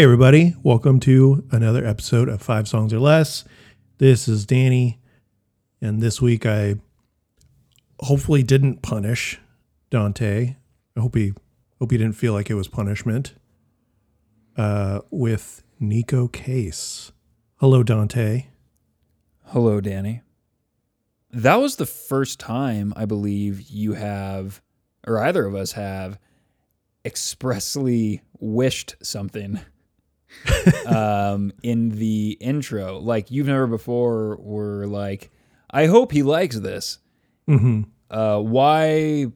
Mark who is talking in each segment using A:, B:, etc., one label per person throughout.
A: Everybody. Welcome to another episode of Five Songs or Less. This is Danny. And this week I hopefully didn't punish Dante. I hope he hope he didn't feel like it was punishment. Uh, with Neko Case. Hello, Dante.
B: Hello, Danny. That was the first time I believe you have, or either of us have, expressly wished something um, in the intro. Like you've never before were like, I hope he likes this.
A: Mm-hmm.
B: Uh, why?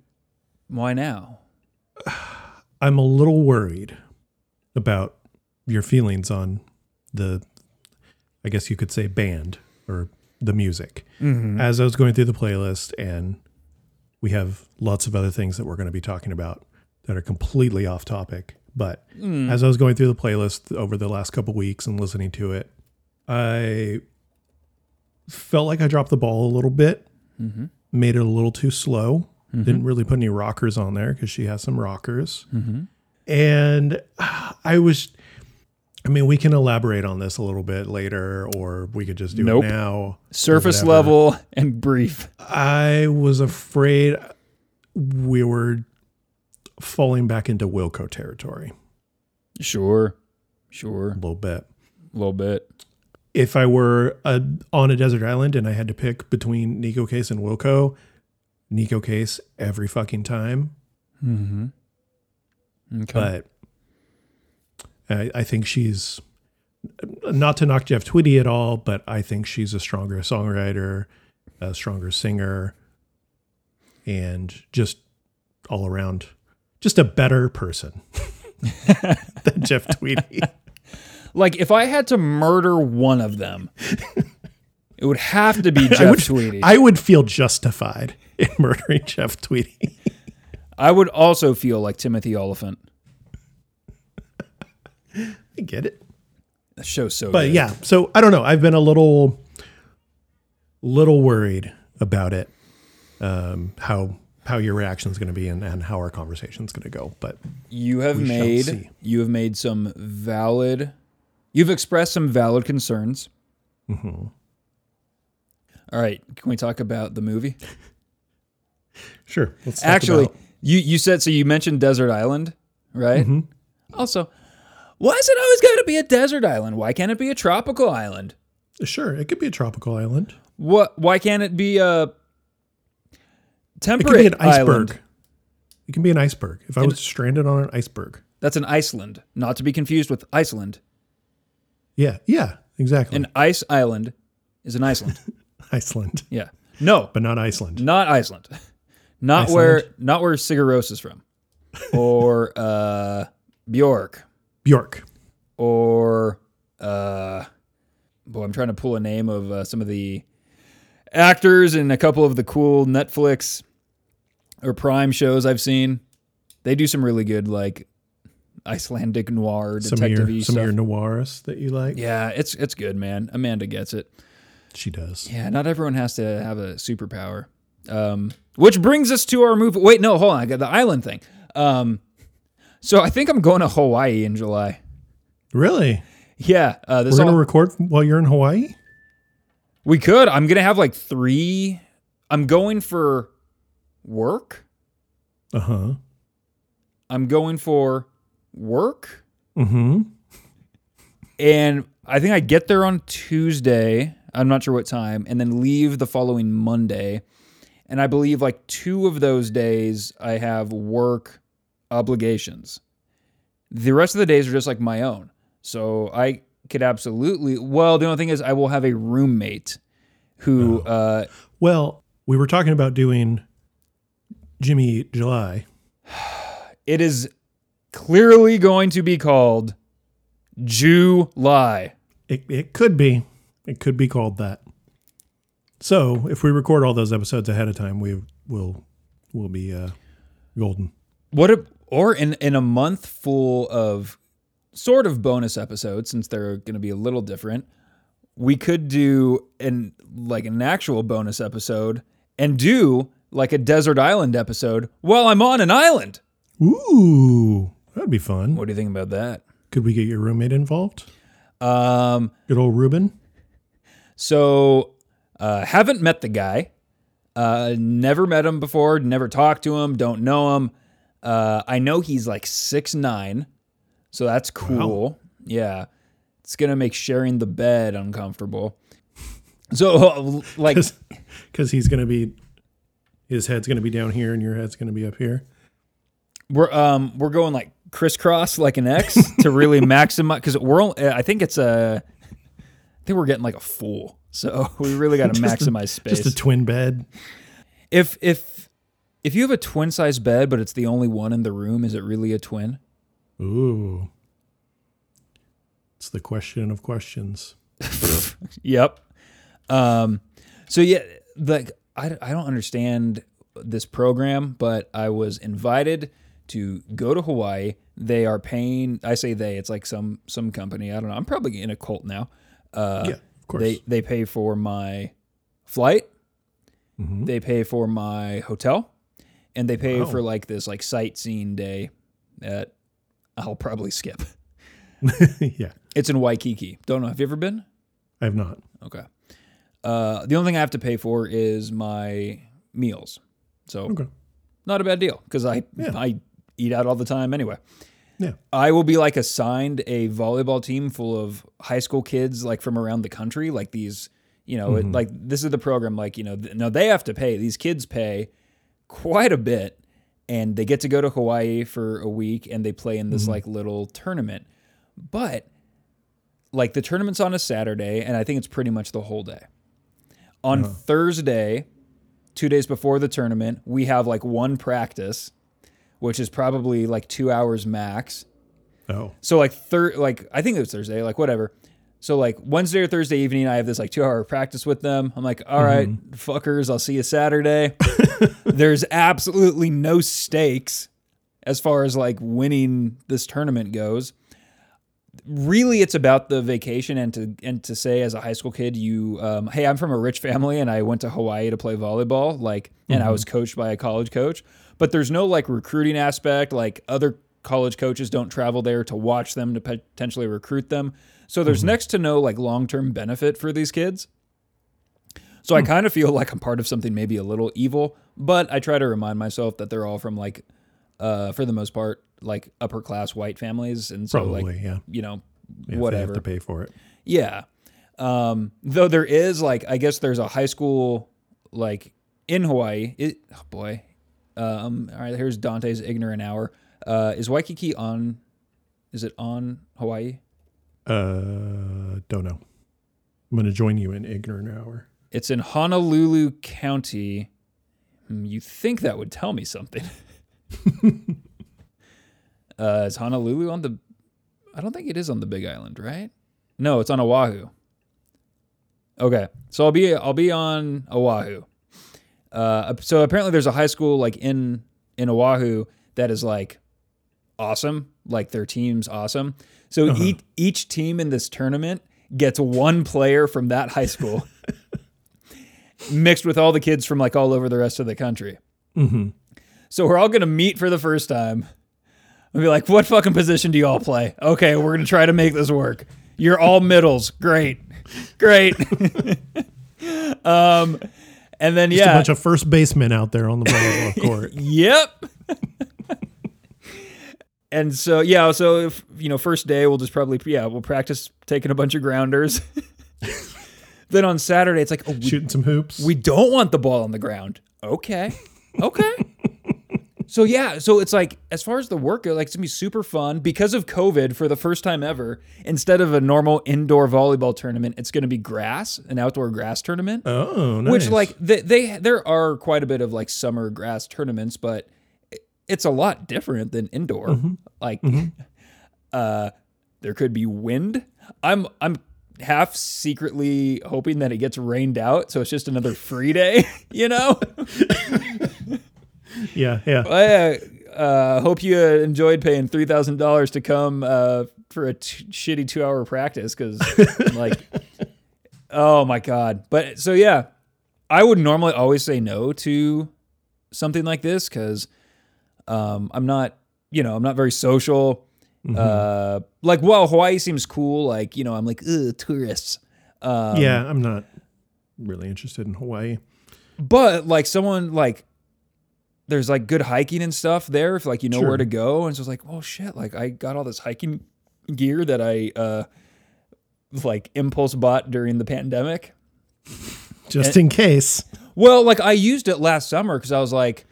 B: Why now?
A: I'm a little worried about your feelings on the, I guess you could say, band or the music. As I was going through the playlist, and we have lots of other things that we're going to be talking about that are completely off topic. But hmm. as I was going through the playlist over the last couple weeks and listening to it, I felt like I dropped the ball a little bit, mm-hmm. made it a little too slow. Mm-hmm. Didn't really put any rockers on there because she has some rockers. Mm-hmm. And I was, I mean, we can elaborate on this a little bit later, or we could just do
B: Nope.
A: it now.
B: Surface level and brief.
A: I was afraid we were falling back into Wilco territory
B: Sure, sure,
A: a little bit.
B: a little bit.
A: If I were uh on a desert island and I had to pick between Neko Case and Wilco, Neko Case every fucking time.
B: Mm-hmm. Okay.
A: But I, I think she's not to knock Jeff Tweedy at all, but I think she's a stronger songwriter, a stronger singer, and just all around, just a better person than Jeff Tweedy.
B: Like if I had to murder one of them, it would have to be Jeff
A: I would,
B: Tweedy.
A: I would feel justified in murdering Jeff Tweedy.
B: I would also feel like Timothy Olyphant.
A: I get it.
B: The show's so
A: But
B: good.
A: yeah, so I don't know. I've been a little, little worried about it. Um, how how your reaction is going to be and, and how our conversation is going to go. But
B: you have made you have made some valid you've expressed some valid concerns.
A: Mm-hmm.
B: All right, can we talk about the movie?
A: sure,
B: Actually,
A: about-
B: you you said so you mentioned desert island, right?
A: Mm-hmm.
B: Also, why is it always got to be a desert island? Why can't it be a tropical island?
A: sure, it could be a tropical island.
B: What why can't it be a
A: It
B: temperate
A: could be an iceberg.
B: island?
A: It can be an iceberg. If I was stranded on an iceberg,
B: That's an Iceland, not to be confused with Iceland.
A: yeah, yeah, exactly.
B: An ice island is an Iceland.
A: Iceland,
B: yeah. No,
A: but not Iceland.
B: not Iceland. Not
A: Iceland?
B: where not where Sigur Rós is from. Or uh Bjork.
A: Bjork.
B: Or uh boy, I'm trying to pull a name of uh, some of the actors in a couple of the cool Netflix or Prime shows I've seen. They do some really good like Icelandic noir
A: Some
B: detective
A: your some of your noirs that you like.
B: yeah, it's it's good, man. Amanda gets it.
A: She does.
B: Yeah, not everyone has to have a superpower. Um, which brings us to our movie. Wait, no, hold on. I got the island thing. Um, so I think I'm going to Hawaii in July.
A: Really?
B: Yeah, uh, this
A: We're gonna record while you're in Hawaii.
B: We could. I'm gonna have like three. I'm going for work.
A: Uh huh.
B: I'm going for work,
A: Mm-hmm.
B: and I think I get there on Tuesday. I'm not sure what time, and then leave the following Monday. And I believe like two of those days I have work obligations. The rest of the days are just like my own. So I could absolutely. Well, the only thing is I will have a roommate who. Uh,
A: Well, we were talking about doing Jimmy Eat July.
B: it is clearly going to be called July.
A: It, it could be. It could be called that. So if we record all those episodes ahead of time, we will will be uh, golden.
B: What or in in a month full of sort of bonus episode since they're going to be a little different. We could do an like an actual bonus episode and do like a desert island episode while I'm on an island.
A: Ooh, that'd be fun.
B: What do you think about that?
A: Could we get your roommate involved?
B: Um,
A: Good old Ruben.
B: so uh, haven't met the guy. Uh, never met him before. Never talked to him. Don't know him. Uh, I know he's like six nine, so that's cool. Yeah, it's gonna make sharing the bed uncomfortable. So like
A: Because he's going to be, his head's going to be down here and your head's going to be up here.
B: we're um we're going like crisscross like an X to really maximize because we're only, I think it's a I think we're getting like a full. So we really got to
A: Just a-
B: maximize space.
A: Just a twin bed.
B: if if if you have a twin size bed but it's the only one in the room, is it really a twin?
A: Ooh. It's the question of questions.
B: Yep. Um, so yeah, like I, I don't understand this program, but I was invited to go to Hawaii. They are paying. I say they. It's like some some company. I don't know. I'm probably in a cult now. Uh,
A: yeah, of course.
B: They they pay for my flight.
A: Mhm.
B: They pay for my hotel, and they pay for like this like sightseeing day that I'll probably skip.
A: yeah,
B: It's in Waikiki. Don't know. Have you ever been?
A: I have not.
B: Okay. Uh, the only thing I have to pay for is my meals. So
A: Okay.
B: not a bad deal because I
A: Yeah.
B: I eat out all the time anyway.
A: Yeah.
B: I will be like assigned a volleyball team full of high school kids like from around the country, like these, you know, it, like this is the program. Like you know, th- no, they have to pay. These kids pay quite a bit, and they get to go to Hawaii for a week and they play in this mm-hmm. like little tournament. But like the tournament's on a Saturday, and I think it's pretty much the whole day. On uh-huh. Thursday, two days before the tournament, we have like one practice, which is probably like two hours max.
A: Oh,
B: So like third, like I think it was Thursday, like whatever. So like Wednesday or Thursday evening, I have this like two hour practice with them. I'm like, all right, fuckers, I'll see you Saturday. There's absolutely no stakes as far as like winning this tournament goes. Really, it's about the vacation and to and to say as a high school kid, you, um, hey, I'm from a rich family and I went to Hawaii to play volleyball, like, and I was coached by a college coach. But there's no like recruiting aspect, like other college coaches don't travel there to watch them to potentially recruit them. So there's next to no like long term benefit for these kids. So I kind of feel like I'm part of something maybe a little evil, but I try to remind myself that they're all from like, uh, for the most part, like upper class white families, and so
A: probably.
B: like
A: yeah.
B: you know,
A: They
B: whatever.
A: have to pay for it.
B: Yeah. Um, though there is like I guess there's a high school like in Hawaii. It, oh boy. Um, all right, here's Dante's ignorant hour. Uh, is Waikiki on? Is it on Hawaii?
A: Uh, don't know. I'm going to join you in ignorant hour.
B: It's in Honolulu County. Hmm, You think that would tell me something? uh, is Honolulu on the? I don't think it is on the Big Island, right? No, it's on Oahu. Okay, so I'll be I'll be on Oahu. Uh, so apparently there's a high school like in in Oahu that is like awesome, like their team's awesome. So each each team in this tournament gets one player from that high school mixed with all the kids from like all over the rest of the country.
A: Mm-hmm.
B: So we're all gonna meet for the first time. I'll be like, "What fucking position do you all play?" Okay, we're gonna try to make this work. You're all middles. Great, great. um, and then
A: yeah. A bunch of first basemen out there on the volleyball court.
B: Yep. And so yeah, so if you know, first day we'll just probably yeah we'll practice taking a bunch of grounders. then on Saturday it's like oh we,
A: Shooting some hoops.
B: we don't want the ball on the ground. Okay, okay. so yeah, so it's like as far as the work like it's gonna be super fun because of COVID for the first time ever. Instead of a normal indoor volleyball tournament, it's gonna be grass, an outdoor grass tournament
A: oh, nice.
B: which like they, they there are quite a bit of like summer grass tournaments but it's a lot different than indoor. Like uh there could be wind. I'm i'm half secretly hoping that it gets rained out so it's just another free day you know?
A: Yeah, yeah.
B: i uh, hope you uh, enjoyed paying $3000 to come uh, for a t- shitty two hour practice because like oh my god. But so yeah i would normally always say no to something like this because um, i'm not you know i'm not very social Uh, like, well, Hawaii seems cool. Like, you know, I'm like, ugh, tourists. Um,
A: yeah, I'm not really interested in Hawaii.
B: But like someone like there's like good hiking and stuff there if like you know
A: Sure.
B: where to go. And so it's like, oh shit, like I got all this hiking gear that I uh like impulse bought during the pandemic.
A: Just in case.
B: Well, like I used it last summer because I was like,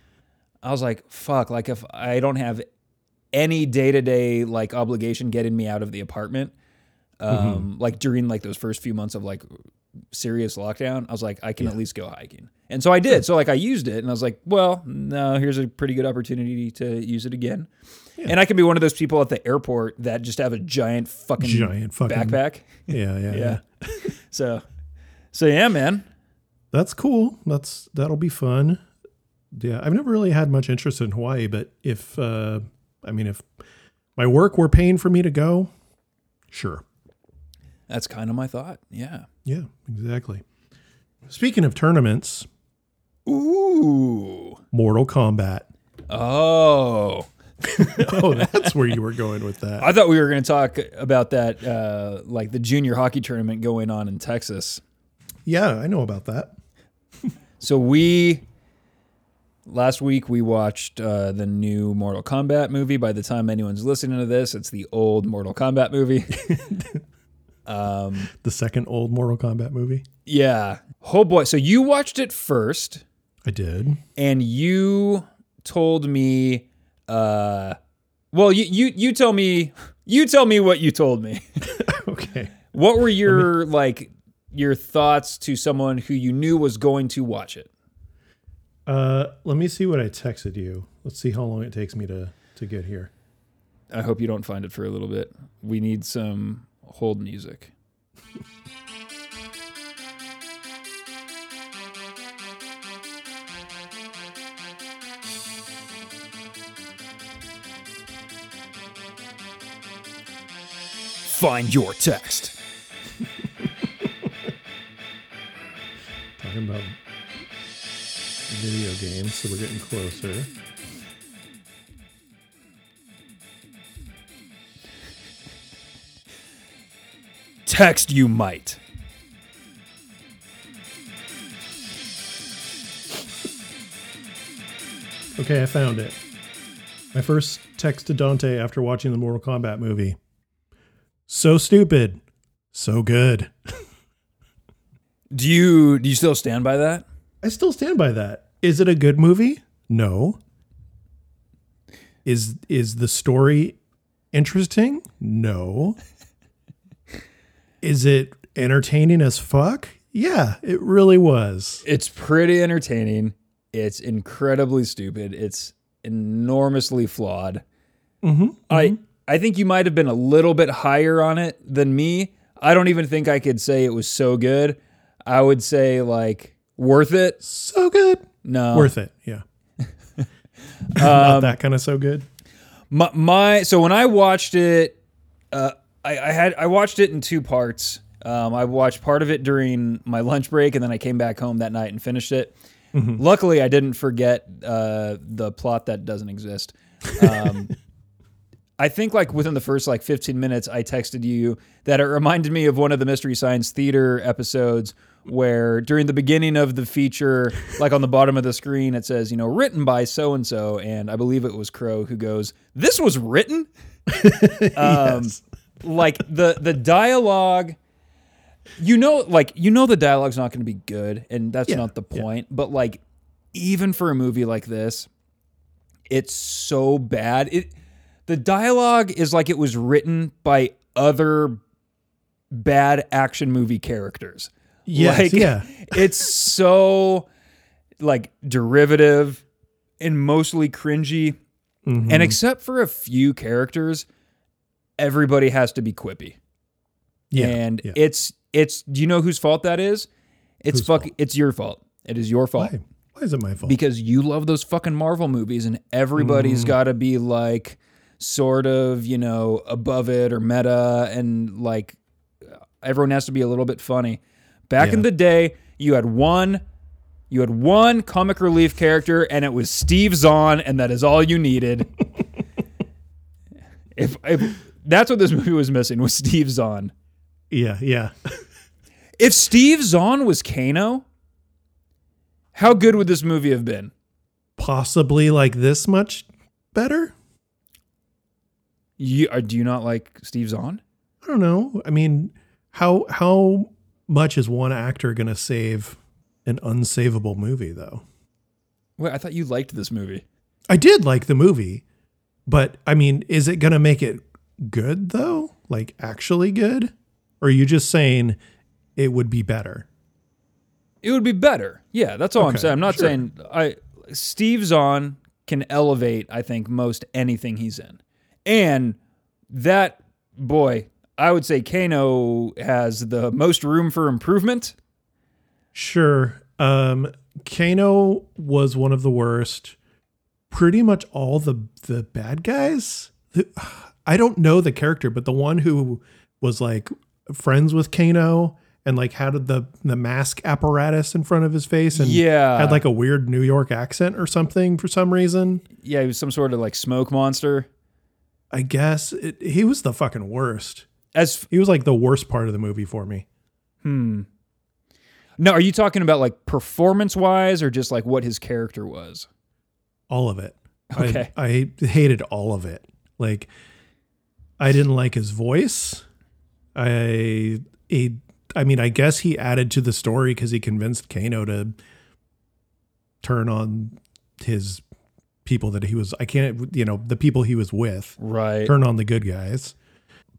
B: I was like, fuck, like if I don't have any day to day like obligation getting me out of the apartment, um, like during like those first few months of like serious lockdown, I was like, I can at least go hiking. And so I did. So like I used it and I was like, well, no, here's a pretty good opportunity to use it again. And I can be one of those people at the airport that just have a giant fucking
A: Giant fucking-
B: backpack.
A: Yeah, yeah, yeah.
B: Yeah. so, so yeah, man.
A: That's cool. That's that'll be fun. Yeah, I've never really had much interest in Hawaii, but if uh I mean if my work were paying for me to go, sure.
B: That's kind of my thought. Yeah.
A: Yeah, exactly. Speaking of tournaments,
B: Ooh.
A: Mortal Kombat.
B: Oh.
A: Oh, that's where you were going with that.
B: I thought we were going to talk about that, uh, like the junior hockey tournament going on in Texas.
A: Yeah, I know about that.
B: So we last week we watched uh, the new Mortal Kombat movie. By the time anyone's listening to this, it's the old Mortal Kombat movie.
A: The second old Mortal Kombat movie.
B: yeah. Oh boy. So you watched it first,
A: I did.
B: and you told me. Uh, well, you you you tell me. You tell me what you told me.
A: Okay.
B: What were your like your thoughts to someone who you knew was going to watch it?
A: Uh let me see what I texted you. Let's see how long it takes me to to get here.
B: I hope you don't find it for a little bit. We need some hold music. Find your text.
A: Talking about video games, so we're getting closer.
B: Text you might.
A: Okay, I found it. My first text to Dante after watching the Mortal Kombat movie. So stupid. So good.
B: Do you do you still stand by that?
A: I still stand by that. Is it a good movie? No. Is is the story interesting? No. Is it entertaining as fuck? Yeah, it really was.
B: It's pretty entertaining. It's incredibly stupid. It's enormously flawed.
A: Mm-hmm.
B: I I think you might have been a little bit higher on it than me. I don't even think I could say it was so good. I would say like worth it.
A: So good.
B: No,
A: Worth it. Yeah. Not that kind of so good.
B: My, my so when I watched it, uh, I, I had I watched it in two parts. Um, I watched part of it during my lunch break, and then I came back home that night and finished it. Luckily, I didn't forget uh, the plot that doesn't exist. Um, I think like within the first like 15 minutes, I texted you that it reminded me of one of the Mystery Science Theater episodes where during the beginning of the feature, like on the bottom of the screen, it says, you know, written by so and so. And I believe it was Crow who goes, This was written? um, Like the the dialogue, you know, like you know the dialogue's not gonna be good, and that's
A: Yeah,
B: not the
A: yeah.
B: point. But like even for a movie like this, it's so bad. It the dialogue is like it was written by other bad action movie characters.
A: Yes,
B: like,
A: yeah.
B: it's so like derivative and mostly cringy.
A: Mm-hmm.
B: And except for a few characters, everybody has to be quippy.
A: Yeah.
B: and
A: yeah.
B: it's it's do you know whose fault that is? It's
A: Whose
B: fuck it's your fault. It is your fault
A: Why? Why is it my fault?
B: because you love those fucking Marvel movies and
A: Mm.
B: everybody's got to be like sort of, you know, above it or meta and like everyone has to be a little bit funny. Back in the day, you had one you had one comic relief character and it was Steve Zahn and that is all you needed. If, if that's what this movie was missing was Steve Zahn.
A: Yeah, yeah.
B: If Steve Zahn was Kano, how good would this movie have been?
A: Possibly like this much better?
B: You, uh, do you not like Steve Zahn?
A: I don't know. I mean, how how much is one actor going to save an unsavable movie though?
B: Wait, I thought you liked this movie.
A: I did like the movie, but I mean, is it going to make it good though? Like actually good? Or are you just saying it would be better?
B: It would be better. Yeah, that's all I'm saying. I'm not
A: sure.
B: saying I Steve Zahn can elevate, I think, most anything he's in. And that boy, I would say Kano has the most room for improvement.
A: Sure. Um Kano was one of the worst. Pretty much all the the bad guys. the- I don't know the character, but the one who was like friends with Kano and like had the the mask apparatus in front of his face and
B: Yeah.
A: had like a weird New York accent or something for some reason.
B: Yeah, he was some sort of like smoke monster.
A: I guess it, he was the fucking worst.
B: As
A: He was like the worst part of the movie for me.
B: hmm. No, are you talking about like performance wise or just like what his character was?
A: All of it.
B: Okay.
A: I, I hated all of it. Like, I didn't like his voice. I, he, I mean, I guess he added to the story because he convinced Kano to turn on his people that he was, I can't, you know, the people he was with,
B: Right.
A: turn on the good guys.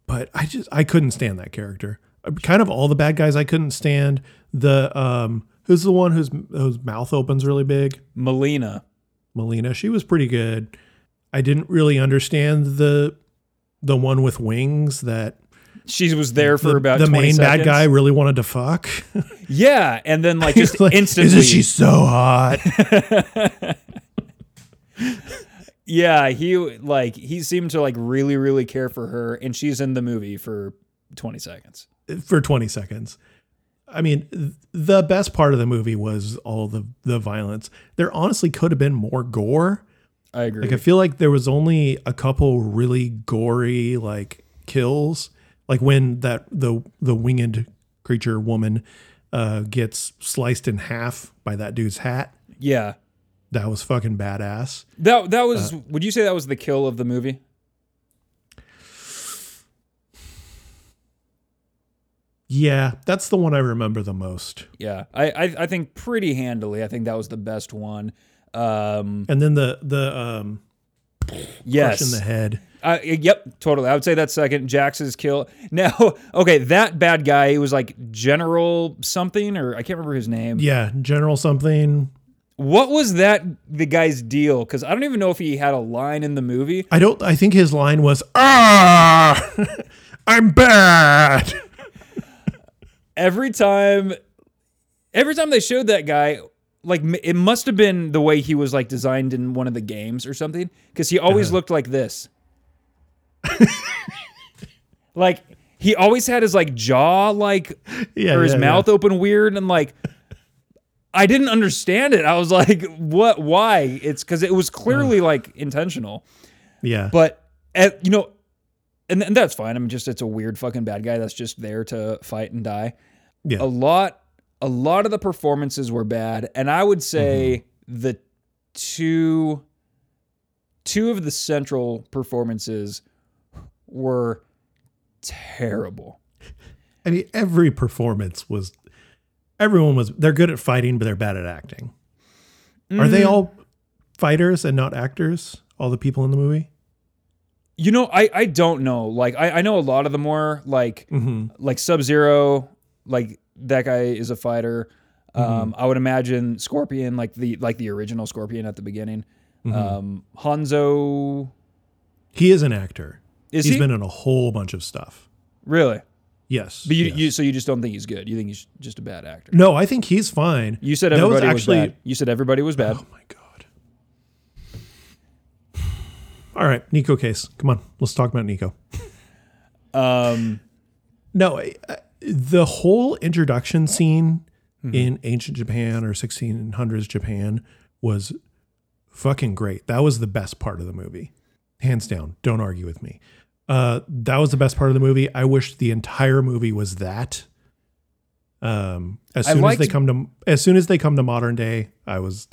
A: But I just, I couldn't stand that character. Kind of all the bad guys I couldn't stand. The, um, who's the one whose, whose mouth opens really big?
B: Mileena.
A: Mileena. She was pretty good. I didn't really understand the the one with wings that
B: She was there for
A: the,
B: about
A: the
B: 20
A: main bad guy really wanted to fuck.
B: Yeah, and then like just
A: Like,
B: instantly.
A: Isn't she so hot?
B: Yeah, he like he seemed to like really really care for her, and she's in the movie for 20 seconds.
A: for 20 seconds. I mean, th- the best part of the movie was all the the violence. There honestly could have been more gore.
B: I agree.
A: Like I feel like there was only a couple really gory like kills, like when that the the winged creature woman uh, gets sliced in half by that dude's hat.
B: yeah,
A: That was fucking badass.
B: that that was.
A: Uh,
B: would you say that was the kill of the movie?
A: Yeah, that's the one I remember the most.
B: Yeah, I I, I think pretty handily. I think that was the best one. Um,
A: And then the the um
B: yes,
A: crush in the head.
B: Uh, yep, totally. I would say that second. Jax's kill. Now, okay, that bad guy. He was like General something, or I can't remember his name.
A: Yeah, General something.
B: What was that the guy's deal? Because I don't even know if he had a line in the movie.
A: I don't I think his line was ah I'm bad.
B: Every time, every time they showed that guy, like it must have been the way he was like designed in one of the games or something. Because he always
A: Uh-huh.
B: looked like this. like he always had his like jaw like
A: Yeah.
B: or his
A: yeah,
B: mouth open weird and like I didn't understand it. I was like, what why? It's cuz it was clearly like intentional.
A: Yeah.
B: But at, you know and, and that's fine. I'm just it's a weird fucking bad guy that's just there to fight and die.
A: Yeah.
B: A lot a lot of the performances were bad and I would say mm-hmm. the two two of the central performances were terrible.
A: I mean, every performance was. Everyone was. They're good at fighting, but they're bad at acting. Are they all fighters and not actors? All the people in the movie.
B: You know, I I don't know. Like I I know a lot of them were like
A: Mm-hmm.
B: like Sub Zero, like that guy is a fighter.
A: Mm-hmm.
B: Um, I would imagine Scorpion, like the like the original Scorpion at the beginning.
A: Mm-hmm.
B: Um, Hanzo
A: He is an actor.
B: is
A: He's
B: he
A: been in a whole bunch of stuff.
B: really?
A: Yes.
B: But you,
A: yes.
B: you so you just don't think he's good? You think he's just a bad actor?
A: no, I think he's fine.
B: You said
A: was
B: everybody was,
A: actually-
B: bad. You said everybody was bad.
A: Oh my god. All right, Neko Case. Come on, let's talk about Neko.
B: Um,
A: No, I- I- the whole introduction scene in ancient Japan or 1600s Japan was fucking great. That was the best part of the movie. Hands down. Don't argue with me. Uh, that was the best part of the movie. I wish the entire movie was that. Um, as soon as they come to as soon as they come to modern day, I was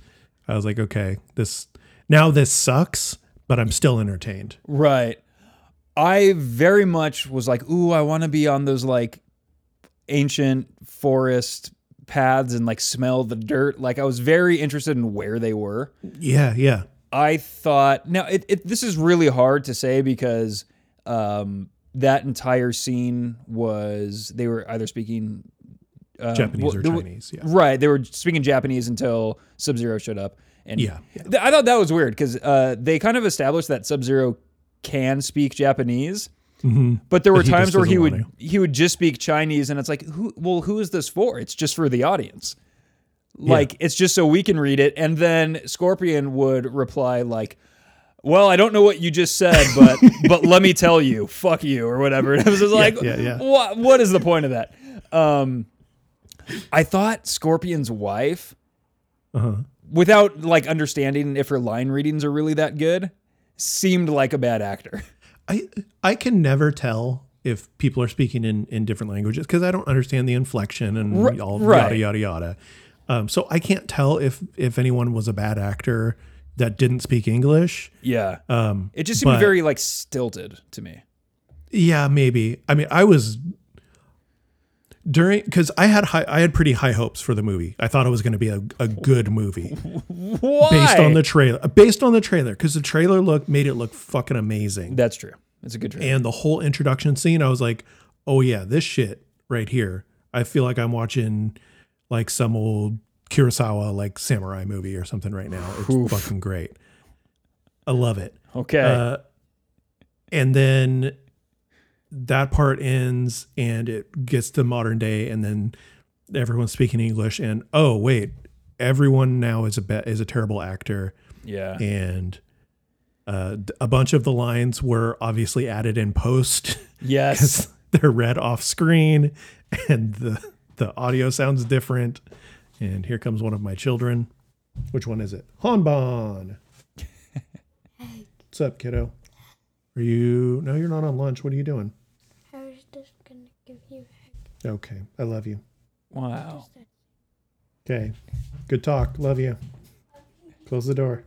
A: I was like, okay, this now this sucks, but I'm still entertained.
B: Right. I very much was like, ooh, I want to be on those like ancient forest paths and like smell the dirt. Like I was very interested in where they were.
A: Yeah, yeah.
B: I thought now it, it this is really hard to say because um, that entire scene was they were either speaking um,
A: Japanese
B: well,
A: or
B: were-
A: Chinese. Yeah.
B: Right, they were speaking Japanese until Sub Zero showed up, and
A: Yeah, yeah.
B: th- I thought that was weird because uh, they kind of established that Sub Zero can speak Japanese, but there were
A: But
B: times where he would
A: want
B: he would just speak Chinese, and it's like, who? Well, who is this for? It's just for the audience. Like it's just so we can read it, and then Scorpion would reply like. Well, I don't know what you just said, but but let me tell you, fuck you or whatever. And I was just like,
A: yeah, yeah.
B: what what is the point of that? Um, I thought Scorpion's wife,
A: Uh-huh.
B: without like understanding if her line readings are really that good, seemed like a bad actor.
A: I I can never tell if people are speaking in in different languages because I don't understand the inflection and all
B: right.
A: yada yada yada. Um, so I can't tell if if anyone was a bad actor that didn't speak English.
B: Yeah,
A: Um,
B: it just seemed
A: but-
B: very like stilted to me.
A: Yeah, maybe. I mean, I was during because I had high, I had pretty high hopes for the movie. I thought it was going to be a, a good movie
B: Why?
A: based on the trailer. Based on the trailer, because the trailer look made it look fucking amazing.
B: That's true. It's a good trailer.
A: and the whole introduction scene, I was like, oh yeah, this shit right here. I feel like I'm watching like some old Kurosawa like samurai movie or something right now. It's fucking great. I love it.
B: Okay.
A: Uh, and then that part ends and it gets to modern day and then everyone's speaking English and oh wait, everyone now is a be- is a terrible actor
B: yeah.
A: and uh, a bunch of the lines were obviously added in post
B: Yes.
A: they're read off screen and the the audio sounds different and here comes one of my children which one is it hanban what's up kiddo are you no you're not on lunch what are you doing
C: I was just gonna give you a hug.
A: okay i love you
B: Wow.
A: okay good talk love you close the door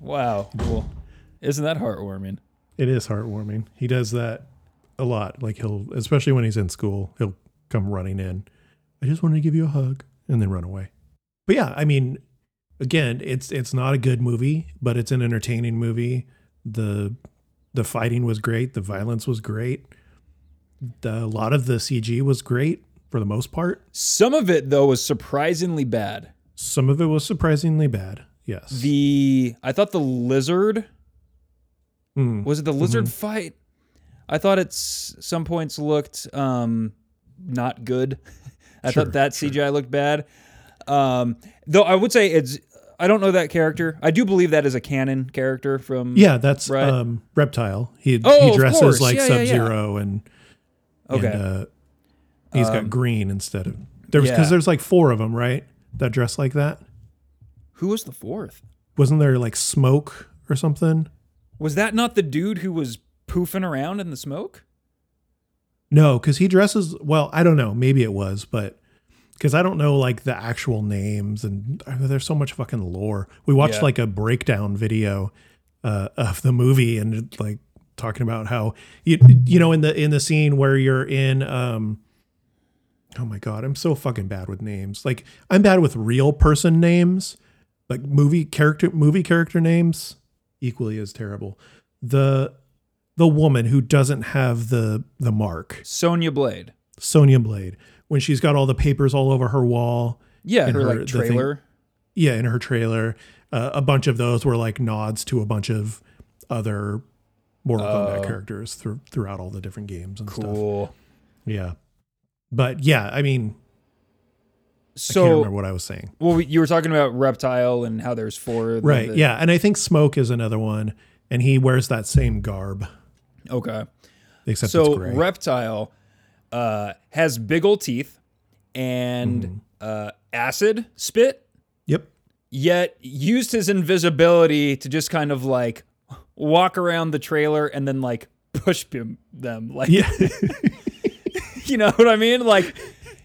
B: Wow. Cool. Isn't that heartwarming?
A: It is heartwarming. He does that a lot. Like he'll, especially when he's in school, he'll come running in. I just wanted to give you a hug and then run away. But yeah, I mean, again, it's it's not a good movie, but it's an entertaining movie. The the fighting was great. The violence was great. The, a lot of the CG was great for the most part.
B: Some of it though was surprisingly bad.
A: Some of it was surprisingly bad. Yes.
B: The I thought the lizard
A: Mm.
B: was it the lizard fight? I thought it's some points looked um not good. I
A: Sure,
B: thought that CGI looked bad. Um though I would say it's I don't know that character. I do believe that is a canon character from
A: Yeah, that's
B: Right.
A: um, Reptile. He
B: Oh,
A: he dresses like
B: Yeah, yeah, yeah.
A: Sub Zero and
B: Okay.
A: and uh, he's
B: Um,
A: got green instead of there was because there's like four of them, right? That dress like that.
B: Who was the fourth?
A: Wasn't there like smoke or something?
B: Was that not the dude who was poofing around in the smoke?
A: No, because he dresses well. I don't know. Maybe it was, but because I don't know like the actual names and there's so much fucking lore. We watched
B: Yeah.
A: like a breakdown video uh, of the movie and like talking about how you you know in the in the scene where you're in um oh my god I'm so fucking bad with names like I'm bad with real person names like movie character movie character names equally as terrible the the woman who doesn't have the the mark
B: Sonya Blade.
A: Sonya Blade when she's got all the papers all over her wall.
B: Yeah,
A: In
B: her,
A: her-
B: like
A: the thing-
B: trailer.
A: Yeah, in her trailer, uh, a bunch of those were like nods to a bunch of other Mortal Kombat
B: Oh.
A: characters through, throughout all the different games and stuff.
B: Cool.
A: Yeah, but yeah, I mean, so, I can't remember what I was saying.
B: well, you were talking about Reptile and how there's four.
A: Right?
B: the-
A: yeah, and I think Smoke is another one, and he wears that same garb,
B: Okay.
A: except
B: so. Reptile uh, has big old teeth and
A: Mm-hmm.
B: uh, acid spit,
A: yep.
B: yet used his invisibility to just kind of like walk around the trailer and then like push him, them. Like,
A: Yeah.
B: you know what I mean? Like,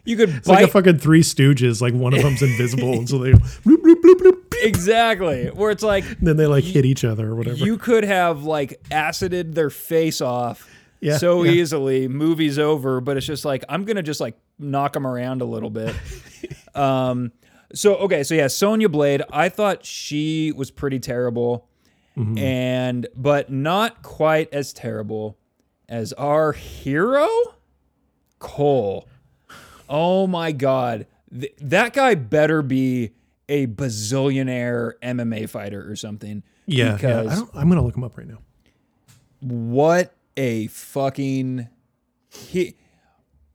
B: you could
A: It's like a fucking Three Stooges. Like one of them's invisible, and so they bloop, bloop, bloop, bloop,
B: exactly where it's like
A: then they like hit each other or whatever.
B: you could have like acided their face off
A: Yeah,
B: so
A: yeah.
B: easily. Movie's over, but it's just like I'm gonna just like knock them around a little bit. um. So okay, so yeah, Sonya Blade. I thought she was pretty terrible,
A: Mm-hmm.
B: and but not quite as terrible as our hero, Cole. Oh my god, Th- that guy better be a bazillionaire MMA fighter or something.
A: yeah, yeah.
B: because
A: I don't, I'm gonna look him up right now.
B: what a fucking he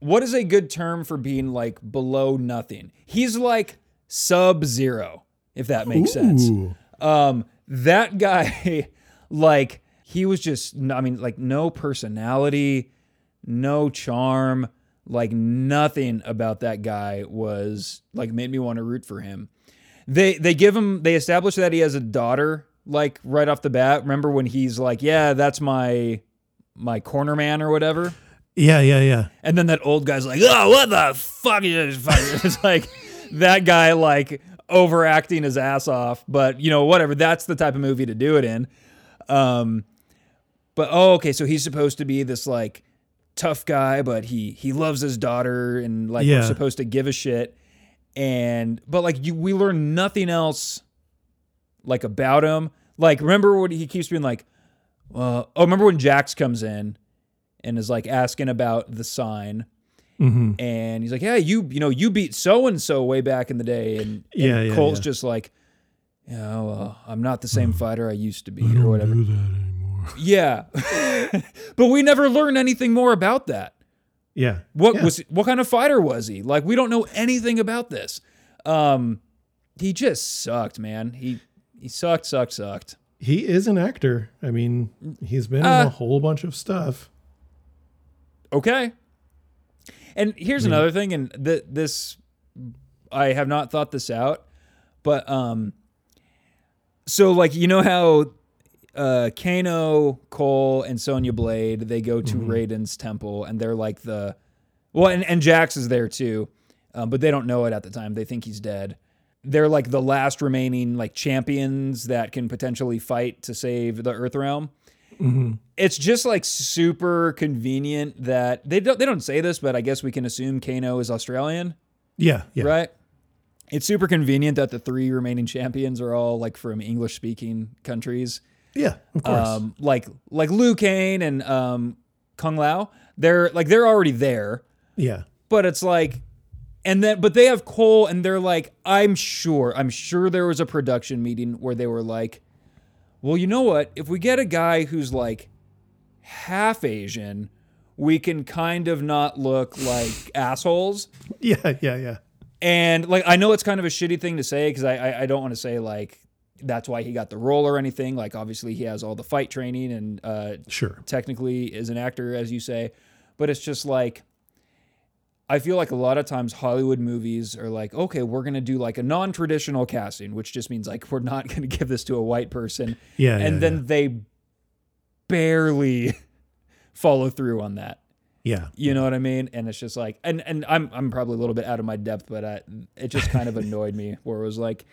B: what is a good term for being like below nothing he's like sub zero if that makes sense um that guy like he was just i mean like no personality no charm like nothing about that guy was like made me want to root for him they they give him they establish that he has a daughter like right off the bat remember when he's like yeah that's my my corner man or whatever
A: Yeah, yeah, yeah.
B: and then that old guy's like oh what the fuck is this?" it's like that guy like overacting his ass off but you know whatever that's the type of movie to do it in um but oh okay so he's supposed to be this like tough guy but he he loves his daughter and like
A: Yeah.
B: we're supposed to give a shit and but like you we learn nothing else like about him. Like remember what he keeps being like uh, oh remember when jax comes in and is like asking about the sign?
A: Hmm
B: and he's like yeah you you know you beat so and so way back in the day. And, and
A: Yeah, yeah,
B: cole's
A: yeah.
B: just like yeah well i'm not the same fighter i used to be or whatever.
A: Do that anymore.
B: yeah. But we never learn anything more about that
A: Yeah.
B: what
A: yeah.
B: was what kind of fighter was he? Like we don't know anything about this. Um he just sucked, man. He he sucked, sucked, sucked.
A: He is an actor. I mean, he's been in
B: Uh,
A: a whole bunch of stuff.
B: Okay. And here's another thing and th- this I have not thought this out, but um so like you know how uh Kano, Cole and Sonya Blade, they go to Raiden's temple and they're like the well and, and Jax is there too. Um, but they don't know it at the time. They think he's dead. They're like the last remaining like champions that can potentially fight to save the Earth realm. It's just like super convenient that they don't they don't say this, but I guess we can assume Kano is Australian,
A: Yeah, yeah.
B: right? It's super convenient that the three remaining champions are all like from English speaking countries.
A: Yeah, of course.
B: Um, like like Liu Kang and um, Kung Lao. They're like they're already there,
A: yeah.
B: but it's like and then but they have Cole and they're like I'm sure I'm sure there was a production meeting where they were like well you know what if we get a guy who's like half Asian we can kind of not look like assholes
A: Yeah, yeah, yeah.
B: and like I know it's kind of a shitty thing to say because I, I I don't want to say like that's why he got the role or anything like obviously he has all the fight training and uh
A: Sure.
B: technically is an actor, as you say, but it's just like I feel like a lot of times Hollywood movies are like, okay, we're gonna do like a non-traditional casting, which just means like we're not gonna give this to a white person,
A: Yeah.
B: and
A: yeah,
B: then they barely follow through on that.
A: yeah.
B: You know what I mean? And it's just like, and and I'm I'm probably a little bit out of my depth, but I, it just kind of annoyed me where it was like,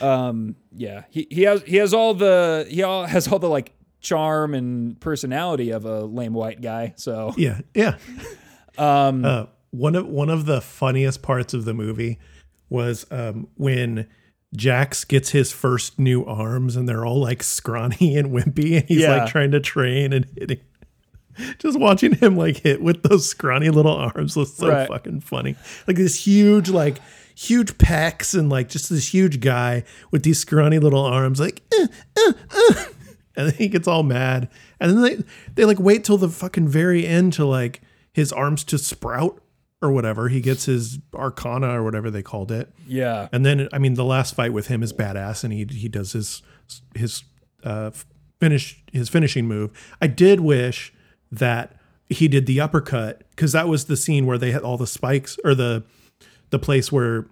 B: um, yeah, he he has he has all the he all has all the like charm and personality of a lame white guy. So
A: Yeah, yeah.
B: um,
A: Uh, one of one of the funniest parts of the movie was um, when Jax gets his first new arms, and they're all like scrawny and wimpy, and he's
B: Yeah.
A: like trying to train and hitting. Just watching him like hit with those scrawny little arms was so
B: Right.
A: fucking funny. Like this huge, like huge pecs, and like just this huge guy with these scrawny little arms, like. "Uh, uh, uh," and then he gets all mad, and then they they like wait till the fucking very end to like his arms to sprout or whatever. He gets his arcana or whatever they called it.
B: yeah,
A: And then I mean the last fight with him is badass and he he does his his uh finish his finishing move. I did wish that he did the uppercut cuz that was the scene where they had all the spikes or the the place where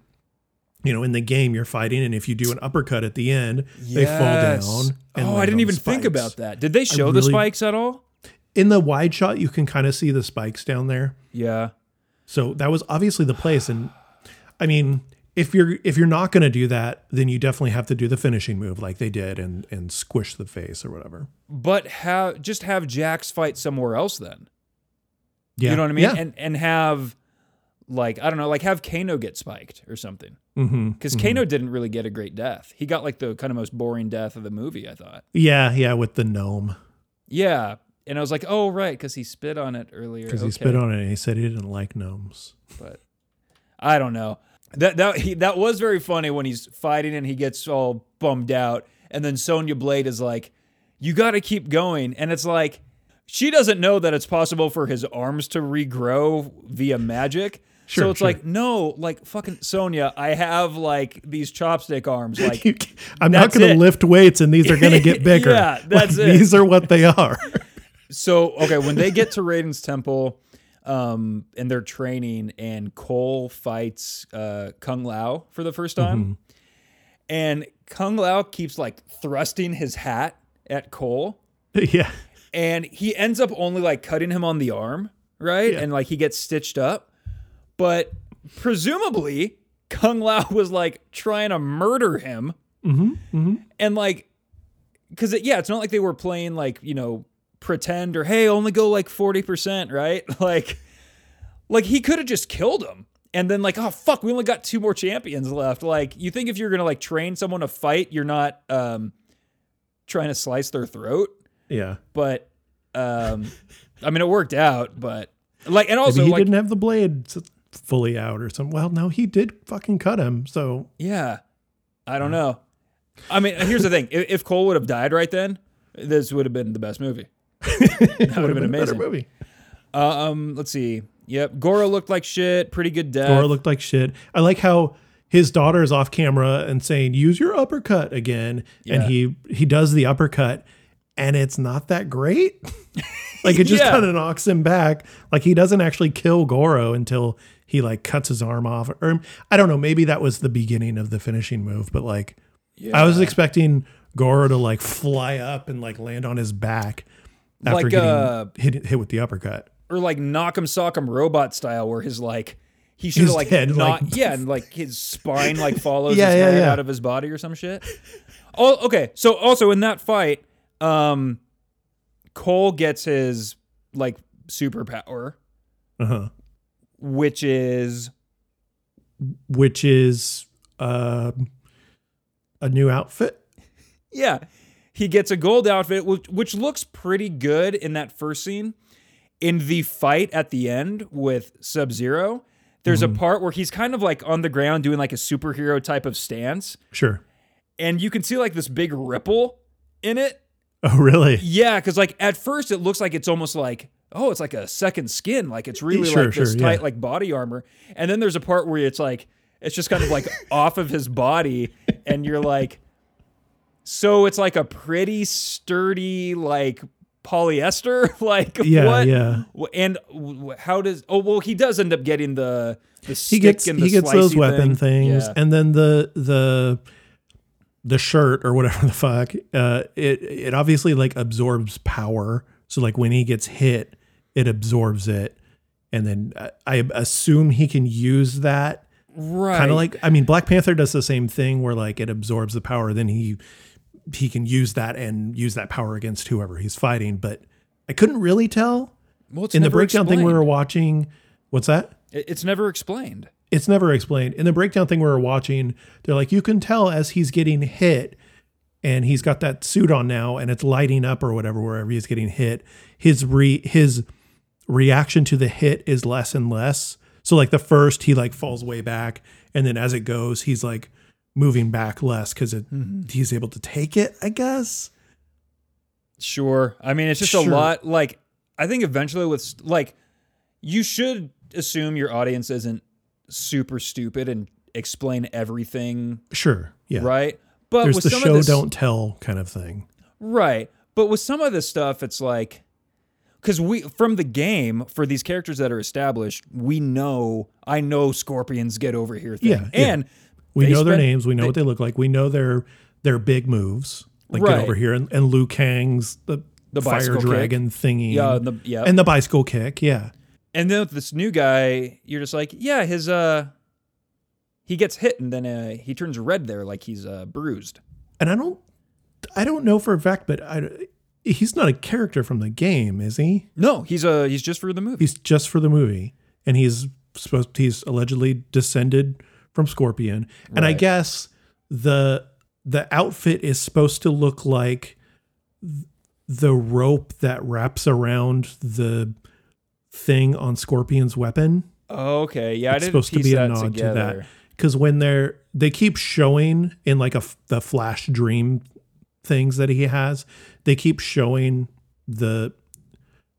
A: you know, in the game you're fighting, and if you do an uppercut at the end, they fall down. and
B: Oh, I didn't even think about that. Did they show the spikes at all?
A: In the wide shot, you can kind of see the spikes down there.
B: Yeah.
A: So that was obviously the place. And I mean, if you're if you're not going to do that, then you definitely have to do the finishing move like they did and and squish the face or whatever.
B: But have just have Jax fight somewhere else then.
A: Yeah,
B: You know what I mean?
A: Yeah.
B: And and have like I don't know, like have Kano get spiked or something.
A: mm-hmm.
B: Because Kano didn't really get a great death. He got like the kind of most boring death of the movie, I thought.
A: Yeah, yeah, with the gnome
B: Yeah. And I was like, oh right, because he spit on it earlier.
A: because
B: okay.
A: he spit on it and he said he didn't like gnomes.
B: but I don't know. That that he, that was very funny when he's fighting and he gets all bummed out, and then Sonya Blade is like, "You got to keep going," and it's like she doesn't know that it's possible for his arms to regrow via magic. So it's
A: sure.
B: like, no, like fucking Sonya, I have like these chopstick arms, like
A: You I'm not going to lift weights and these are going to get bigger.
B: Yeah, that's
A: Like,
B: it.
A: These are what they are.
B: So okay, when they get to Raiden's temple, um, and they're training, and Cole fights uh, Kung Lao for the first time, and Kung Lao keeps like thrusting his hat at Cole,
A: yeah.
B: and he ends up only like cutting him on the arm, right?
A: Yeah.
B: And like he gets stitched up, but presumably Kung Lao was like trying to murder him, and like, because it, yeah, it's not like they were playing like you know pretend or hey only go like forty percent, right? Like, like he could have just killed him. And then like, oh fuck, we only got two more champions left. Like, you think if you're gonna like train someone to fight, you're not um trying to slice their throat?
A: Yeah.
B: but um i mean it worked out but like and also
A: Maybe he
B: like
A: didn't have the blade fully out or something. Well, no, he did fucking cut him. So
B: yeah i don't know i mean here's the thing if, if cole would have died right then this would have been the best movie that would have been
A: better
B: amazing
A: movie.
B: uh, um let's see yep goro looked like shit pretty good death
A: Goro looked like shit. I like how his daughter is off camera and saying, "Use your uppercut again," and he he does the uppercut, and it's not that great. like it just
B: Yeah.
A: kind of knocks him back. Like he doesn't actually kill Goro until he like cuts his arm off. Or I don't know. Maybe that was the beginning of the finishing move. But like, I was expecting Goro to like fly up and like land on his back after
B: Like,
A: getting
B: uh,
A: hit hit with the uppercut.
B: or like knock him sock him robot style where his like he should have like
A: head,
B: not
A: like-
B: yeah and like his spine like follows
A: Yeah,
B: his
A: yeah,
B: head
A: yeah.
B: out of his body or some shit oh okay so also in that fight um cole gets his like superpower
A: Uh huh.
B: Which is
A: which is uh, a new outfit.
B: yeah he gets a gold outfit which, which looks pretty good in that first scene in the fight at the end with sub zero there's a part where he's kind of like on the ground doing like a superhero type of stance
A: Sure.
B: and you can see like this big ripple in it.
A: Oh, really?
B: Yeah, because like at first it looks like it's almost like oh, it's like a second skin, like it's really
A: Sure,
B: like this
A: sure,
B: tight
A: yeah.
B: like body armor. And then there's a part where it's like it's just kind of like off of his body, and you're like, so it's like a pretty sturdy like polyester, like
A: Yeah,
B: what?
A: yeah.
B: And how does? Oh well, he does end up getting the the
A: He
B: stick
A: gets
B: and the
A: he gets those
B: slicey
A: weapon things,
B: Yeah.
A: and then the the the shirt or whatever the fuck. Uh, it it obviously like absorbs power. So like when he gets hit, it absorbs it, and then I, I assume he can use that.
B: Right,
A: kind of like I mean Black Panther does the same thing where like it absorbs the power then he he can use that and use that power against whoever he's fighting. But I couldn't really tell
B: well,
A: in the breakdown thing we
B: explained.
A: were watching. What's that?
B: It's never explained.
A: it's never explained. In the breakdown thing we were watching they're like you can tell as he's getting hit and he's got that suit on now and it's lighting up or whatever wherever he's getting hit his re his reaction to the hit is less and less so like the first he like falls way back and then as it goes he's like moving back less because it mm-hmm. he's able to take it i guess
B: Sure. I mean, it's just a lot. Like, I think eventually with like, you should assume your audience isn't super stupid and explain everything,
A: sure yeah
B: right? But
A: there's
B: with
A: the
B: some
A: show
B: of this,
A: don't tell kind of thing
B: right? But with some of this stuff, it's like, because we from the game for these characters that are established, we know I know scorpions get over here thing,
A: Yeah, yeah.
B: and
A: We
B: They
A: know their names. We know
B: they-
A: what they look like. We know their their big moves. Like get over here and, and Liu Kang's the,
B: The
A: fire
B: bicycle kick.
A: dragon thingy.
B: Yeah,
A: and,
B: the, yeah.
A: and the bicycle kick. Yeah.
B: And then with this new guy, you're just like, yeah, his uh, he gets hit and then uh, he turns red there, like he's uh, bruised.
A: And I don't I don't know for a fact, but I, he's not a character from the game, is he?
B: No, he's uh, he's just for the movie.
A: He's just for the movie, and he's supposed he's allegedly descended from Scorpion, and I guess the the outfit is supposed to look like the rope that wraps around the thing on Scorpion's weapon.
B: Oh, okay, yeah, I
A: It's
B: didn't
A: supposed to be a nod
B: together.
A: to that because when they're they keep showing in like a the flash dream things that he has, they keep showing the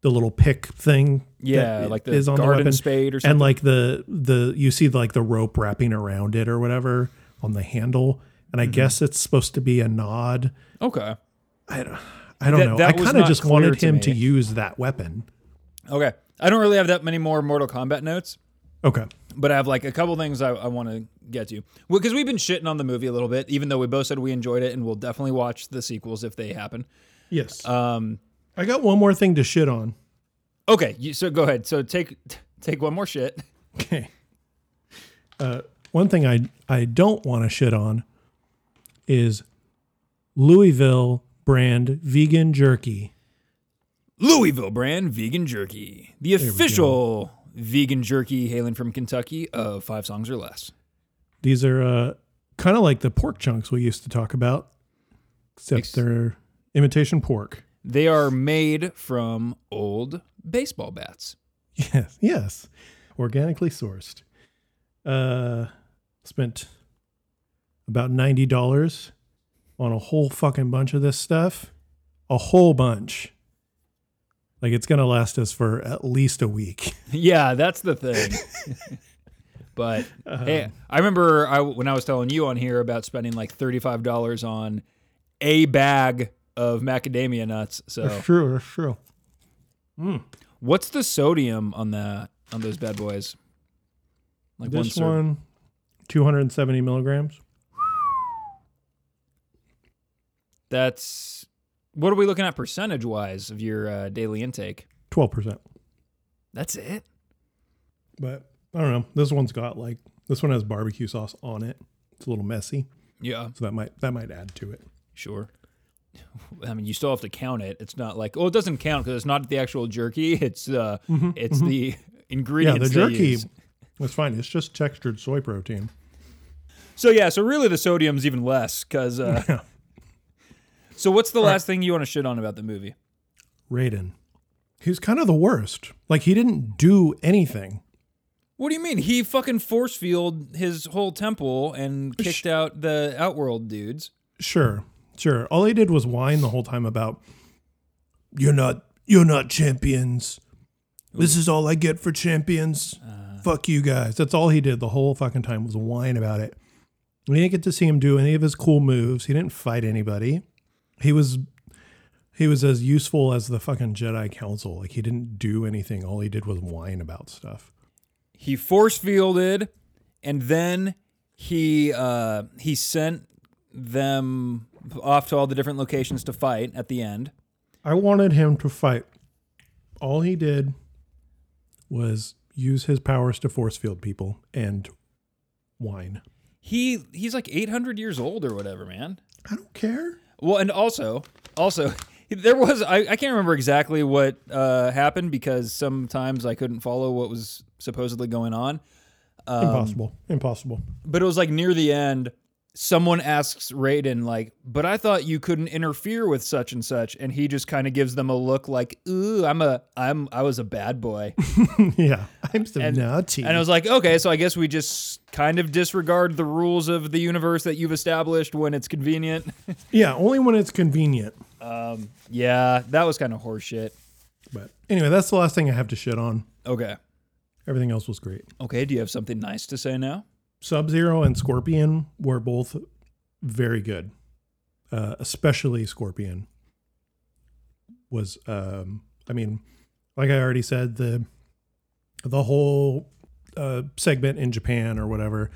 A: the little pick thing.
B: Yeah, like the
A: is on the
B: garden
A: weapon.
B: spade or something.
A: and like the the you see like the rope wrapping around it or whatever on the handle, and
B: Mm-hmm.
A: I guess it's supposed to be a nod.
B: okay,
A: I don't, I don't
B: That-
A: know.
B: that
A: I kind of just wanted
B: to
A: him to use that weapon.
B: okay. I don't really have that many more Mortal Kombat notes.
A: Okay.
B: but I have like a couple things I, I want to get to. Well, because we've been shitting on the movie a little bit, even though we both said we enjoyed it, and we'll definitely watch the sequels if they happen.
A: Yes.
B: Um,
A: I got one more thing to shit on.
B: okay, you, so go ahead. So take take one more shit.
A: Okay. Uh, one thing I I don't want to shit on is Louisville brand vegan jerky.
B: Louisville brand vegan jerky, the official vegan jerky hailing from Kentucky of five songs or less.
A: These are uh, kind of like the pork chunks we used to talk about, except
B: Ex-
A: they're imitation pork.
B: They are made from old baseball bats.
A: Yes, yes, organically sourced. Uh, spent about ninety dollars on a whole fucking bunch of this stuff, a whole bunch. Like it's gonna last us for at least a week.
B: yeah, that's the thing. but hey, I remember I, when I was telling you on here about spending like thirty-five dollars on a bag of macadamia nuts. So,
A: That's true. That's true.
B: what's the sodium on that on those bad boys? Like
A: This
B: serve-
A: one, two hundred and seventy milligrams.
B: That's what are we looking at percentage wise of your uh, daily intake?
A: Twelve percent.
B: That's it.
A: But I don't know. This one's got like this one has barbecue sauce on it. It's a little messy,
B: Yeah,
A: so that might that might add to it.
B: sure. I mean, you still have to count it. It's not like oh, it doesn't count because it's not the actual jerky. It's uh, it's the ingredients.
A: Yeah,
B: the
A: jerky. That's fine. It's just textured soy protein.
B: So yeah, so really the sodium's even less because. Uh,
A: Yeah.
B: so what's the last thing you want to shit on about the movie?
A: Raiden. He's kind of the worst. Like he didn't do anything.
B: What do you mean? He fucking force field his whole temple and kicked out the Outworld dudes.
A: Sure, sure. All he did was whine the whole time about you're not you're not champions. This is all I get for champions. Fuck you guys. That's all he did the whole fucking time was whine about it. We didn't get to see him do any of his cool moves. He didn't fight anybody. He was he was as useful as the fucking Jedi Council. Like he didn't do anything. All he did was whine about stuff.
B: He force fielded, and then he uh, he sent them off to all the different locations to fight at the end.
A: I wanted him to fight. All he did was use his powers to force field people and whine.
B: He he's like 800 years old or whatever, man.
A: I don't care.
B: Well, and also, also, there was I, I can't remember exactly what uh, happened because sometimes I couldn't follow what was supposedly going on. Um,
A: Impossible. Impossible.
B: But it was like near the end, someone asks Raiden like, "But I thought you couldn't interfere with such and such," and he just kind of gives them a look like, "Ooh, I'm a I'm I was a bad boy,"
A: yeah. I'm so
B: And-
A: naughty.
B: and I was like, "Okay, so I guess we just kind of disregard the rules of the universe that you've established when it's convenient."
A: yeah, only when it's convenient.
B: Um yeah, that was kind of horseshit.
A: But anyway, that's the last thing I have to shit on.
B: Okay.
A: Everything else was great.
B: Okay, do you have something nice to say now?
A: Sub Zero and Scorpion were both very good. Uh, especially Scorpion was um I mean, like I already said, the the whole uh, segment in Japan or whatever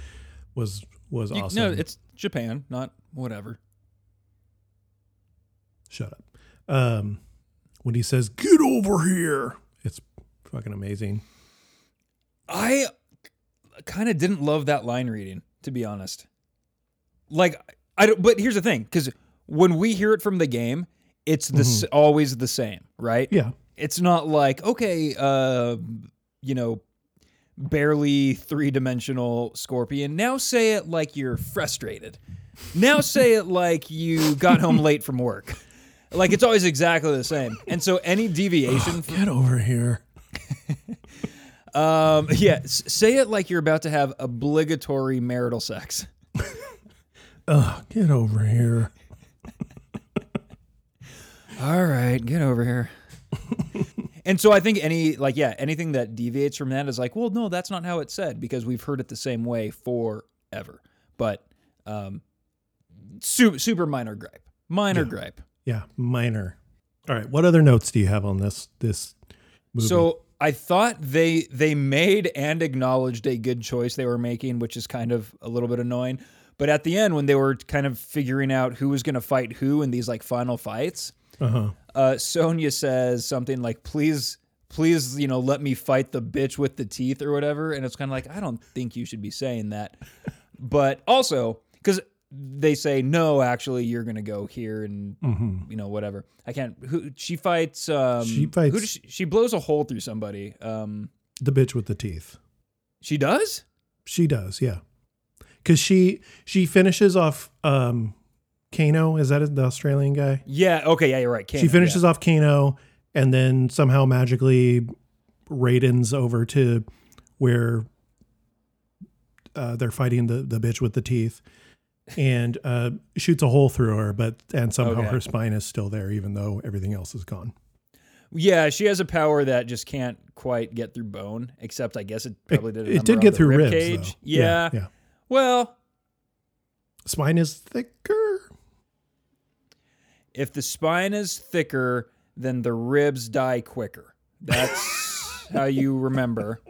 A: was was
B: You-
A: awesome.
B: No, it's Japan, not whatever.
A: Shut up. Um, when he says "Get over here," it's fucking amazing.
B: I kind of didn't love that line reading, to be honest. Like, I don't, but here's the thing, because when we hear it from the game, it's the s always the same, right?
A: Yeah,
B: It's not like okay, uh, you know, barely three dimensional scorpion. Now say it like you're frustrated. Now say it like you got home late from work. Like it's always exactly the same. And so any deviation
A: get over here.
B: Um, yeah, s- say it like you're about to have obligatory marital sex.
A: Ugh, get over here.
B: All right, get over here. and so I think any like yeah, anything that deviates from that is like, well, no, that's not how it's said because we've heard it the same way forever. But um, super super minor gripe, minor gripe.
A: Yeah, minor. All right, what other notes do you have on this this movie?
B: So I thought they they made and acknowledged a good choice they were making, which is kind of a little bit annoying. But at the end, when they were kind of figuring out who was going to fight who in these like final fights,
A: uh-huh.
B: uh, Sonya says something like, "Please, please, you know, let me fight the bitch with the teeth or whatever." And it's kind of like, I don't think you should be saying that. but also, because they say no, actually, you're gonna go here and you know whatever. I can't. Who she fights? Um,
A: She
B: Who
A: fights-
B: does she, she blows a hole through somebody. Um,
A: the bitch with the teeth.
B: she does.
A: She does, yeah. Because she she finishes off um Kano. Is that the Australian guy?
B: Yeah. Okay. Yeah. You're right.
A: kano,
B: she
A: finishes
B: yeah.
A: off Kano, and then somehow magically Raiden's over to where uh, they're fighting the the bitch with the teeth, and uh, shoots a hole through her. But and somehow
B: Okay.
A: her spine is still there, even though everything else is gone.
B: Yeah, she has a power that just can't quite get through bone. Except, I guess it probably did. A
A: it did get through
B: rib
A: ribs.
B: cage.
A: though.
B: Yeah.
A: yeah.
B: Well,
A: Spine is thicker.
B: if the spine is thicker, then the ribs die quicker. That's how you remember.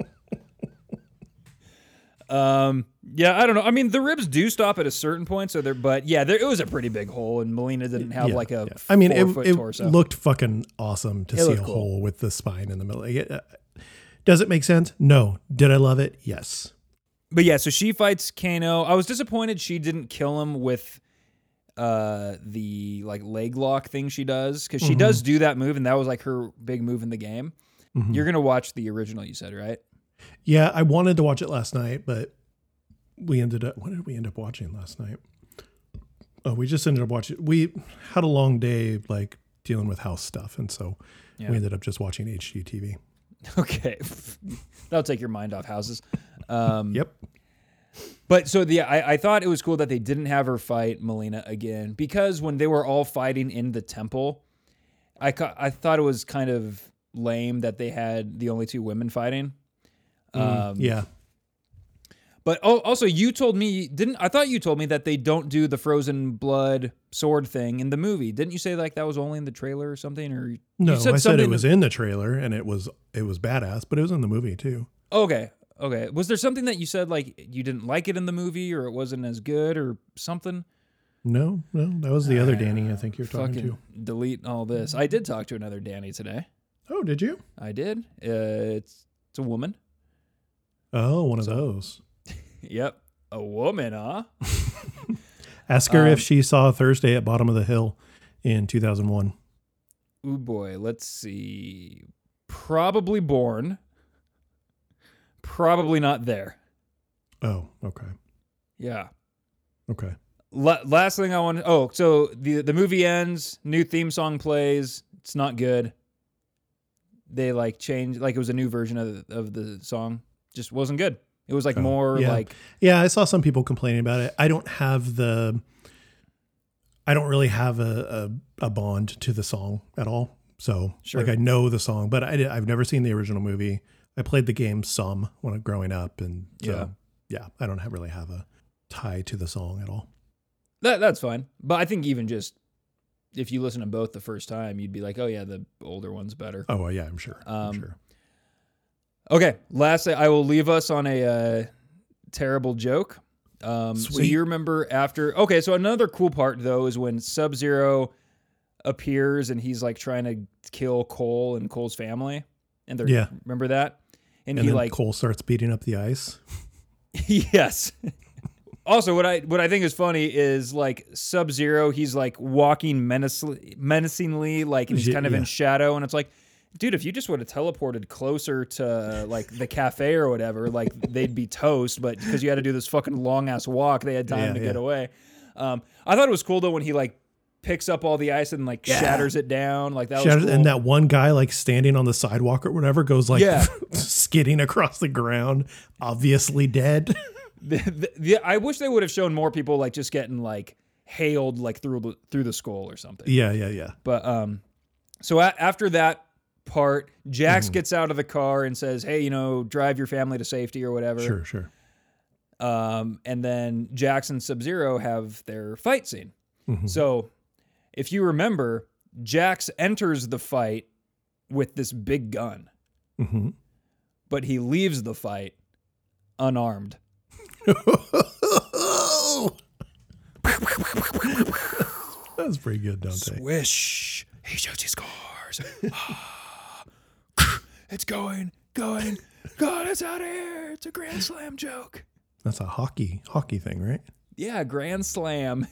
B: Um. Yeah, I don't know. I mean, the ribs do stop at a certain point, so they're. But yeah, there, it was a pretty big hole, and Mileena didn't have
A: Yeah,
B: like a.
A: yeah. I mean, it, it looked fucking awesome to
B: It
A: see a
B: cool.
A: hole with the spine in the middle. It- uh, does it make sense? No. Did I love it? Yes.
B: But yeah, so she fights Kano. I was disappointed she didn't kill him with uh the like leg lock thing she does because she does do that move and that was like her big move in the game. You're gonna watch the original, you said, right?
A: Yeah, I wanted to watch it last night, but we ended up. What did we end up watching last night? Oh, we just ended up watching. We had a long day, like dealing with house stuff, and so
B: Yeah.
A: we ended up just watching HGTV.
B: Okay, that'll take your mind off houses. Um,
A: Yep.
B: But so the I, I thought it was cool that they didn't have her fight Mileena again because when they were all fighting in the temple, I ca- I thought it was kind of lame that they had the only two women fighting. Um,
A: yeah.
B: But oh, also, you told me didn't I thought you told me that they don't do the frozen blood sword thing in the movie? Didn't you say like that was only in the trailer or something? Or
A: No,
B: you
A: I said it was in the trailer, and it was it was badass, but it was in the movie too.
B: okay. Okay, was there something that you said like you didn't like it in the movie, or it wasn't as good, or something?
A: No, no, that was the other Danny. I think you're talking to.
B: delete all this. I did talk to another Danny today.
A: Oh, did you?
B: I did. Uh, it's it's a woman.
A: Oh, one of those.
B: Yep, a woman, huh?
A: Ask her
B: Um,
A: if she saw Thursday at Bottom of the Hill in 2001.
B: Ooh boy, let's see. Probably born. Probably not there.
A: Oh, okay,
B: Yeah.
A: okay.
B: La- last thing I want. Oh, so the the movie ends. New theme song plays. It's not good. They like changed. Like it was a new version of the, of the song. Just wasn't good. It was like
A: Oh,
B: more
A: yeah.
B: like
A: Yeah, I saw some people complaining about it. I don't have the. I don't really have a, a, a bond to the song at all. So,
B: Sure.
A: like, I know the song, but I, did- I've never seen the original movie. I played the game some when I was growing up, and so,
B: Yeah.
A: yeah, I don't have, really have a tie to the song at all.
B: that. That's fine. But I think even just if you listen to both the first time, you'd be like, oh yeah, the older one's better.
A: Oh, well, yeah, I'm sure. I'm
B: Um,
A: sure.
B: Okay, lastly, I will leave us on a uh, terrible joke. Um, so you remember after? Okay, so another cool part though is when Sub Zero appears and he's like trying to kill Cole and Cole's family, and they're
A: Yeah.
B: remember that, and,
A: And
B: he like
A: Cole starts beating up the ice.
B: yes. also, what I what I think is funny is like Sub Zero. He's like walking menacingly, menacingly, like and he's kind of in shadow, and it's like, dude, if you just would have teleported closer to like the cafe or whatever, like they'd be toast. But because you had to do this fucking long ass walk, they had time
A: Yeah,
B: to
A: yeah.
B: get away. Um, I thought it was cool though when he like picks up all the ice and like
A: Yeah.
B: shatters it down. Like that
A: Shatters-
B: was cool.
A: And that one guy, like standing on the sidewalk or whatever, goes like skidding across the ground, obviously dead.
B: the, the, the, I wish they would have shown more people like just getting like hailed like through the- through the skull or something.
A: yeah, yeah, yeah.
B: But um, so a- after that part, Jax gets out of the car and says, "Hey, you know, drive your family to safety or whatever."
A: Sure, sure.
B: Um, and then Jax and Sub Zero have their fight scene.
A: Mhm.
B: So, if you remember, Jax enters the fight with this big gun,
A: hmm
B: but he leaves the fight unarmed.
A: That's pretty good, Dante.
B: Swish. He shoots his scores. it's going, going. God, it's out of here. It's a grand slam joke.
A: That's a hockey hockey thing, right?
B: Yeah, grand slam.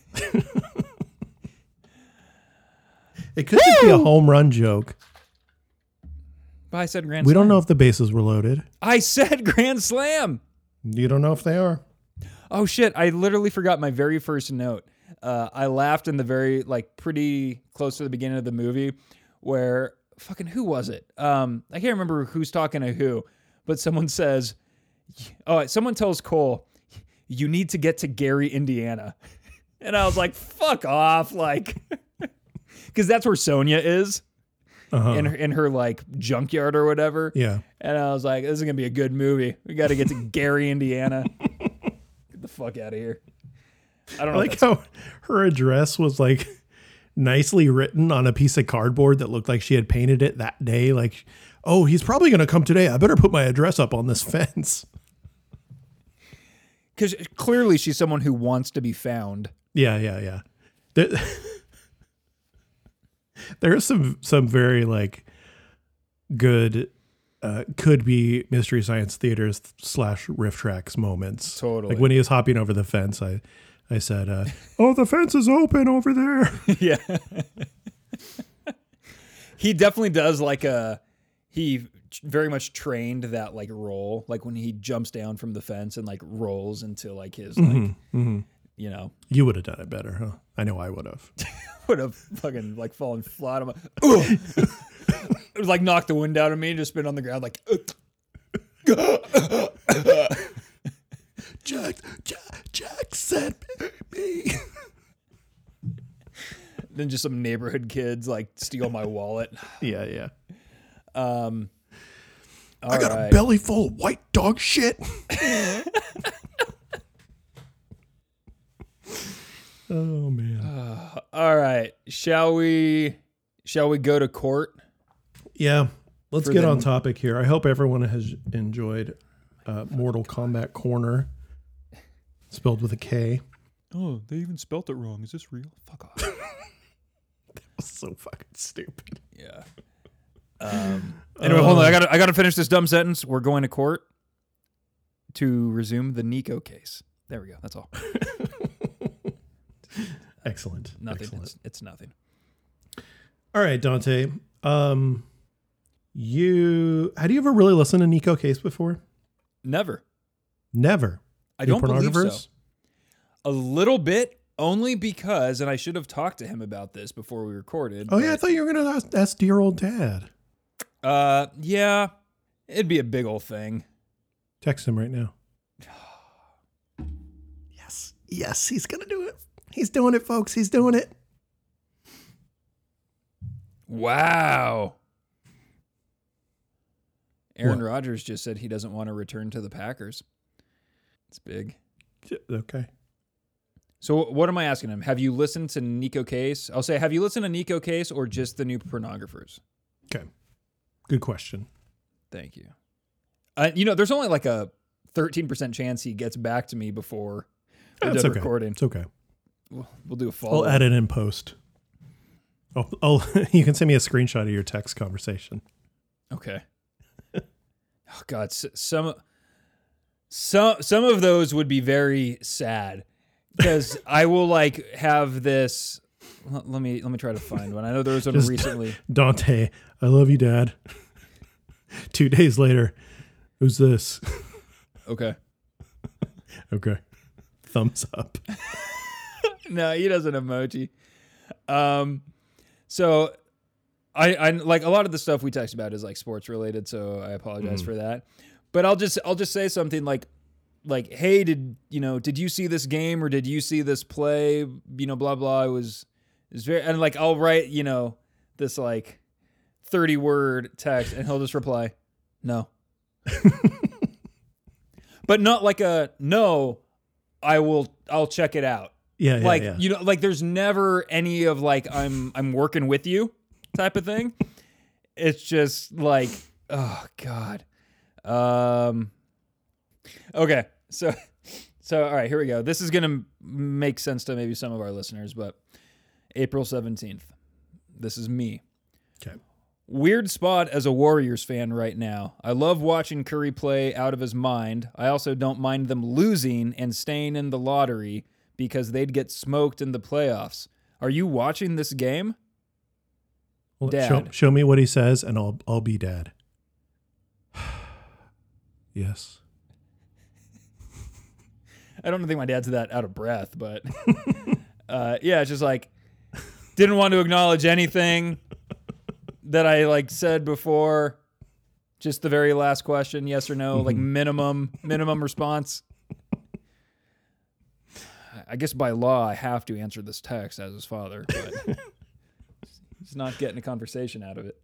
A: It could just be a home run joke.
B: But I said grand
A: We
B: slam.
A: don't know if the bases were loaded.
B: I said grand slam.
A: You don't know if they are.
B: Oh shit! I literally forgot my very first note. Uh, I laughed in the very like pretty close to the beginning of the movie, where fucking who was it? Um, I can't remember who's talking to who, but someone says, "Oh, someone tells Cole, you need to get to Gary, Indiana," and I was like, "Fuck off!" Like, because that's where Sonya is
A: Uh-huh.
B: in her, in her like junkyard or whatever.
A: yeah.
B: And I was like, this is gonna be a good movie. We got to get to Gary, Indiana. get the fuck out of here. I don't
A: I
B: know.
A: like how her address was like nicely written on a piece of cardboard that looked like she had painted it that day. Like, oh, he's probably going to come today. I better put my address up on this fence.
B: Because clearly she's someone who wants to be found.
A: Yeah, yeah, yeah. There, there is some some very like good uh, could be mystery science theaters slash RiffTrax moments.
B: Totally.
A: Like when he was hopping over the fence, I I said, uh, "Oh, the fence is open over there."
B: yeah. he definitely does like a. He very much trained that like roll, like when he jumps down from the fence and like rolls into like his like
A: hmm
B: you know
A: You would have done it better, huh? I know I would have.
B: would have fucking like fallen flat on my. It was like knocked the wind out of me and just been on the ground like.
A: Jax, Jax, Jax sent me.
B: then just some neighborhood kids like steal my wallet.
A: yeah, yeah.
B: Um,
A: I got
B: alright.
A: a belly full of white dog shit. oh man.
B: All right, shall we? Shall we go to court?
A: Yeah. Let's get
B: the-
A: on topic here. I hope everyone has enjoyed uh, Mortal Kombat Corner, spelled with a K.
B: Oh, they even spelt it wrong. Is this real? Fuck off.
A: That was so fucking stupid.
B: yeah. Um. Anyway, hold on. I got to I got to finish this dumb sentence. We're going to court to resume the Neko case. There we go. That's all.
A: Excellent.
B: Nothing.
A: Excellent.
B: It's, it's nothing.
A: All right, Dante. Um, you had you ever really listened to Neko Case before?
B: Never.
A: Never.
B: I don't believe so. A little bit, only because, and I should have talked to him about this before we recorded.
A: Oh yeah, I thought you were gonna ask, ask dear old dad.
B: Uh, yeah, it'd be a big old thing.
A: Text him right now. yes, yes, he's gonna do it. He's doing it, folks. He's doing it.
B: Wow. Aaron? Rodgers just said he doesn't want to return to the Packers. It's big.
A: Okay.
B: So what am I asking him? Have you listened to Neko Case? I'll say, have you listened to Neko Case or just the new pornographers?
A: Okay. Good question.
B: Thank you. Uh, you know, there's only like a 13% chance he gets back to me before I'm
A: okay.
B: recording.
A: It's okay.
B: We'll, we'll do a follow.
A: I'll add edit in post. Oh, oh, you can send me a screenshot of your text conversation.
B: Okay. oh God, some some some of those would be very sad because I will like have this. Let me let me try to find one. I know there was one
A: Just-
B: recently.
A: Dante, I love you, Dad. Two days later, who's this?
B: Okay.
A: Okay. Thumbs up.
B: no, he does an emoji. Um, so I, I like a lot of the stuff we text about is like sports related, so I apologize for that. But I'll just I'll just say something like like hey did you know did you see this game or did you see this play? You know blah blah. It was it was very and like I'll write you know this like 30 word text and he'll just reply no. But not like a no I will I'll check it out.
A: Yeah, yeah,
B: like
A: yeah.
B: you know like there's never any of like i'm i'm working with you type of thing. It's just like oh god um okay so so all right here we go this is gonna make sense to maybe some of our listeners but april 17th this is me
A: okay.
B: Weird spot as a Warriors fan right now. I love watching Curry play out of his mind. I also don't mind them losing and staying in the lottery because they'd get smoked in the playoffs. Are you watching this game?
A: Well,
B: Dad.
A: Show, show me what he says, and I'll I'll be dad. Yes.
B: I don't think my dad's that out of breath, but uh, yeah, it's just like didn't want to acknowledge anything that I like said before. Just the very last question, yes or no, like minimum minimum response. I guess by law I have to answer this text as his father, but he's not getting a conversation out of it.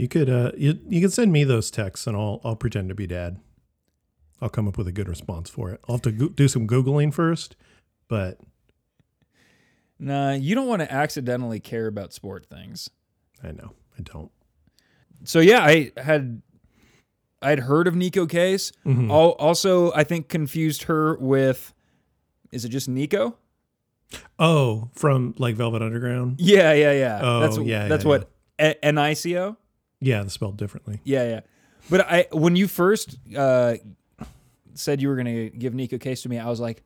A: You could uh you you can send me those texts, and I'll I'll pretend to be dad. I'll come up with a good response for it. I'll have to go- do some googling first, but
B: Nah, you don't want to accidentally care about sport things.
A: I know I don't.
B: so yeah, I had I'd heard of Neko Case.
A: Mhm.
B: Also, I think confused her with is it just Nico?
A: Oh, from like Velvet Underground.
B: Yeah, yeah, yeah.
A: Oh,
B: that's
A: yeah,
B: that's
A: yeah,
B: what A- N-I-C-O?
A: Yeah, spelled differently.
B: Yeah, yeah. But I when you first uh, said you were gonna give Neko Case to me, I was like,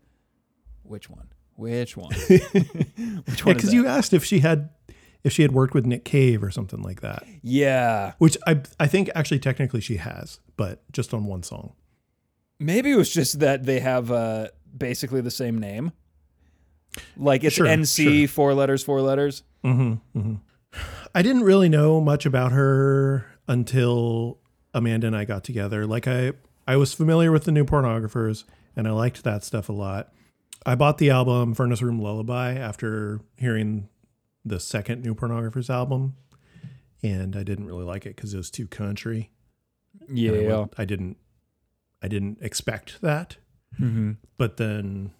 B: which one? Which one? which one?
A: because
B: that?
A: you asked if she had if she had worked with Nick Cave or something like that,
B: yeah.
A: which I I think actually technically she has, but just on one song.
B: Maybe it was just that they have uh, basically the same name. Like it's
A: Sure,
B: NC,
A: sure.
B: four letters, four letters.
A: Mm-hmm, mm-hmm. I didn't really know much about her until Amanda and I got together. Like I, I was familiar with the new pornographers, and I liked that stuff a lot. I bought the album Furnace Room Lullaby after hearing the second new pornographers album, and I didn't really like it because it was too country. And I,
B: Yeah.
A: went- I didn't, I didn't expect that.
B: Mm-hmm.
A: But then,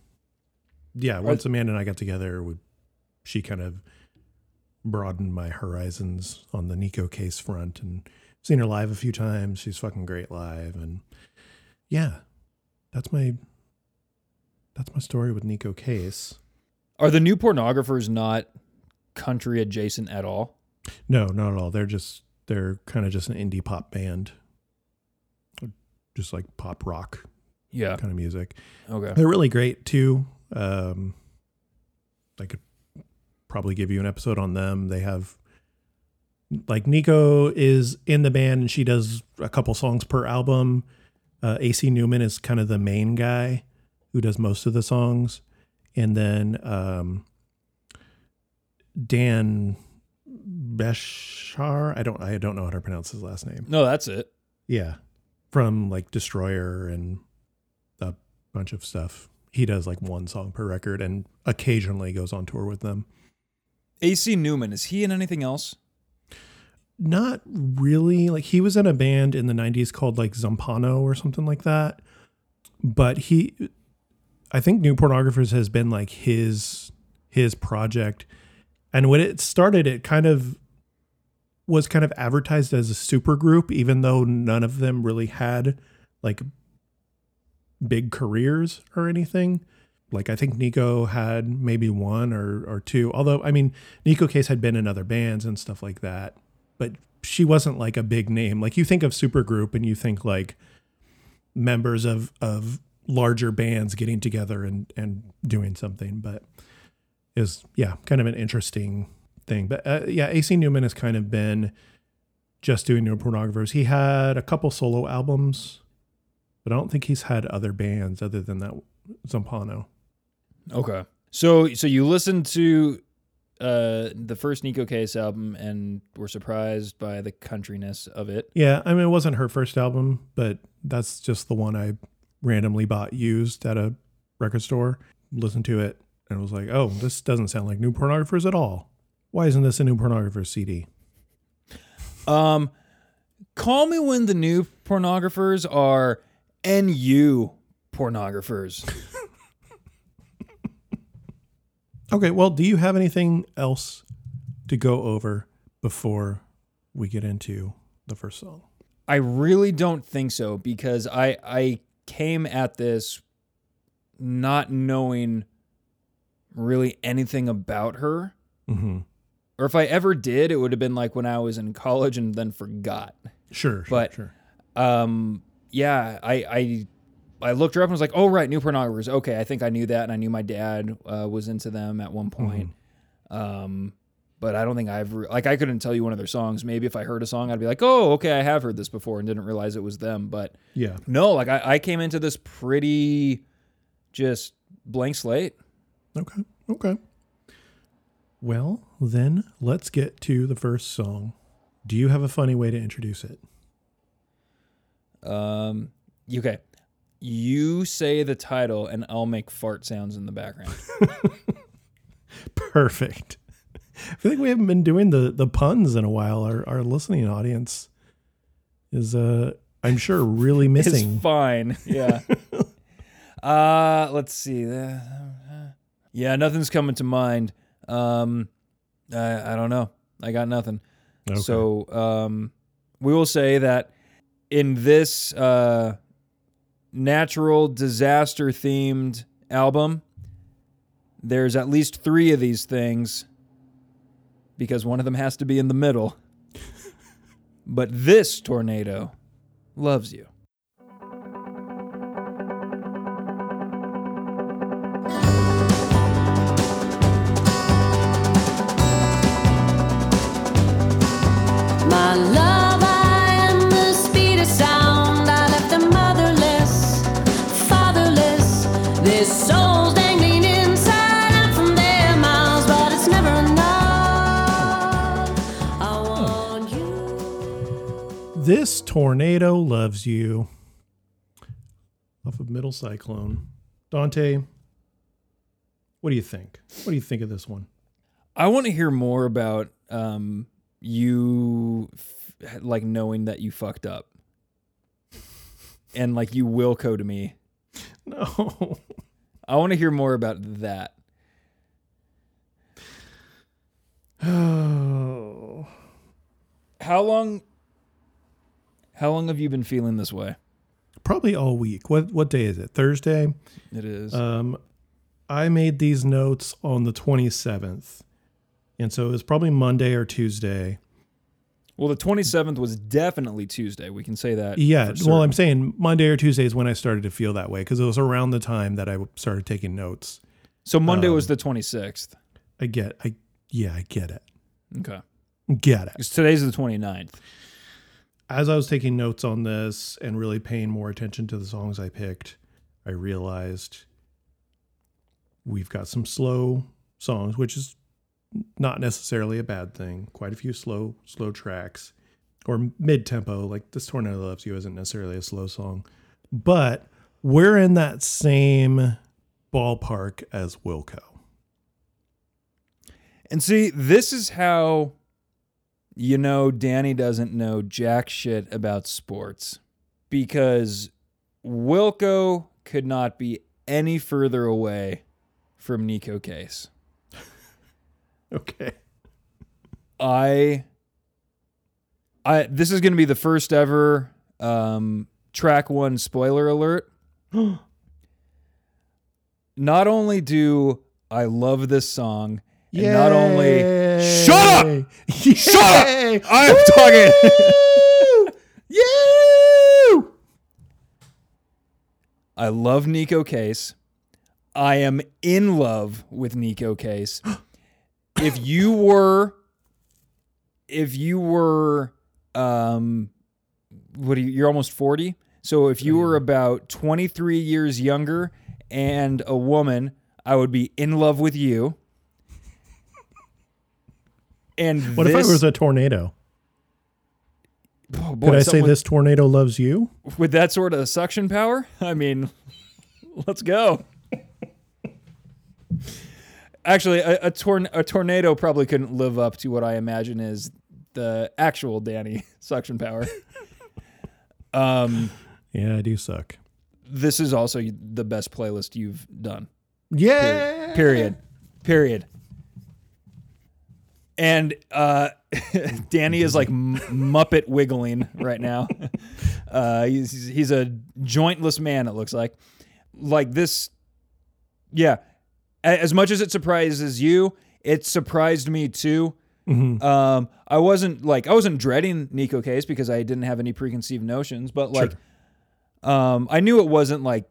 A: yeah, once Amanda and I got together, we, she kind of broadened my horizons on the Neko case front and seen her live a few times. She's fucking great live. And yeah, that's my, that's my story with Neko case.
B: Are the new pornographers not country adjacent at all?
A: No, not at all. They're just, they're kind of just an indie pop band, just like pop rock
B: Yeah.
A: kind of music.
B: Okay.
A: They're really great too. Um, I could probably give you an episode on them. They have like Neko is in the band and she does a couple songs per album. Uh, AC Newman is kind of the main guy who does most of the songs, and then um, Dan Bejar. I don't I don't know how to pronounce his last name.
B: No, that's it.
A: Yeah. From like Destroyer and a bunch of stuff. He does like one song per record and occasionally goes on tour with them.
B: AC Newman, is he in anything else?
A: Not really. Like he was in a band in the 90s called like Zumpano or something like that. But he I think New Pornographers has been like his his project. And when it started it kind of was kind of advertised as a super group even though none of them really had like big careers or anything. Like I think Neko had maybe one or or two. Although I mean, Neko Case had been in other bands and stuff like that, but she wasn't like a big name. Like you think of supergroup and you think like members of of larger bands getting together and and doing something, but is yeah, kind of an interesting thing. But uh, yeah, AC Newman has kind of been just doing new pornographers. He had a couple solo albums, but I don't think he's had other bands other than that Zumpano.
B: Okay. So so you listened to uh the first Neko Case album and were surprised by the countryness of it.
A: Yeah, I mean it wasn't her first album, but that's just the one I randomly bought used at a record store. Listened to it and was like, "Oh, this doesn't sound like new pornographers at all. Why isn't this a new Pornographers CD?"
B: Um call me when the new pornographers are NU pornographers.
A: Okay, well, do you have anything else to go over before we get into the first song?
B: I really don't think so because I I came at this not knowing really anything about her.
A: Mm-hmm.
B: Or if I ever did, it would have been like when I was in college and then forgot.
A: Sure, sure,
B: But-
A: sure.
B: Um, yeah, I I I looked her up and was like, oh right, new pornographers. Okay, I think I knew that, and I knew my dad uh, was into them at one point. Um, but I don't think I've re- like I couldn't tell you one of their songs. Maybe if I heard a song, I'd be like, oh, okay, I have heard this before, and didn't realize it was them. But
A: Yeah.
B: no, like I, I came into this pretty just blank slate.
A: Okay. Okay. Well, then let's get to the first song. Do you have a funny way to introduce it?
B: Um, okay. You say the title, and I'll make fart sounds in the background.
A: Perfect. I feel like we haven't been doing the the puns in a while. Our our listening audience is uh I'm sure really missing.
B: It's fine. Yeah. uh, let's see. Yeah, nothing's coming to mind. Um, I, I don't know. I got nothing.
A: Okay.
B: So um, we will say that in this uh, natural disaster themed album, there's at least three of these things because one of them has to be in the middle. but this tornado loves you.
A: This tornado loves you. Off of Middle Cyclone. Dante, what do you think? What do you think of this one?
B: I want to hear more about um, you, f- like knowing that you fucked up, and like you will code me.
A: No.
B: I want to hear more about that.
A: Oh.
B: How long? How long have you been feeling this way?
A: Probably all week. What what day is it? Thursday?
B: It is.
A: Um, I made these notes on the 27th. And so it was probably Monday or Tuesday.
B: well, the twenty seventh was definitely Tuesday. We can say that.
A: Yeah. Well. I'm saying Monday or Tuesday is when I started to feel that way because it was around the time that I started taking notes.
B: so Monday was
A: um,
B: the twenty sixth.
A: I get, I, yeah, I get it.
B: Okay.
A: Get it.
B: Because today's the 29th.
A: As I was taking notes on this and really paying more attention to the songs I picked, I realized we've got some slow songs, which is not necessarily a bad thing. Quite a few slow, slow tracks or mid tempo. Like this Tornado Loves You isn't necessarily a slow song, but we're in that same ballpark as Wilco.
B: And see, this is how you know Danny doesn't know jack shit about sports because Wilco could not be any further away from Neko Case.
A: Okay.
B: I I this is going to be the first ever um track 1 spoiler alert. not only do I love this song, and not only shut up, shut up, I'm talking.
A: You.
B: I love Neko Case. I am in love with Neko Case. if you were, if you were, um, what are you? You're almost forty. So if you were about 23 years younger and a woman, I would be in love with you. And
A: What
B: this,
A: if it was a tornado?
B: oh boy,
A: Could I say this tornado loves you?
B: with that sort of suction power? I mean, let's go. Actually, a, a, torn- a tornado probably couldn't live up to what I imagine is the actual Danny suction power. Um,
A: Yeah, I do suck.
B: this is also the best playlist you've done.
A: Yeah.
B: Period. Period. And uh, Danny is like m- Muppet wiggling right now. Uh, he's he's a jointless man. It looks like. Like this, yeah. As much as it surprises you, it surprised me too. Um, I wasn't like I wasn't dreading Neko Case because I didn't have any preconceived notions, but like, um, I knew it wasn't like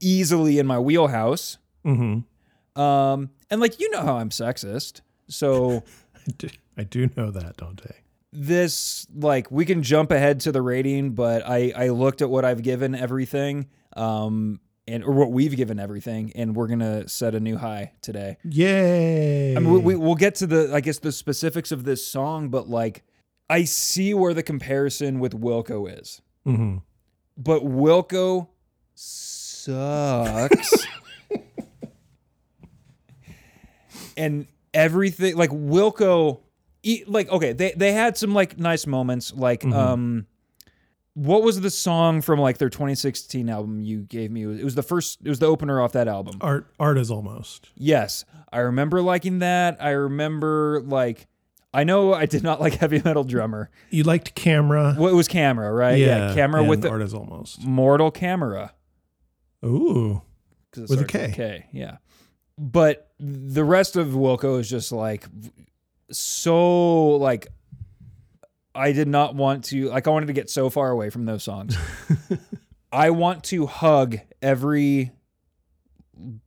B: easily in my wheelhouse.
A: Mm-hmm.
B: Um, and like you know how I'm sexist, so
A: I do, I do know that, don't I?
B: this like we can jump ahead to the rating, but I I looked at what I've given everything, um, and or what we've given everything, and we're gonna set a new high today.
A: Yay.
B: I mean, we, we, we'll get to the I guess the specifics of this song, but like I see where the comparison with Wilco is,
A: mm-hmm.
B: but Wilco sucks. and everything like Wilco like okay they they had some like nice moments like um what was the song from like their 2016 album you gave me? It was the first it was the opener off that album.
A: Art art is almost.
B: yes. I remember liking that. I remember like i know i did not like heavy metal drummer.
A: You liked camera.
B: well, it was camera right?
A: Yeah,
B: camera with the
A: art is almost.
B: mortal camera.
A: Ooh,
B: it
A: With a
B: starts
A: K.
B: yeah but the rest of wilco is just like so like I did not want to like I wanted to get so far away from those songs. I want to hug every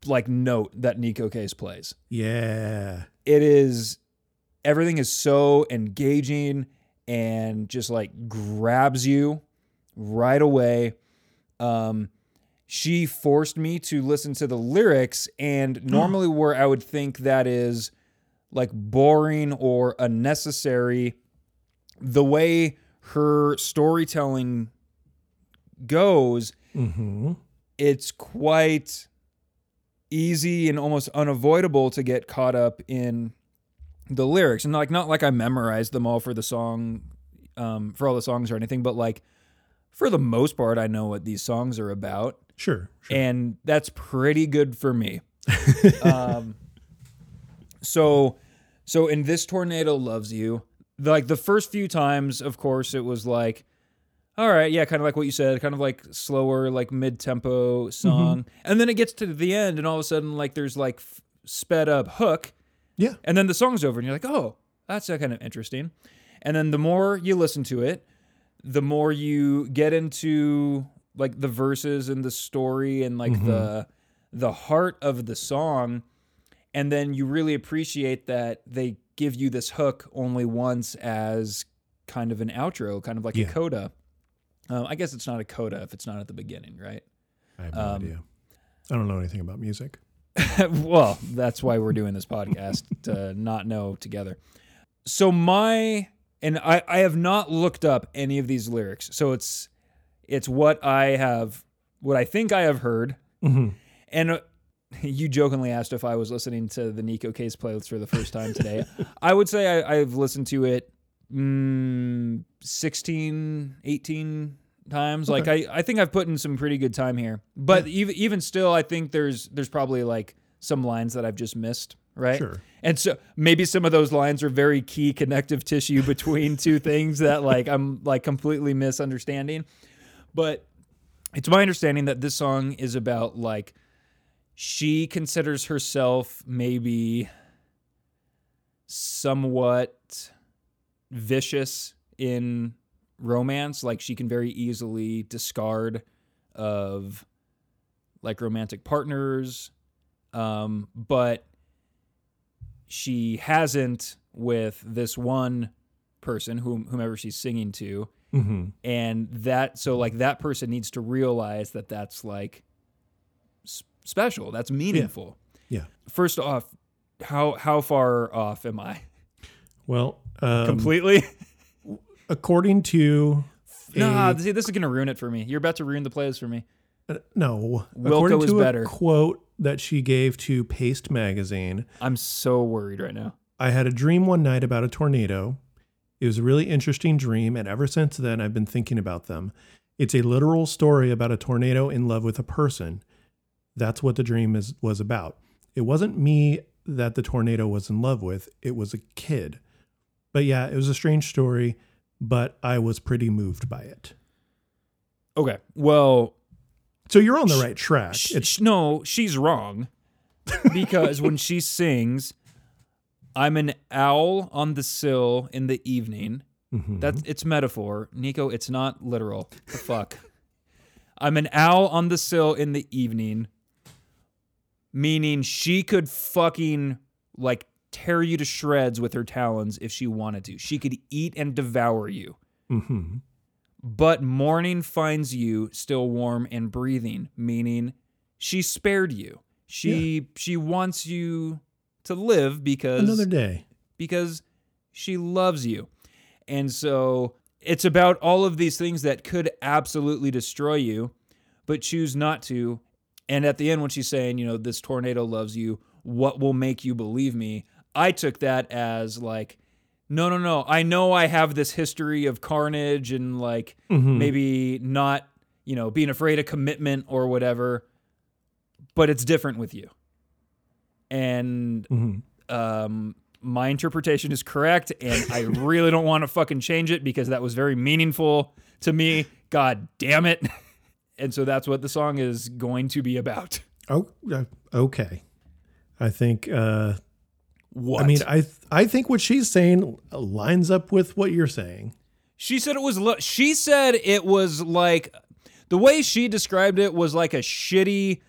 B: like note that Neko Case plays.
A: Yeah.
B: It is everything is so engaging and just like grabs you right away. Um she forced me to listen to the lyrics and normally where I would think that is like boring or unnecessary the way her storytelling goes
A: Mm-hmm.
B: it's quite easy and almost unavoidable to get caught up in the lyrics. And like not like I memorized them all for the song um for all the songs or anything but like for the most part I know what these songs are about
A: Sure. sure.
B: and that's pretty good for me. um, so, so in this tornado loves you. Like the first few times, of course, it was like, all right, yeah, kind of like what you said, kind of like slower, like mid tempo song, and then it gets to the end, and all of a sudden, like there's like f- sped up hook,
A: yeah.
B: and then the song's over, and you're like, oh, that's uh, kind of interesting. And then the more you listen to it, the more you get into like the verses and the story and like the the heart of the song, and then you really appreciate that they give you this hook only once as kind of an outro, kind of like
A: Yeah.
B: a coda. Um, I guess it's not a coda if it's not at the beginning, right?
A: I have no
B: Um,
A: idea. I don't know anything about music.
B: well, that's why we're doing this podcast to not know together. So my and I I have not looked up any of these lyrics. So it's it's what I have what I think I have heard.
A: Mhm.
B: And uh, you jokingly asked if I was listening to the Neko Case playlist for the first time today. I would say I, I've listened to it mm, 16, 18 times. Like I, I think I've put in some pretty good time here. But even even still, I think there's there's probably like some lines that I've just missed. Right.
A: Sure.
B: And so maybe some of those lines are very key connective tissue between two things that like I'm like completely misunderstanding. But it's my understanding that this song is about like she considers herself maybe somewhat vicious in romance. Like she can very easily discard of like romantic partners. Um but she hasn't with this one person whom whomever she's singing to
A: Mm-hmm.
B: and that so like that person needs to realize that that's like s- special. That's meaningful.
A: Yeah.
B: first off how how far off am i?
A: Well, um,
B: completely?
A: According to
B: nah see this is gonna ruin it for me. You're about to ruin the plays for me.
A: Uh, no,
B: Wilco
A: according
B: is
A: to a
B: better.
A: quote that she gave to Paste magazine,
B: i'm so worried right now.
A: I had a dream one night about a tornado. It was a really interesting dream, and ever since then, I've been thinking about them. It's a literal story about a tornado in love with a person. That's what the dream is was about. It wasn't me that the tornado was in love with; it was a kid. But yeah, it was a strange story, but I was pretty moved by it.
B: okay well
A: So you're on the right track.
B: sh- no she's wrong because when she sings i'm an owl on the sill in the evening
A: Mhm.
B: That's it's metaphor, Neko. It's not literal. The fuck. I'm an owl on the sill in the evening, meaning she could fucking like tear you to shreds with her talons if she wanted to. She could eat and devour you.
A: Mhm.
B: But morning finds you still warm and breathing, meaning she spared you. She she wants you to live because
A: another day.
B: because she loves you. And so it's about all of these things that could absolutely destroy you, but choose not to. And at the end, when she's saying, you know, this tornado loves you, what will make you believe me? I took that as like, no, no, no. I know I have this history of carnage and like
A: Mhm.
B: maybe not, you know, being afraid of commitment or whatever, but it's different with you. And
A: Mhm.
B: um, my interpretation is correct, and I really don't want to fucking change it because that was very meaningful to me. God damn it. And so that's what the song is going to be about.
A: Oh, okay. I think. Uh,
B: What?
A: I mean, I I think what she's saying lines up with what you're saying.
B: she said it was, lo- she said it was like, the way she described it was like a shitty,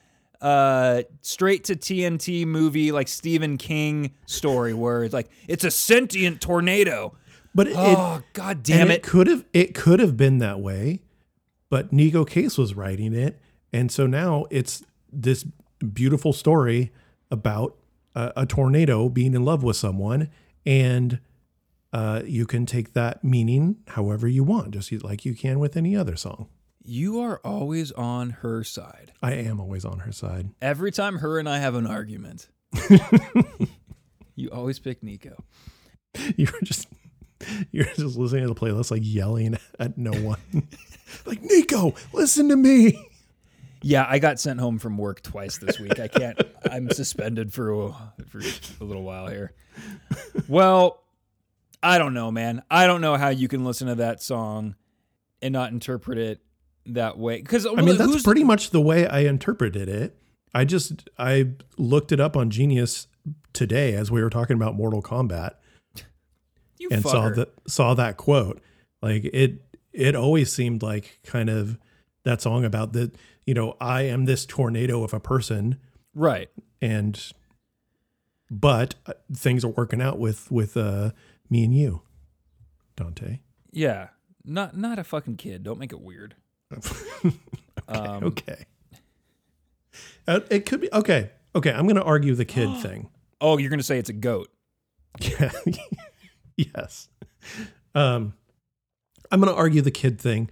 B: uh, straight to TNT movie, like Stephen King story where it's like, it's a sentient tornado.
A: But it,
B: Oh, god damn it.
A: it could have it could have been that way, but Neko Case was writing it, and so now it's this beautiful story about a, a tornado being in love with someone, and uh, you can take that meaning however you want, just like you can with any other song.
B: You are always on her side.
A: I am always on her side.
B: Every time her and I have an argument, you always pick Neko.
A: You were just you're just listening to the playlist, like yelling at no one, like Neko, listen to me.
B: Yeah, I got sent home from work twice this week. I can't. I'm suspended for a, for a little while here. Well, I don't know, man. I don't know how you can listen to that song and not interpret it that way. Because
A: I mean, that's pretty much the way I interpreted it. I just I looked it up on Genius today as we were talking about Mortal Kombat
B: you
A: and saw that saw that quote. Like it it always seemed like kind of that song about the you know I am this tornado of a person
B: right.
A: and but uh, things are working out with with uh me and you, Dante.
B: Yeah. Not not a fucking kid. Don't make it weird. Um,
A: Okay. Uh, it could be okay. Okay, I'm going to argue the kid thing.
B: Oh, you're gonna say it's a goat.
A: Yeah. yes. Um, I'm going to argue the kid thing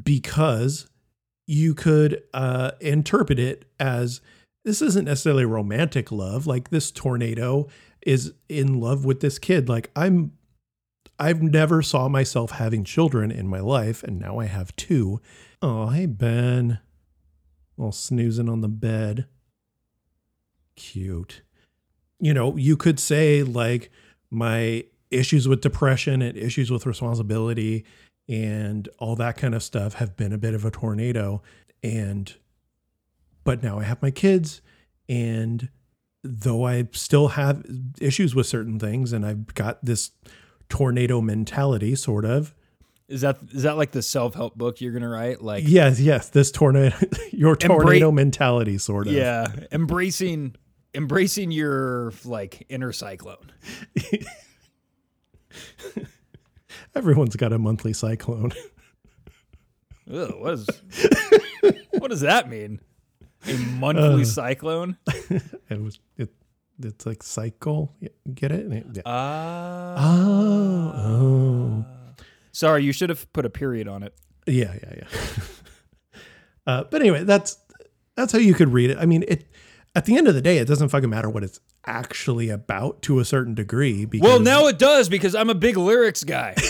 A: because you could uh, interpret it as this isn't necessarily romantic love. Like this tornado is in love with this kid. Like I'm, I've never saw myself having children in my life, and now I have two. Oh, hey Ben, all snoozing on the bed. Cute you know, you could say like my issues with depression and issues with responsibility and all that kind of stuff have been a bit of a tornado and but now I have my kids And though I still have issues with certain things and I've got this tornado mentality, sort of.
B: Is that is that like the self help book you're gonna write? Like
A: Yes, yes, this tornado, your
B: Embra-
A: tornado mentality, sort of.
B: yeah, embracing embracing your like inner cyclone.
A: Everyone's got a monthly cyclone.
B: Ugh, what is what does that mean? A monthly uh, cyclone?
A: it was it. It's like cycle. Get it? Yeah.
B: Ah.
A: oh, oh.
B: Sorry, you should have put a period on it.
A: Yeah, yeah, yeah. uh, but anyway, that's that's how you could read it. I mean, it at the end of the day, it doesn't fucking matter what it's actually about to a certain degree. Because
B: Well, now it does because I'm a big lyrics guy.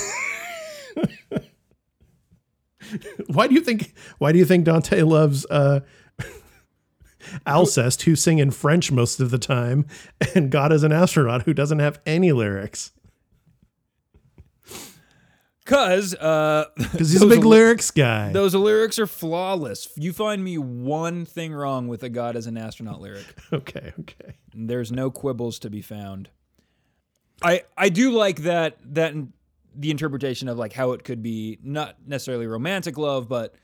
A: why do you think why do you think Dante loves uh, Alcest, who sing in French most of the time, and God is an astronaut, who doesn't have any lyrics?
B: Cause uh
A: Because he's a big lyrics guy.
B: Those lyrics are flawless. You find me one thing wrong with a God as an astronaut lyric.
A: okay, okay.
B: There's no quibbles to be found. I I do like that that the interpretation of like how it could be not necessarily romantic love, but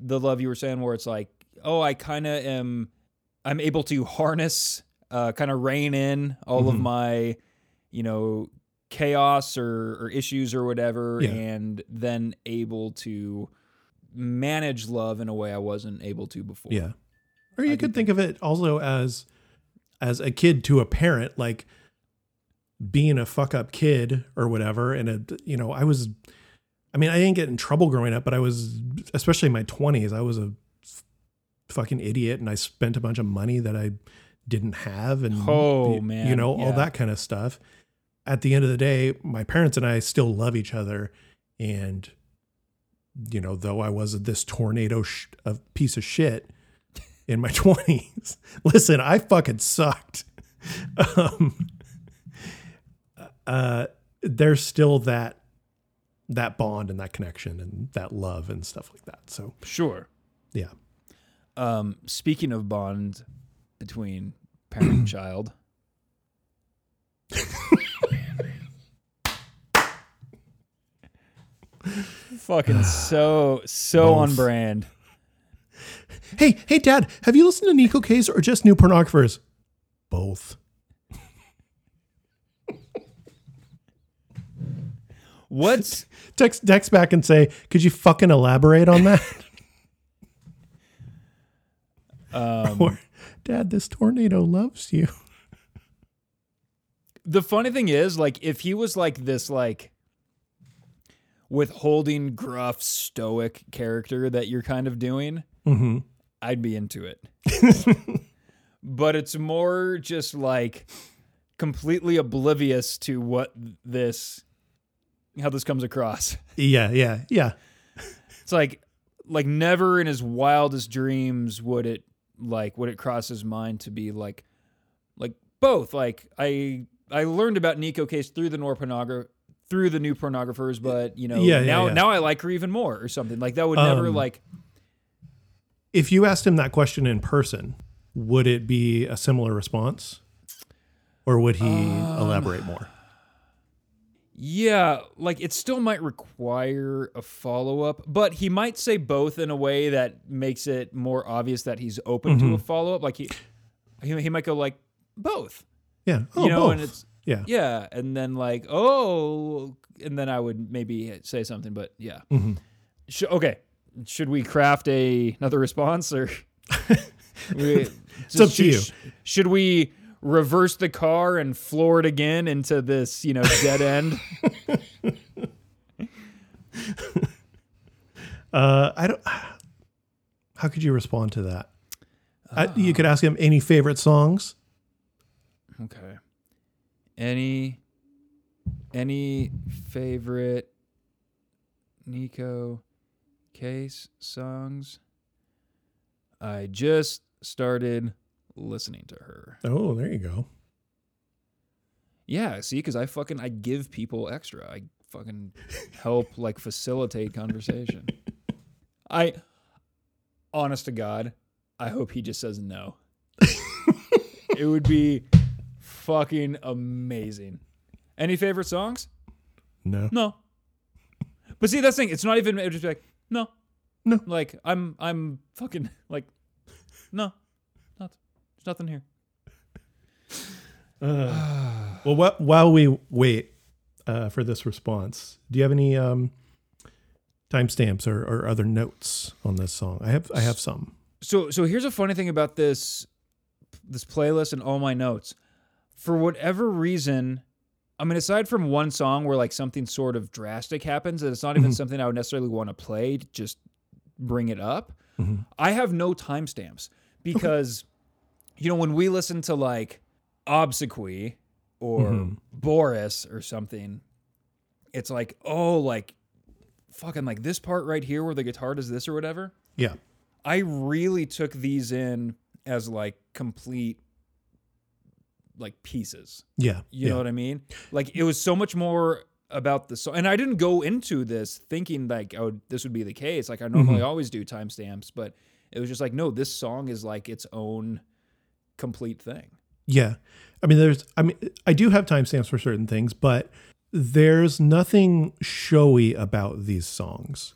B: the love you were saying where it's like, oh, I kind of am I'm able to harness uh kind of rein in all of my you know chaos or, or issues or whatever
A: Yeah.
B: and then able to manage love in a way I wasn't able to before.
A: Yeah. Or you
B: I
A: could think of it also as as a kid to a parent, like being a fuck up kid or whatever. And it, you know, I was, I mean, I didn't get in trouble growing up, but I was, especially in my twenties, I was a fucking idiot, and I spent a bunch of money that I didn't have, and
B: Oh,
A: y- you
B: man,
A: know, all that kind of stuff. At the end of the day, my parents and I still love each other, and you know, though I was this tornado sh- a piece of shit in my 20s. Listen, I fucking sucked. Um, uh, there's still that that bond and that connection and that love and stuff like that. So
B: Sure.
A: yeah,
B: Um, speaking of bond between parent and child, fucking so so on brand.
A: Hey, hey, Dad, have you listened to Neko Case or just New Pornographers? Both.
B: What's
A: Text text back and say, could you fucking elaborate on that?
B: Um,
A: or, Dad, this tornado loves you.
B: the funny thing is, like, if he was like this, like withholding, gruff, stoic character that you're kind of doing,
A: Mm-hmm.
B: I'd be into it. but it's more just like completely oblivious to what this how this comes across.
A: Yeah, yeah, yeah.
B: It's like like never in his wildest dreams would it like would it cross his mind to be like like both. Like I I learned about Neko Case through the Nor pornographer through the new pornographers, but you know
A: Yeah, yeah,
B: now
A: yeah.
B: now I like her even more or something. Like that would never
A: Um,
B: like
A: If you asked him that question in person, would it be a similar response? Or would he
B: Um,
A: elaborate more?
B: Yeah, like it still might require a follow up, but he might say both in a way that makes it more obvious that he's open to a follow up. Like he, he, he might go like both,
A: Yeah. Oh,
B: you know,
A: both.
B: and it's
A: yeah.
B: yeah, and then like oh, and then I would maybe say something, but yeah.
A: Mhm.
B: Sh- okay, should we craft a another response or? we,
A: It's up to
B: should,
A: you.
B: Should we reverse the car and floor it again into this, you know, dead end?
A: Uh, I don't. How could you respond to that? I, you could ask him any favorite songs.
B: Okay. Any any favorite Neko Case songs? I just started listening to her.
A: Oh, there you go.
B: Yeah, see, because I fucking I give people extra. I fucking help like facilitate conversation. I honest to God, I hope he just says no. it would be fucking amazing. Any favorite songs?
A: No.
B: No. But see, that's the thing. It's not even. It would just be like, no,
A: No.
B: Like I'm, I'm fucking like, no, there's nothing here.
A: Well, wh- while we wait uh, for this response, do you have any um, timestamps or, or other notes on this song? I have I have some.
B: So, so here's a funny thing about this, this playlist and all my notes. For whatever reason, I mean, aside from one song where like something sort of drastic happens, and it's not even something I would necessarily want to play, to just bring it up. I have no timestamps because, you know, when we listen to like Obsequy or Boris or something, it's like, oh, like fucking like this part right here where the guitar does this or whatever.
A: Yeah.
B: I really took these in as like complete like pieces.
A: Yeah.
B: You
A: yeah.
B: know what I mean? Like it was so much more about the song. And I didn't go into this thinking like, oh, this would be the case. Like I normally
A: Mm-hmm.
B: always do timestamps, but it was just like, no, this song is like its own complete thing.
A: Yeah. I mean, there's, I mean, I do have timestamps for certain things, but there's nothing showy about these songs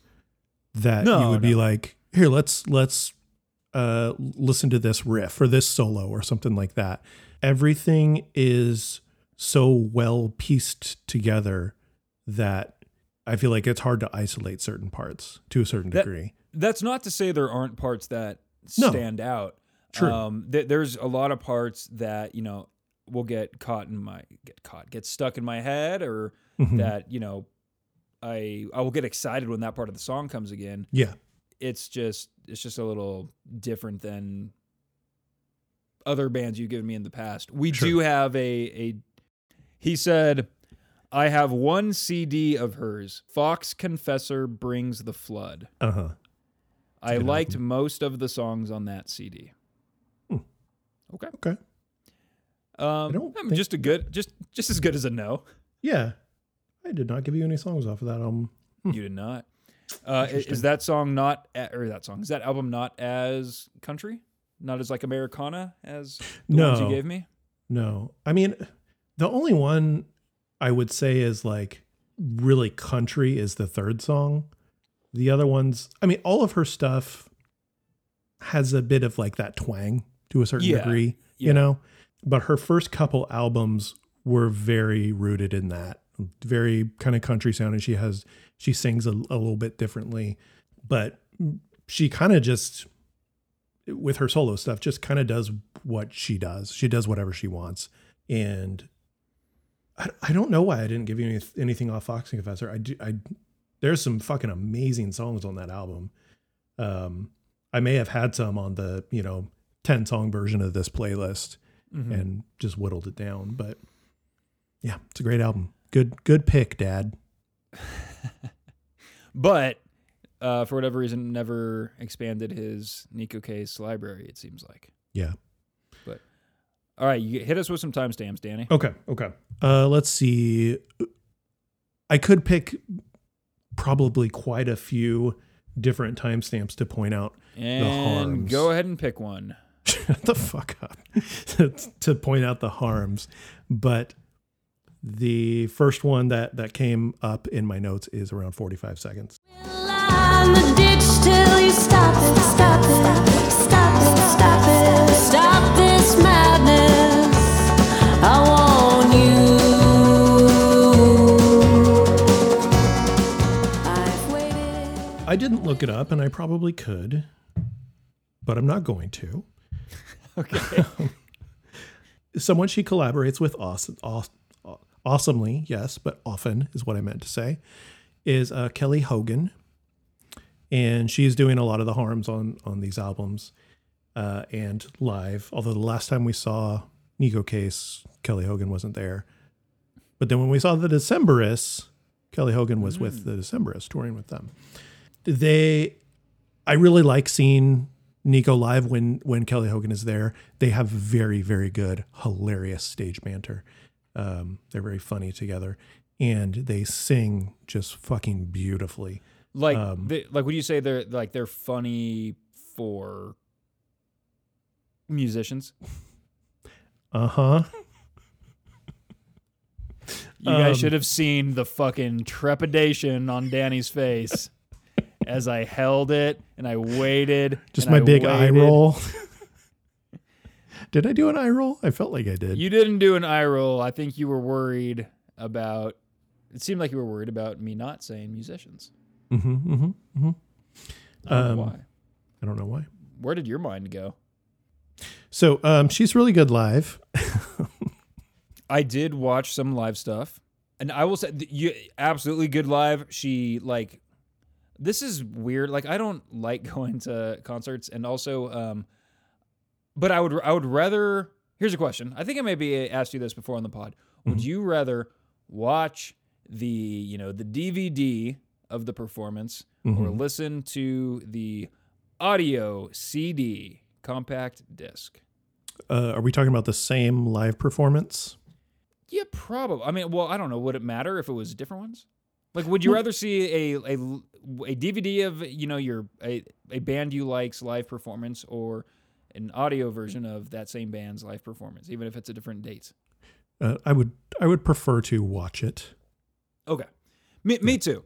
A: that
B: No,
A: you would be like, here, let's, let's, uh, listen to this riff or this solo or something like that. Everything is so well pieced together that I feel like it's hard to isolate certain parts to a certain
B: That-
A: degree.
B: That's not to say there aren't parts that
A: No.
B: stand out.
A: True.
B: Um, th- there's a lot of parts that you know will get caught in my get caught, get stuck in my head, or
A: Mhm.
B: that you know, I I will get excited when that part of the song comes again.
A: Yeah.
B: It's just it's just a little different than other bands you've given me in the past. We
A: Sure.
B: do have a a. He said. I have one CD of hers. Fox Confessor brings the flood.
A: Uh huh.
B: I liked most of the songs on that CD.
A: Hmm.
B: Okay.
A: Okay.
B: Um,
A: don't
B: I mean, just a good, just just as good as a no.
A: Yeah. I did not give you any songs off of that album.
B: You did not. Uh, i- is that song not, a- or that song, is that album not as country, not as like Americana as the ones you gave me?
A: No. I mean, the only one I would say is like really country is the third song. The other ones, I mean, all of her stuff has a bit of like that twang to a certain
B: Yeah.
A: degree,
B: Yeah.
A: you know? But her first couple albums were very rooted in that, very kind of country sound, and She has, she sings a, a little bit differently, but she kind of just, with her solo stuff, just kind of does what she does. She does whatever she wants. And I, I don't know why I didn't give you any, anything off Foxing Confessor. I do, I, there's some fucking amazing songs on that album. Um, I may have had some on the, you know, 10 song version of this playlist
B: Mhm.
A: and just whittled it down. But yeah, it's a great album. Good, good pick, Dad.
B: But uh, for whatever reason, never expanded his Neko Case library. It seems like.
A: Yeah.
B: But All right, you hit us with some timestamps, Danny.
A: Okay. Okay. Uh, let's see. I could pick probably quite a few different timestamps to point out.
B: And
A: harms.
B: go ahead and pick one.
A: Shut the fuck up. to point out the harms, but the first one that that came up in my notes is around 45 seconds.
D: Lie the ditch till you stop it, stop it, stop it, stop it, stop this madness. I want you. I've waited.
A: I didn't look it up, and I probably could, but I'm not going to.
B: Okay.
A: someone she collaborates with awesome, awesomely, yes, but often is what I meant to say, is uh, Kelly Hogan, and she's doing a lot of the harms on on these albums uh, and live. Although the last time we saw Neko Case, Kelly Hogan wasn't there, but then when we saw the Decemberists, Kelly Hogan was with the Decemberists touring with them. They, I really like seeing Neko live when when Kelly Hogan is there. They have very very good, hilarious stage banter. Um, they're very funny together, and they sing just fucking beautifully.
B: like,
A: Um,
B: they, like, would you say they're like they're funny for musicians?
A: Uh huh.
B: You
A: Um,
B: guys should have seen the fucking trepidation on Danny's face as I held it and I waited.
A: Just my
B: I
A: big eye roll. did I do an eye roll? I felt like I did.
B: You didn't do an eye roll. I think you were worried about. It seemed like you were worried about me not saying musicians.
A: mm-hmm, mm-hmm, mm-hmm.
B: I don't know
A: Um,
B: why?
A: I don't know why.
B: Where did your mind go?
A: So um, she's really good live.
B: I did watch some live stuff, and I will say, you absolutely good live. She like, this is weird. Like, I don't like going to concerts, and also, um, but I would I would rather. Here's a question. I think I maybe asked you this before on the pod. Would you rather watch the you know the DVD of the performance or listen to the audio CD compact disc?
A: Uh, are we talking about the same live performance?
B: Yeah, probably. I mean, well, I don't know. Would it matter if it was different ones? Like, would you rather see a a, a DVD of you know your a, a band you like's live performance or an audio version of that same band's live performance, even if it's a different date?
A: Uh, I would I would prefer to watch it.
B: Okay, me me too,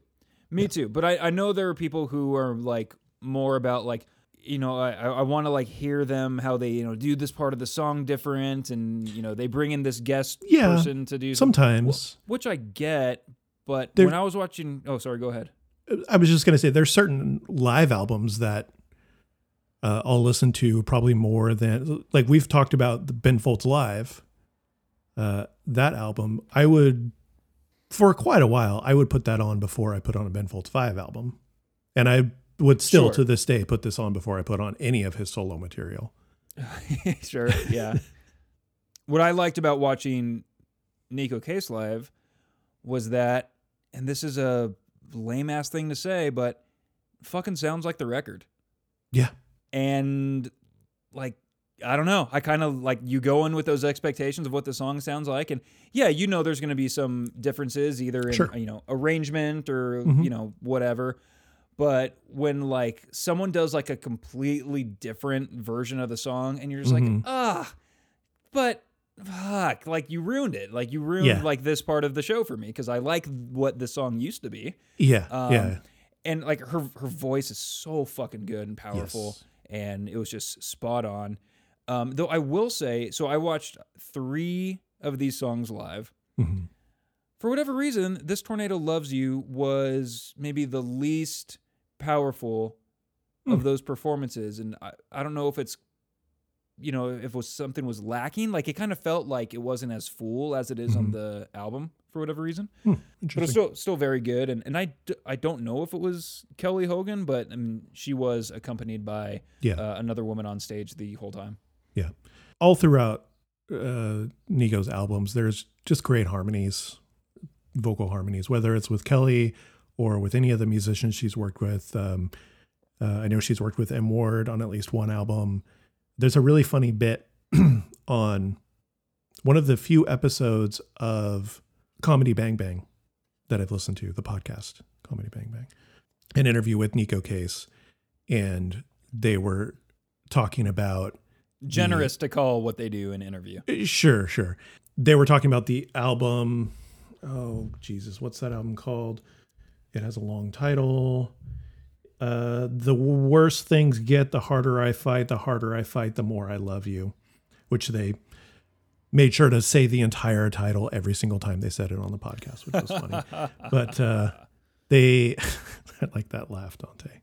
B: me too. But I I know there are people who are like more about like you know I I want to like hear them how they you know do this part of the song different and you know they bring in this guest
A: Yeah,
B: person to do some-
A: Sometimes
B: which I get, but
A: There-
B: when I was watching, oh, sorry, go ahead.
A: I was just going to say there's certain live albums that uh, I'll listen to probably more than like we've talked about the Ben Folds live. Uh, that album, I would for quite a while, I would put that on before I put on a Ben Folds five album, and I would still
B: Sure.
A: to this day put this on before I put on any of his solo material.
B: sure, yeah. what I liked about watching Neko Case live was that, and this is a lame ass thing to say, but fucking sounds like the record.
A: Yeah,
B: and like I don't know. I kind of like you go in with those expectations of what the song sounds like, and yeah, you know there's going to be some differences either in
A: Sure.
B: you know arrangement or
A: Mhm.
B: you know whatever. But when like someone does like a completely different version of the song, and you're just like,
A: Mhm.
B: ah, but fuck, like you ruined it. Like you ruined
A: Yeah.
B: like this part of the show for me because I like what the song used to be
A: yeah,
B: Um,
A: yeah.
B: and like her her voice is so fucking good and powerful
A: Yes.
B: and it was just spot on um though i will say so i watched three of these songs live
A: Mhm.
B: for whatever reason this tornado loves you was maybe the least powerful of
A: Hmm.
B: those performances and I, I don't know if it's you know if it was something was lacking like it kind of felt like it wasn't as full as it is on
A: Mhm.
B: the album for whatever reason
A: Hmm,
B: but it's still still very good. And and I, d- I don't know if it was Kelly Hogan, but I mean she was accompanied by
A: Yeah.
B: uh, another woman on stage the whole time.
A: Yeah. All throughout uh, Neko's albums, there's just great harmonies, vocal harmonies, whether it's with Kelly or with any of the musicians she's worked with. Um, uh, I know she's worked with M. Ward on at least one album. There's a really funny bit on one of the few episodes of Comedy Bang Bang that I've listened to, the podcast Comedy Bang Bang, an interview with Neko Case. And they were talking about
B: Generous to call what they do an interview.
A: Uh, sure, sure. They were talking about the album. Oh, Jesus. What's that album called? It has a long title. Uh, the worse things get, the harder I fight. The harder I fight, the more I love you, which they made sure to say the entire title every single time they said it on the podcast, which was funny. but uh, they, I like that laugh, Dante.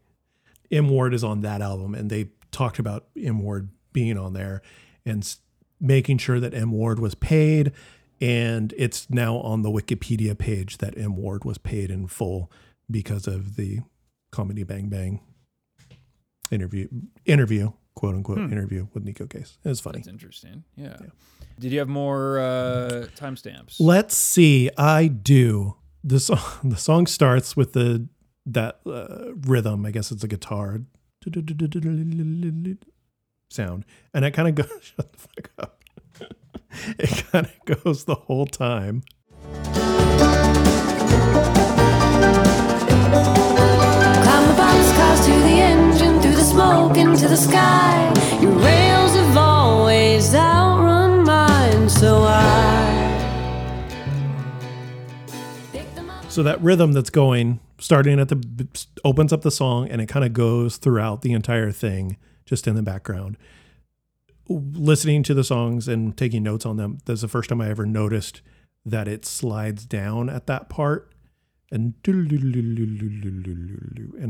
A: M Ward is on that album, and they talked about M Ward being on there and making sure that M Ward was paid. And it's now on the Wikipedia page that M Ward was paid in full because of the comedy Bang Bang interview, interview, quote unquote, interview with Neko Case. It was funny.
B: That's interesting. Yeah. Did you have more uh, timestamps?
A: Let's see. I do. The song, the song starts with the that uh, rhythm. I guess it's a guitar sound, and it kind of goes. Shut the fuck up. it kind of goes the whole time.
D: spoken to the sky. Your rails have always outrun mine,
A: so I. So that rhythm that's going, starting at the opens up the song, and it kind of goes throughout the entire thing, just in the background. Listening to the songs and taking notes on them. That's the first time I ever noticed that it slides down at that part and and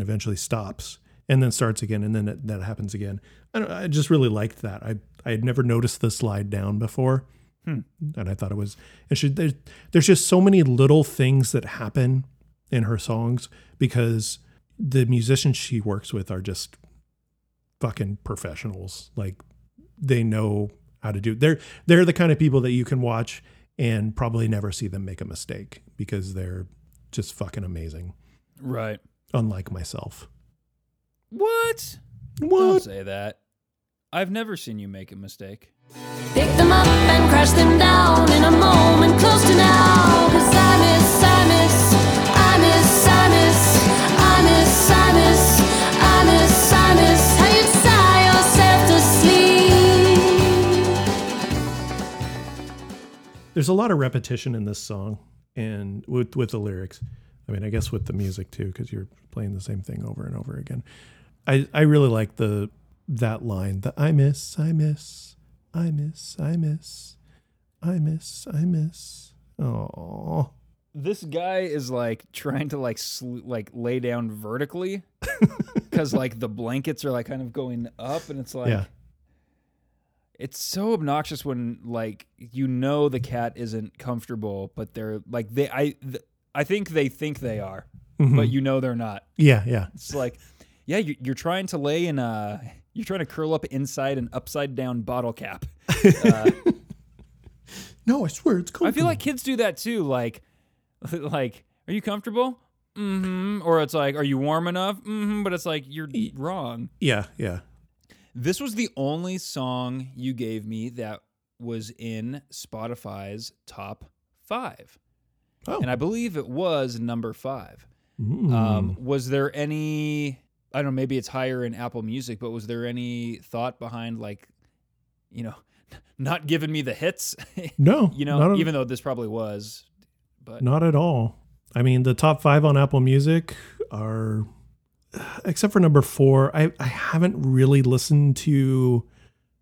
A: eventually stops and then starts again and then it, that happens again. I, don't- I just really liked that. I I had never noticed the slide down before, hmm. and I thought it was. It should. There's there's just so many little things that happen in her songs because the musicians she works with are just fucking professionals. Like they know how to do. They're they're the kind of people that you can watch and probably never see them make a mistake because they're just fucking amazing.
B: Right.
A: Unlike myself.
B: What? Don't
A: What?
B: say that. I've never seen you make a mistake.
D: Pick them up and crash them down in a moment close to now. Cause I miss, I miss, I miss, I miss, I miss, I miss, I miss, I miss how you sigh yourself to sleep.
A: There's a lot of repetition in this song and with with the lyrics. I mean, I guess with the music too, because you're playing the same thing over and over again. I I really like the that line. The I miss, I miss, I miss, I miss, I miss, I miss. Oh,
B: This guy is like trying to like sl- like lay down vertically because like the blankets are like kind of going up and it's like
A: yeah,
B: it's so obnoxious when like you know the cat isn't comfortable but they're like they I th- I think they think they are but mm-hmm. you know they're not.
A: yeah, yeah.
B: It's like yeah you, you're trying to lay in a you're trying to curl up inside an upside down bottle cap. Uh,
A: No, I swear it's cool.
B: I feel like kids do that too. Like, like, are you comfortable? Mm-hmm. Or it's like, are you warm enough? Mm-hmm. But it's like you're wrong.
A: yeah, yeah.
B: This was the only song you gave me that was in Spotify's top five,
A: Oh,
B: and I believe it was number five. Um, was there any? I don't know. Maybe it's higher in Apple Music, but was there any thought behind like, you know, not giving me the hits?
A: no,
B: you know,
A: at-
B: even though this probably was, but
A: Not at all. I mean, the top five on Apple Music are, except for number four, I, I haven't really listened to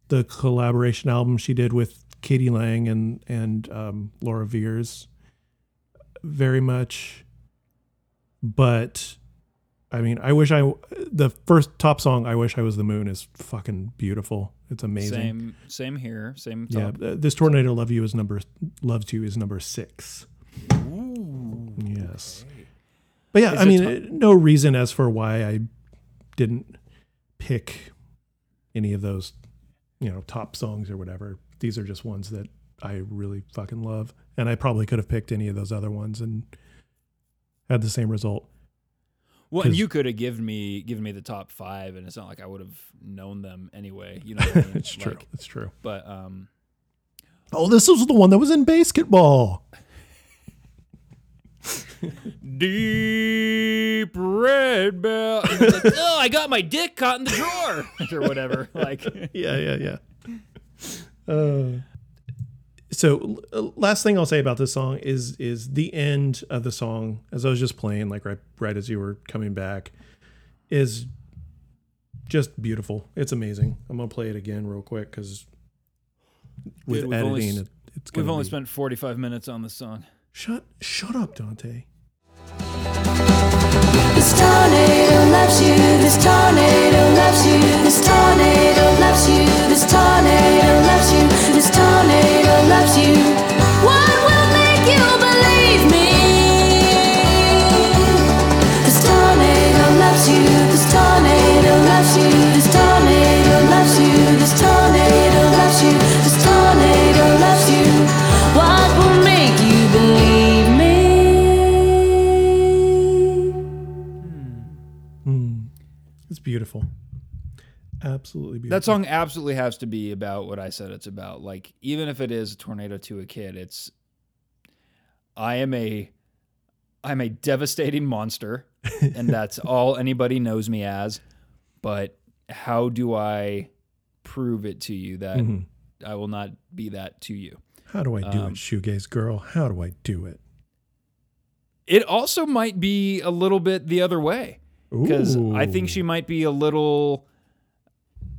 A: the collaboration album she did with k.d. lang and, and um, Laura Veirs very much. But I mean, I wish I, the first top song, I Wish I Was the Moon, is fucking beautiful. It's amazing.
B: Same, same here. Same.
A: Yeah,
B: Top.
A: th- this tornado love you is number loves you is number six. Yes, but yeah,
B: Is
A: I mean, uh, no reason as for why I didn't pick any of those, you know, top songs or whatever. These are just ones that I really fucking love, and I probably could have picked any of those other ones and had the same result.
B: Well, and you could have given me given me the top five, and it's not like I would have known them anyway. You know, what I mean?
A: it's true. It's true.
B: but um,
A: Oh, this was the one that was in basketball.
B: deep red bell. like, oh, I got my dick caught in the drawer, or whatever. Like,
A: yeah, yeah, yeah. Uh, so uh, last thing I'll say about this song is is the end of the song as I was just playing like right right as you were coming back is just beautiful. It's amazing. I'm gonna play it again real quick because with
B: Good, we've only
A: editing it, it's
B: we've only
A: be-
B: spent forty five minutes on this song.
A: shut shut up Dante.
D: This tornado loves you,
A: beautiful. Absolutely beautiful.
B: That song absolutely has to be about what I said it's about. Like, even if it is a tornado to a kid, it's I am a I'm a devastating monster, and that's all anybody knows me as. But how do I prove it to you that
A: Mhm.
B: I will not be that to you?
A: How do I do
B: Um,
A: it, shoegaze girl? How do I do it?
B: It also might be a little bit the other way because I think she might be a little.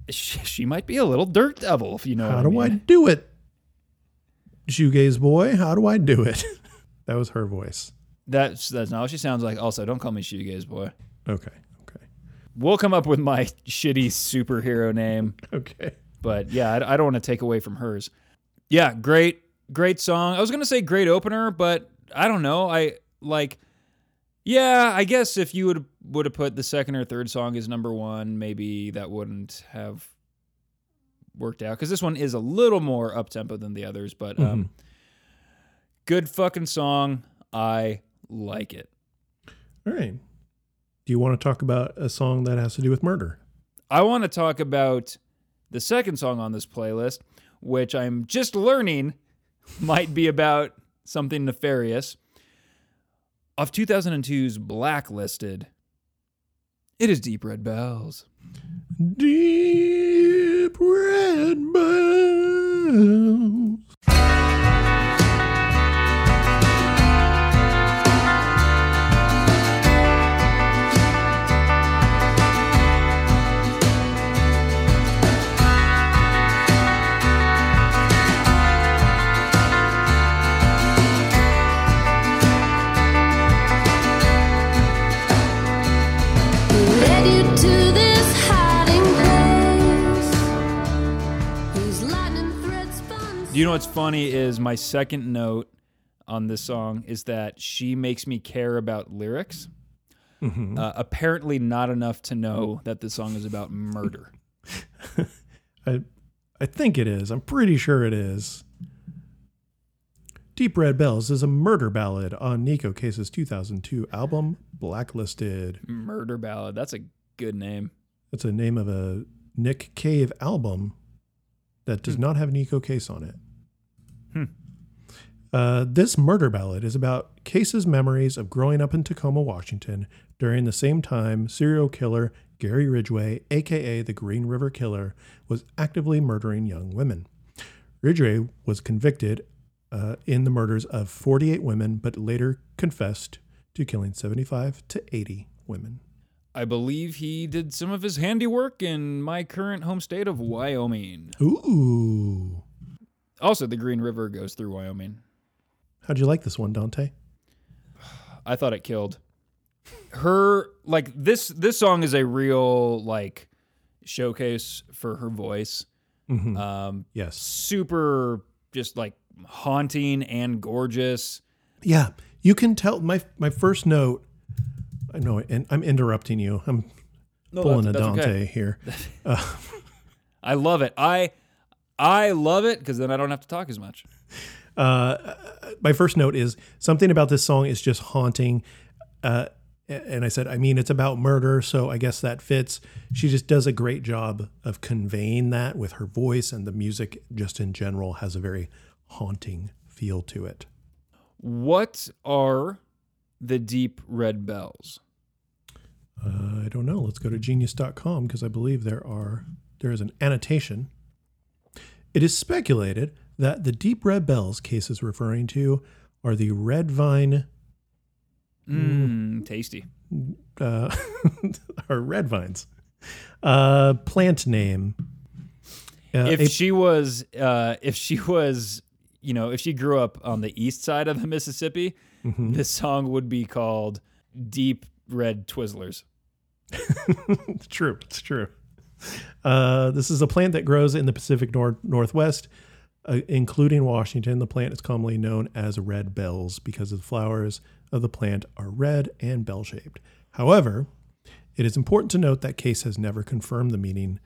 B: She, she might be a little dirt devil, if you know.
A: How do
B: I
A: I do it? Shoegaze boy, how do I do it? that was her voice.
B: That's that's not what she sounds like. Also, don't call me shoegaze boy.
A: Okay. Okay.
B: We'll come up with my shitty superhero name,
A: Okay.
B: but yeah, I, I don't want to take away from hers. Yeah, great, great song. I was gonna say great opener, but I don't know. I like. Yeah, I guess if you would would have put the second or third song as number one, maybe that wouldn't have worked out because this one is a little more up tempo than the others. But um, good fucking song. I like it.
A: All right. Do you want to talk about a song that has to do with murder?
B: I want to talk about the second song on this playlist, which I'm just learning might be about something nefarious. Of 2002's Blacklisted, it is Deep Red Bells.
A: Deep red bells.
D: You
B: know what's funny is my second note on this song is that she makes me care about lyrics. Uh, apparently, not enough to know that the song is about murder.
A: I I think it is. I'm pretty sure it is. Deep Red Bells is a murder ballad on Neko Case's 2002 album Blacklisted.
B: Murder ballad. That's a good name.
A: That's the name of a Nick Cave album that does not have Neko Case on it. Uh, this murder ballad is about Case's memories of growing up in Tacoma, Washington during the same time serial killer Gary Ridgway, aka the Green River Killer, was actively murdering young women. Ridgway was convicted uh, in the murders of 48 women, but later confessed to killing 75 to 80 women.
B: I believe he did some of his handiwork in my current home state of Wyoming.
A: Ooh.
B: Also, the Green River goes through Wyoming.
A: How'd you like this one, Dante?
B: I thought it killed. Her like this this song is a real like showcase for her voice. Um
A: Yes.
B: super just like haunting and gorgeous.
A: Yeah, you can tell. My my first note. I know, and I'm interrupting you. I'm pulling a
B: that's- that's
A: Dante
B: okay.
A: here.
B: I love it. I I love it because then I don't have to talk as much.
A: Uh, my first note is something about this song is just haunting. Uh, and I said, I mean, it's about murder, so I guess that fits. She just does a great job of conveying that with her voice, and the music, just in general, has a very haunting feel to it.
B: What are the deep red bells?
A: Uh, I don't know. Let's go to genius.com because I believe there are there is an annotation. It is speculated that the deep red bells case is referring to are the red vine
B: Mmm, tasty.
A: uh, or red vines. Uh, plant name. Uh,
B: if
A: a-
B: she was uh if she was you know if she grew up on the east side of the mississippi
A: Mm-hmm.
B: this song would be called deep red twizzlers
A: it's true. It's true. Uh, this is a plant that grows in the Pacific Nor- Northwest, uh, including Washington. The plant is commonly known as red bells because the flowers of the plant are red and bell shaped. However, it is important to note that Case has never confirmed the meaning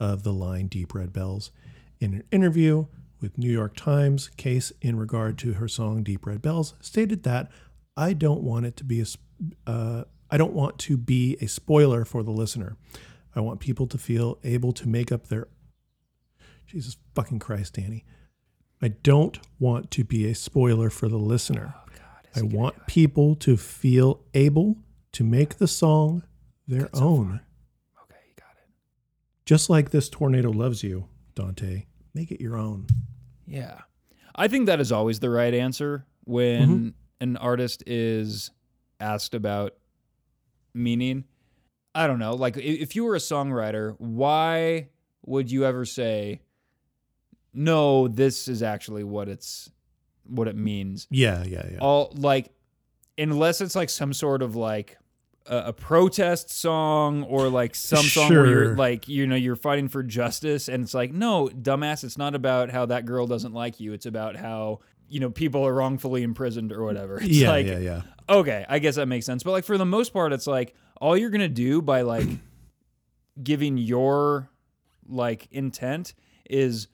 A: of the line deep red bells. In an interview with New York Times, Case, in regard to her song Deep Red Bells, stated that I don't want it to be a uh, I don't want to be a spoiler for the listener. I want people to feel able to make up their Jesus fucking Christ, Danny. I don't want to be a spoiler for the listener. Oh, I want people to feel able to make the song their own.
B: okay you got it
A: Just like this tornado loves you, Dante. Make it your own.
B: yeah i think that is always the right answer when mm-hmm. an artist is asked about meaning. I don't know. Like, if you were a songwriter, why would you ever say, "No, this is actually what it's what it means"?
A: Yeah, yeah, yeah.
B: all like unless it's like some sort of like a, a protest song or like some song where you're like you know you're fighting for justice and it's like no dumbass it's not about how that girl doesn't like you it's about how you know people are wrongfully imprisoned or whatever it's
A: yeah,
B: like
A: yeah, yeah.
B: okay i guess that makes sense but like for the most part it's like all you're gonna do by like giving your like intent is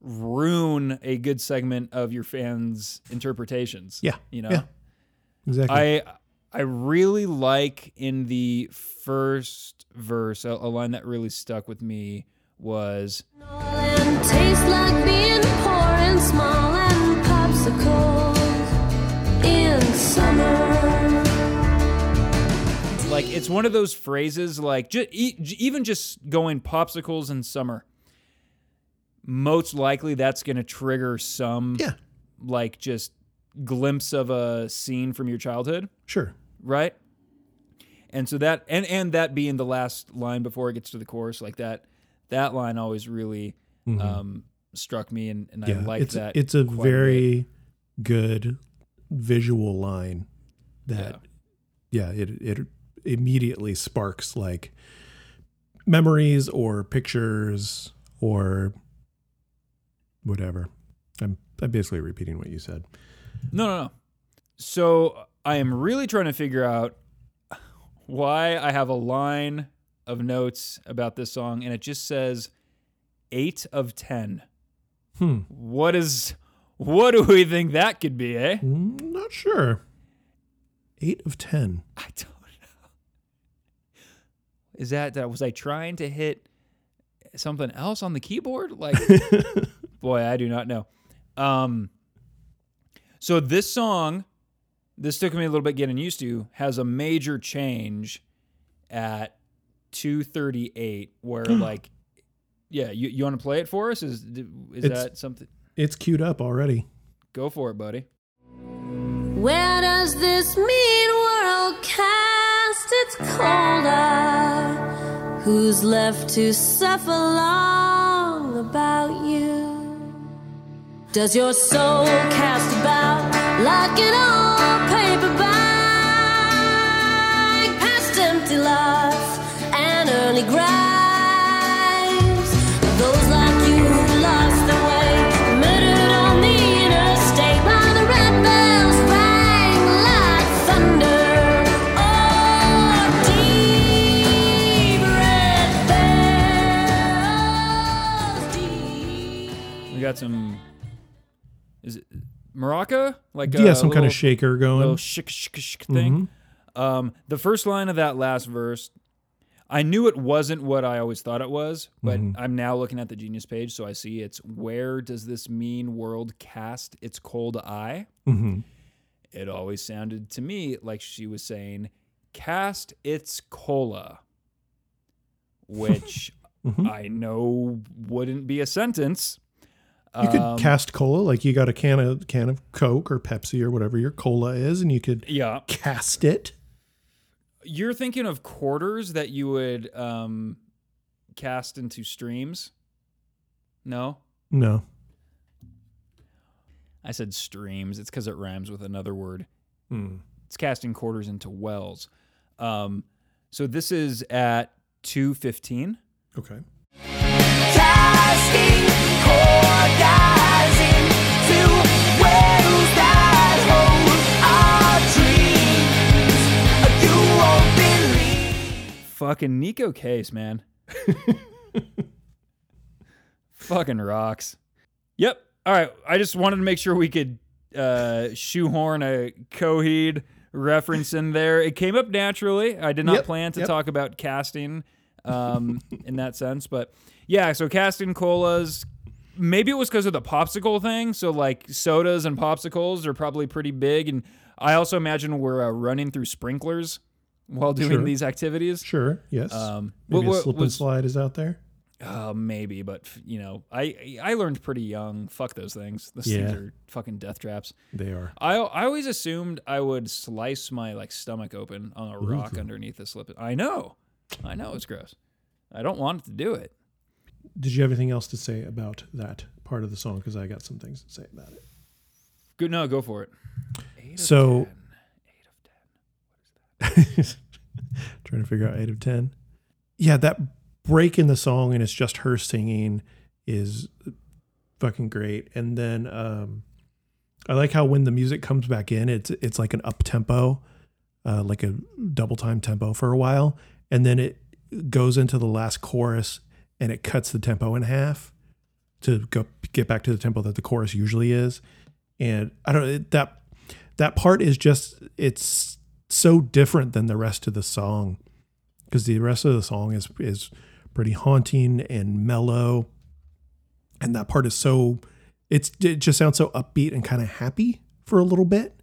B: ruin a good segment of your fans interpretations
A: Yeah,
B: you know
A: yeah. Exactly.
B: I I really like in the first verse a, a line that really stuck with me was
D: like being poor and small and popsicles in summer.
B: like it's one of those phrases like ju- e- j- even just going popsicles in summer most likely that's going to trigger some
A: yeah,
B: like just glimpse of a scene from your childhood
A: sure.
B: right? And so that and and that being the last line before it gets to the chorus, like that that line always really um, struck me, and, and I
A: Mm-hmm.
B: Like that.
A: it's a very good visual line that yeah, it it immediately sparks like memories or pictures or whatever. I'm I'm basically repeating what you said.
B: no, no, no. So I am really trying to figure out why I have a line of notes about this song, and it just says eight of ten.
A: Hmm.
B: What is what do we think that could be, eh?
A: Not sure. 8 of 10.
B: I don't know. Is that that was I trying to hit something else on the keyboard? Like boy, I do not know. Um so this song, this took me a little bit getting used to, has a major change at 238 where like yeah, you, you want to play it for us? Is is
A: It's-
B: that something?
A: It's queued up already.
B: Go for it, buddy.
D: Where does this mean world cast its cold eye? Who's left to suffer long about you? Does your soul cast about like an old paper bag past empty lots and early graves? Those like you who lost their way, murdered on the interstate the red bells like thunder. Oh, deep red bells.
B: We got some maraca? Like
A: yeah, some kind of shaker going.
B: little shik shik shik thing. Um, the first line of that last verse, I knew it wasn't what I always thought it was, but I'm now looking at the Genius page, so I see it's where does this mean world cast its cold eye?
A: Mhm.
B: It always sounded to me like she was saying cast its cola, which I know wouldn't be a sentence.
A: You could
B: Um,
A: cast cola, like you got a can of can of Coke or Pepsi or whatever your cola is, and you could
B: yeah.
A: cast it.
B: You're thinking of quarters that you would um, cast into streams? No?
A: No.
B: I said streams. It's because it rhymes with another word.
A: Hmm.
B: It's casting quarters into wells. Um, so this is at 215.
A: Okay.
D: Casting cold eyes into wells that hold our dreams. You won't believe.
B: Fucking Neko Case, man. Fucking rocks. Yep. All right. I just wanted to make sure we could uh, shoehorn a Coheed reference in there. It came up naturally. I did not
A: Yep,
B: plan to
A: yep.
B: talk about casting um, in that sense, but yeah. So casting colas. Maybe it was because of the popsicle thing. So like sodas and popsicles are probably pretty big, and I also imagine we're uh, running through sprinklers while doing
A: Sure.
B: these activities.
A: Sure. Yes.
B: Um,
A: Maybe
B: what-
A: a
B: what
A: slip and slide is out there.
B: Uh, maybe, but you know, I I learned pretty young. Fuck those things. Those things are fucking death traps.
A: They are.
B: I I always assumed I would slice my like stomach open on a rock underneath the slip. I know, I know it's gross. I don't want to do it.
A: Did you have anything else to say about that part of the song? Because I got some things to say about it.
B: Good, no, go for it.
A: So, ten. eight of ten. What is that? trying to figure out eight of ten. Yeah, that break in the song and it's just her singing is fucking great. And then um, I like how when the music comes back in, it's it's like an up tempo, uh, like a double time tempo for a while, and then it goes into the last chorus and it cuts the tempo in half to go get back to the tempo that the chorus usually is. And I don't it, that that part is just it's so different than the rest of the song because the rest of the song is is pretty haunting and mellow and that part is so it's it just sounds so upbeat and kind of happy for a little bit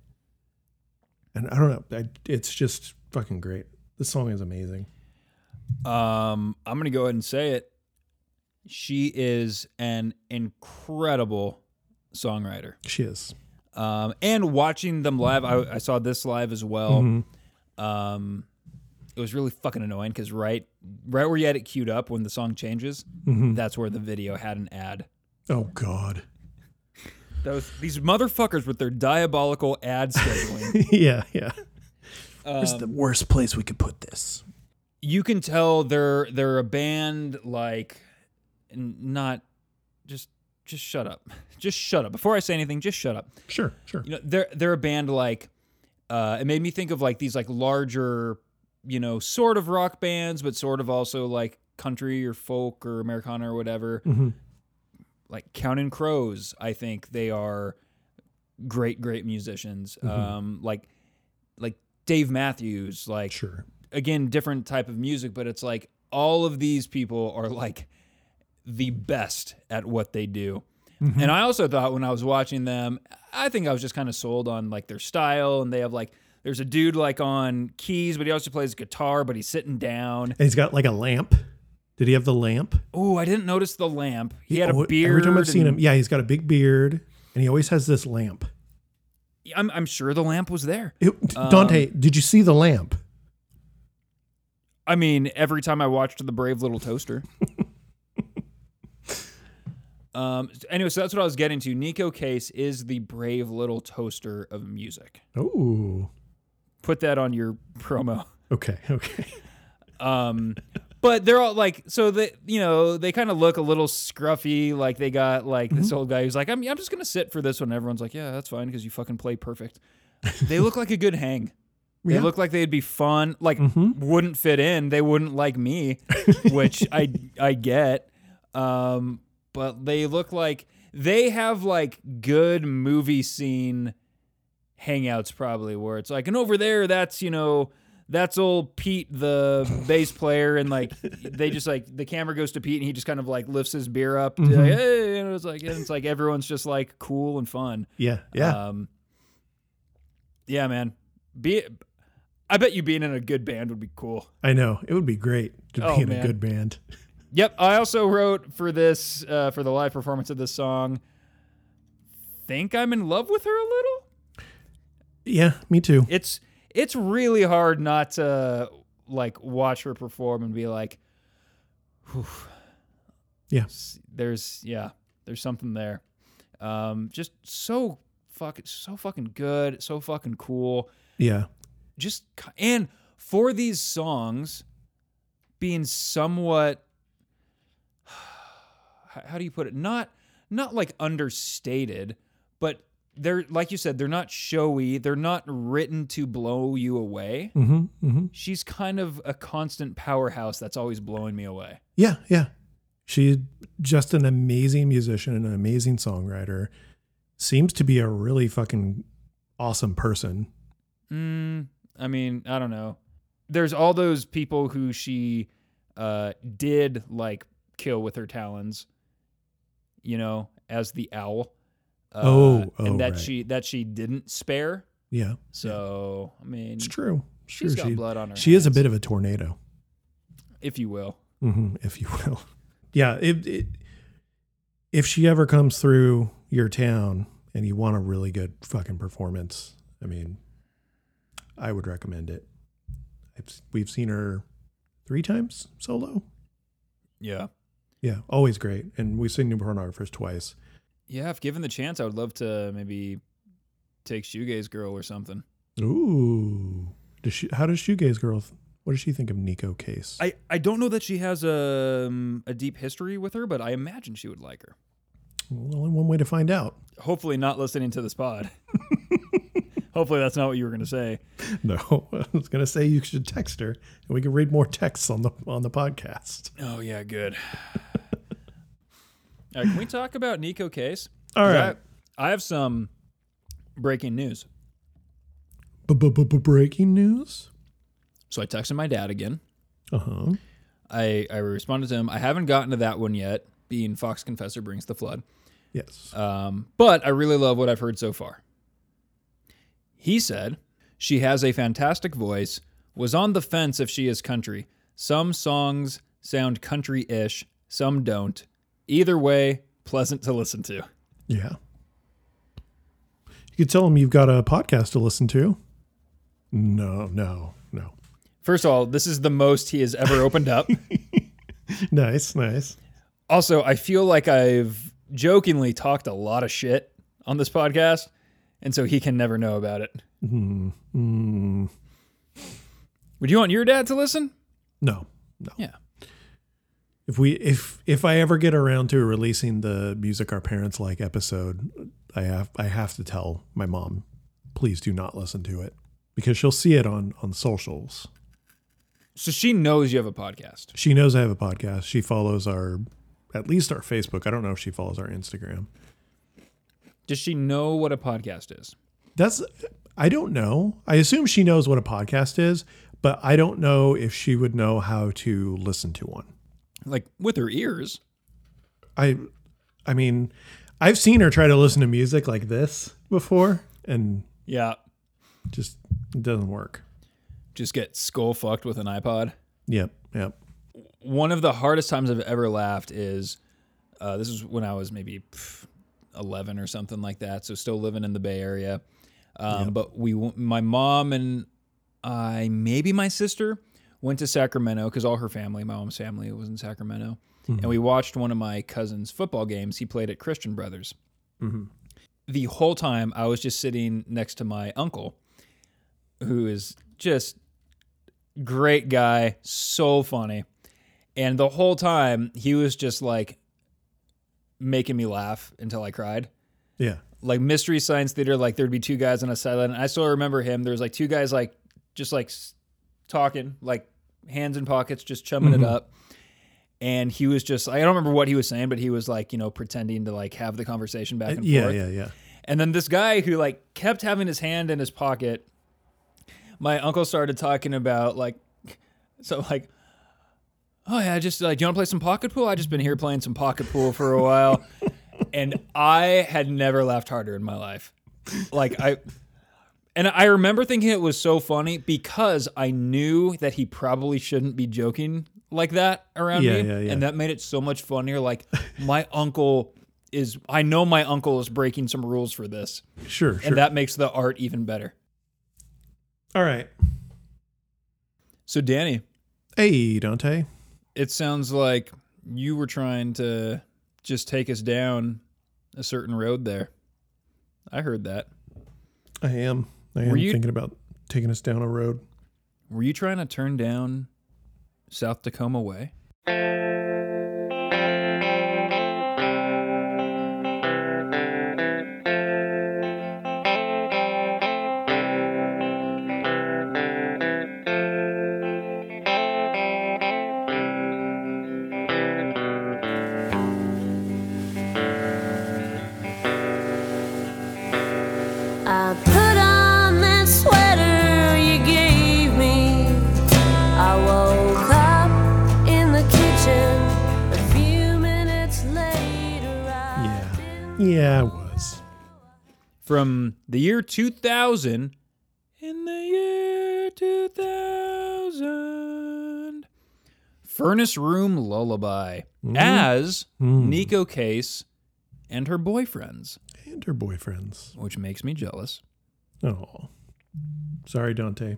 A: and i don't know I, it's just fucking great this song is amazing
B: Um, I'm gonna go ahead and say it. She is an incredible songwriter.
A: she is
B: Um, and watching them live, I, I saw this live as well.
A: Mm-hmm.
B: Um, it was really fucking annoying because right, right where you had it queued up when the song changes,
A: Mm-hmm.
B: that's where the video had an ad.
A: oh god
B: Those these motherfuckers with their diabolical ad scheduling.
A: yeah yeah
B: Um,
A: where's the worst place we could put this
B: you can tell they're they're a band like not just just shut up. Just shut up. Before i say anything just shut up.
A: Sure sure.
B: You know they're they're a band like uh it made me think of like these like larger you know sort of rock bands but sort of also like country or folk or americana or whatever.
A: Mhm.
B: like counting crows i think they are great great musicians. Um like like dave matthews like
A: sure.
B: again different type of music but it's like all of these people are like the best at what they do. And i also thought when i was watching them i think i was just kind of sold on like their style and they have like there's a dude like on keys but he also plays guitar but he's sitting down.
A: And he's got like a lamp. Did he have the lamp?
B: Oh i didn't notice the lamp. He had a
A: Oh,
B: beard
A: every time i've seen him yeah he's got a big beard and he always has this lamp.
B: I'm, I'm sure the lamp was there.
A: It-
B: Um,
A: Dante, did you see the lamp?
B: i mean every time i watched the brave little toaster um anyway so that's what i was getting to. Neko case is the brave little toaster of music.
A: Oh,
B: put that on your promo.
A: Okay, okay.
B: um but they're all like so they you know they kind of look a little scruffy like they got like this old guy who's like I'm, I'm just gonna sit for this one. Everyone's like yeah that's fine because you fucking play perfect. They look like a good hang. They
A: Yeah.
B: look like they'd be fun like wouldn't fit in. They wouldn't like me which i i get. Um but they look like they have like good movie scene hangouts probably where it's like and over there that's you know that's old Pete the bass player and like they just like the camera goes to Pete and he just kind of like lifts his beer up to, like, hey and it's like and it's like everyone's just like cool and fun
A: Yeah, yeah.
B: um yeah man be I bet you being in a good band would be cool
A: I know. It would be great to
B: oh,
A: be in
B: man.
A: a good band.
B: Yep, I also wrote for this uh, for the live performance of this song. Think I'm in love with her a little.
A: Yeah, me too.
B: It's it's really hard not to like watch her perform and be like, Whew.
A: Yeah.
B: There's yeah, there's something there. Um, just so fucking so fucking good, so fucking cool.
A: Yeah.
B: just and for these songs being somewhat how do you put it not not like understated but they're like you said they're not showy they're not written to blow you away
A: Mm-hmm. Mm-hmm.
B: she's kind of a constant powerhouse that's always blowing me away
A: Yeah, yeah. She's just an amazing musician and an amazing songwriter. Seems to be a really fucking awesome person.
B: Mm, I mean, I don't know. There's all those people who she uh, did like kill with her talons, you know, as the owl. Uh,
A: Oh, oh,
B: and that
A: right.
B: she that she didn't spare.
A: Yeah,
B: So I mean,
A: it's true. Sure,
B: she's got
A: she,
B: blood on her.
A: she is a bit of a tornado,
B: if you will.
A: hmm if you will. yeah, it, it, if she ever comes through your town and you want a really good fucking performance, I mean, I would recommend it. I've, we've seen her three times solo.
B: Yeah.
A: Yeah, always great. And we've seen New Pornographers twice.
B: Yeah, if given the chance, I would love to maybe take Shoegaze Girl or something.
A: Ooh. Does she, how does Shoegaze Girl, what does she think of Neko Case?
B: I, I don't know that she has a, um, a deep history with her, but I imagine she would like her.
A: well, only one way to find out.
B: Hopefully, not listening to this pod. Hopefully, that's not what you were going to say.
A: No, I was going to say you should text her and we can read more texts on the on the podcast.
B: Oh, yeah, good. All right, can we talk about Neko Case?
A: All right.
B: I, I have some breaking news.
A: Breaking news.
B: So I texted my dad again.
A: Uh huh.
B: I, I responded to him. I haven't gotten to that one yet, being Fox Confessor Brings the Flood.
A: Yes.
B: Um, but I really love what I've heard so far. He said, She has a fantastic voice, was on the fence if she is country. Some songs sound country ish, some don't. Either way, pleasant to listen to.
A: Yeah. You could tell him you've got a podcast to listen to. No, no, no.
B: First of all, this is the most he has ever opened up.
A: Nice, nice.
B: also, I feel like I've jokingly talked a lot of shit on this podcast, and so he can never know about it.
A: Mm,
B: Would you want your dad to listen?
A: no, no.
B: Yeah.
A: If we if if I ever get around to releasing the music our parents like episode, I have I have to tell my mom, please do not listen to it because she'll see it on on socials.
B: So she knows you have a podcast.
A: She knows I have a podcast. She follows our at least our Facebook. I don't know if she follows our Instagram.
B: Does she know what a podcast is?
A: That's I don't know. I assume she knows what a podcast is, but I don't know if she would know how to listen to one.
B: Like with her ears.
A: I I mean, I've seen her try to listen to music like this before and
B: Yeah.
A: just doesn't work.
B: Just get skull fucked with an iPod.
A: Yep, yep.
B: One of the hardest times I've ever laughed is uh, this is when I was maybe pff, 11 or something like that. So still living in the Bay Area. Um, But we, my mom and I, maybe my sister, went to Sacramento because all her family, my mom's family, was in Sacramento. And mm-hmm. we watched one of my cousin's football games. He played at Christian Brothers. Mm-hmm. The whole time I was just sitting next to my uncle, who is just great guy, so funny. And the whole time he was just like making me laugh until I cried.
A: Yeah.
B: Like Mystery Science Theater, like there'd be two guys on a sideline. And I still remember him. There was like two guys like just like talking, like hands in pockets, just chumming it up. And he was just I don't remember what he was saying, but he was like, you know, pretending to like have the conversation back and
A: Uh, Yeah,
B: forth.
A: yeah, yeah.
B: And then this guy who like kept having his hand in his pocket, my uncle started talking about like, so like, oh yeah, just like, do you want to play some pocket pool? I just been here playing some pocket pool for a while, and I had never laughed harder in my life. Like I, and I remember thinking it was so funny because I knew that he probably shouldn't be joking like that around
A: Yeah,
B: me,
A: yeah, yeah.
B: and that made it so much funnier. Like my uncle is, I know my uncle is breaking some rules for this,
A: Sure, sure.
B: and that makes the art even better.
A: All right.
B: So Danny,
A: Hey, Dante.
B: it sounds like you were trying to just take us down a certain road there. I heard that.
A: I am. I
B: Were
A: am
B: you-
A: thinking about taking us down a road.
B: Were you trying to turn down South Tacoma Way?
A: Yeah, I was.
B: From the year 2000, in the year 2000, Furnace Room Lullaby mm-hmm. as mm. Neko Case and her boyfriends,
A: And her boyfriends.
B: which makes me jealous.
A: Oh. Sorry, Dante.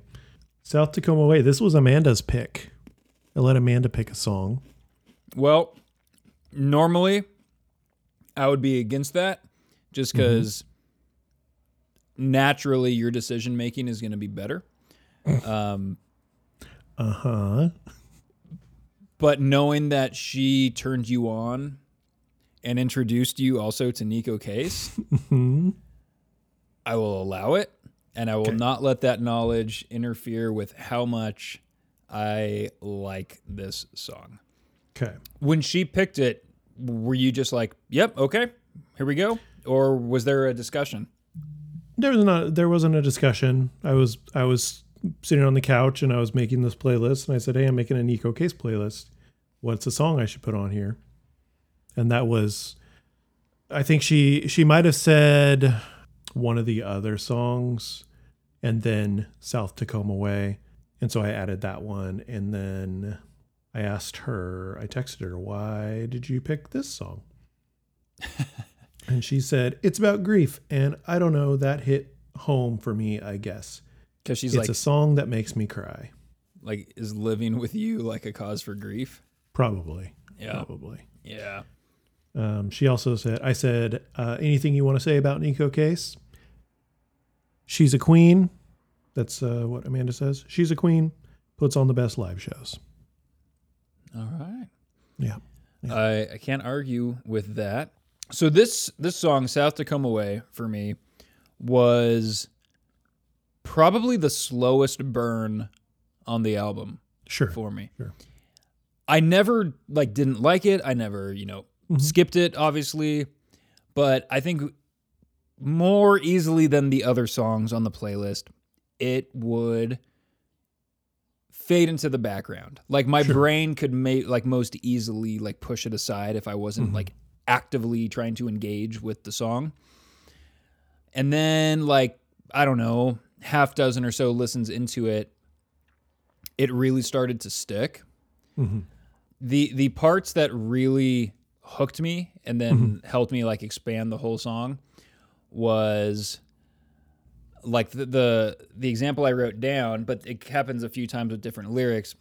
A: South Tacoma Way. This was Amanda's pick. I let Amanda pick a song.
B: Well, normally I would be against that just because naturally your decision making is going to be better. Um,
A: Uh huh.
B: but knowing that she turned you on and introduced you also to Neko Case, I will allow it. And I will not let that knowledge interfere with how much I like this song.
A: Okay.
B: when she picked it, were you just like, "Yep, okay, here we go," or was there a discussion?
A: There was not. There wasn't a discussion. I was. I was sitting on the couch and I was making this playlist, and I said, "Hey, I'm making a Neko Case playlist. What's a song I should put on here?" And that was. I think she she might have said one of the other songs, and then South Tacoma Way, and so I added that one, and then I asked her. I texted her, "Why did you pick this song?" And she said, It's about grief. And I don't know, that hit home for me, I guess.
B: Because she's
A: it's
B: like,
A: a song that makes me cry.
B: like, is living with you like a cause for grief?
A: Probably.
B: Yeah,
A: Probably.
B: yeah.
A: Um, she also said, I said, uh, anything you want to say about Neko Case? She's a queen. That's uh, what Amanda says. She's a queen, puts on the best live shows.
B: All right.
A: Yeah.
B: I, I can't argue with that. So this this song, South Tacoma Way, for me, was probably the slowest burn on the album
A: Sure.
B: for me.
A: Sure.
B: I never like didn't like it. I never, you know, mm-hmm. skipped it obviously, but I think more easily than the other songs on the playlist, it would fade into the background. Like my brain could make like most easily like push it aside if I wasn't mm-hmm. like actively trying to engage with the song. And then like I don't know, half dozen or so listens into it, it really started to stick. Mm-hmm. The the parts that really hooked me and then mm-hmm. helped me like expand the whole song was like the, the the example I wrote down, but it happens a few times with different lyrics.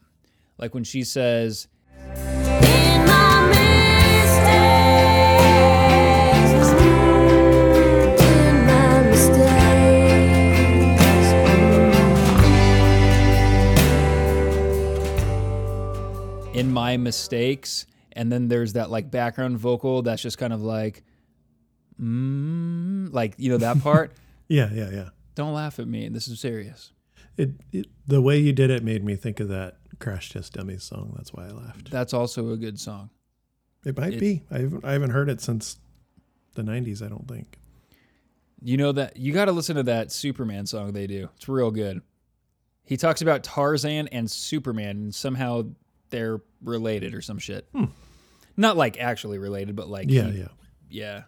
B: Like when she says,
D: In my mistakes, in my mistakes.
B: "In my mistakes," and then there's that like background vocal that's just kind of like, mm, like you know that part.
A: Yeah, yeah, yeah.
B: Don't laugh at me. This is serious.
A: It, it the way you did it made me think of that Crash Test Dummies song. That's why I laughed.
B: That's also a good song.
A: It might
B: It-
A: be. I haven't, I haven't heard it since the 90s, I don't think.
B: You know that you got to listen to that Superman song they do. It's real good. He talks about Tarzan and Superman, and somehow they're related or some shit. Hmm. Not like actually related, but like
A: Yeah,
B: he-
A: yeah.
B: yeah.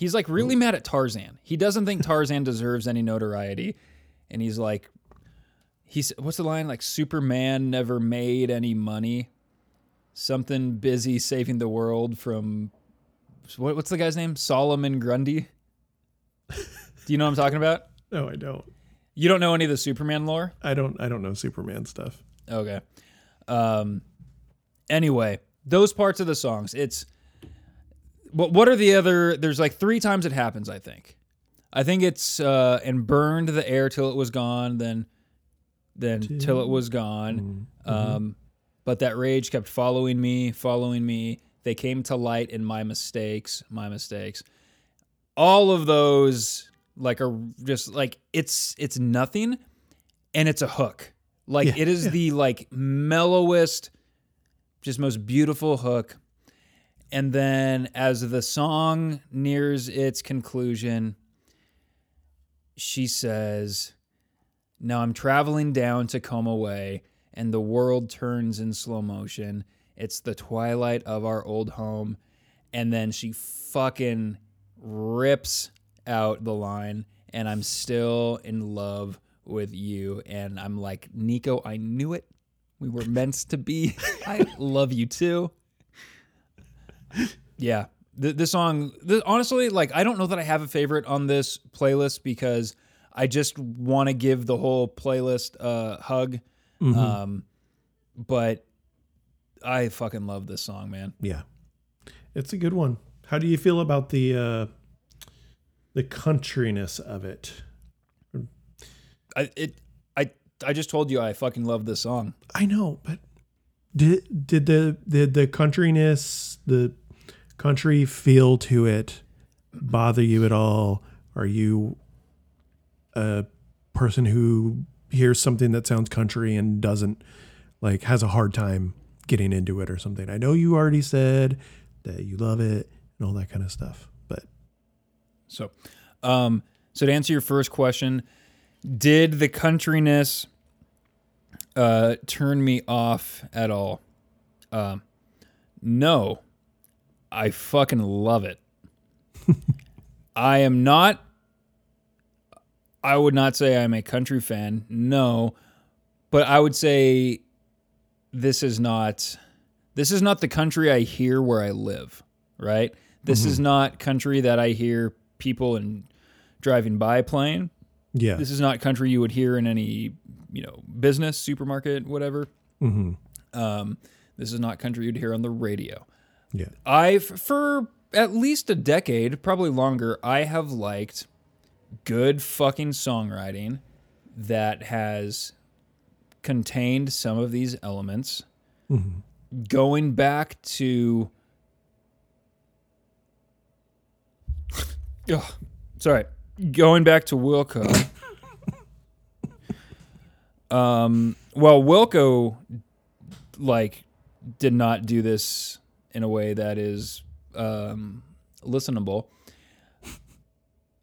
B: He's like really mad at Tarzan. He doesn't think Tarzan deserves any notoriety, and he's like, he's what's the line like? Superman never made any money. Something busy saving the world from what, what's the guy's name? Solomon Grundy. Do you know what I'm talking about?
A: No, I don't.
B: You don't know any of the Superman lore?
A: I don't. I don't know Superman stuff.
B: Okay. Um. Anyway, those parts of the songs. It's what. What are the other? There's like three times it happens. I think. I think it's uh and burned the air till it was gone. Then, then till it was gone. Um, but that rage kept following me, following me. They came to light in my mistakes, my mistakes. All of those like are just like it's it's nothing, and it's a hook. Like
A: Yeah,
B: it is
A: yeah.
B: the like mellowest, just most beautiful hook. And then as the song nears its conclusion, she says, Now I'm traveling down Tacoma Way, and the world turns in slow motion. It's the twilight of our old home. And then she fucking rips out the line, and I'm still in love with you. And I'm like, Neko, I knew it. We were meant to be. I love you too. Yeah. The, this song, honestly, like, I don't know that I have a favorite on this playlist because I just want to give the whole playlist a hug. Um, but I fucking love this song, man.
A: Yeah. It's a good one. How do you feel about the uh the countryness of it?
B: I, it, I, I just told you I fucking love this song.
A: I know, but did did the did the countryness, the country feel to it bother you at all? Are you a person who hears something that sounds country and doesn't like has a hard time getting into it or something? I know you already said that you love it and all that kind of stuff, but
B: So, um, so to answer your first question, did the countryness uh, turn me off at all? Um, no, I fucking love it. I am not. I would not say I'm a country fan. No, but I would say this is not. This is not the country I hear where I live. Right. This is not country that I hear people and driving by playing.
A: yeah.
B: This is not country you would hear in any, you know, business, supermarket, whatever.
A: hmm
B: Um, this is not country you'd hear on the radio.
A: Yeah.
B: I've for at least a decade, probably longer, I have liked good fucking songwriting that has contained some of these elements. Going back to Ugh, sorry. Going back to Wilco. um well Wilco like did not do this in a way that is um, listenable.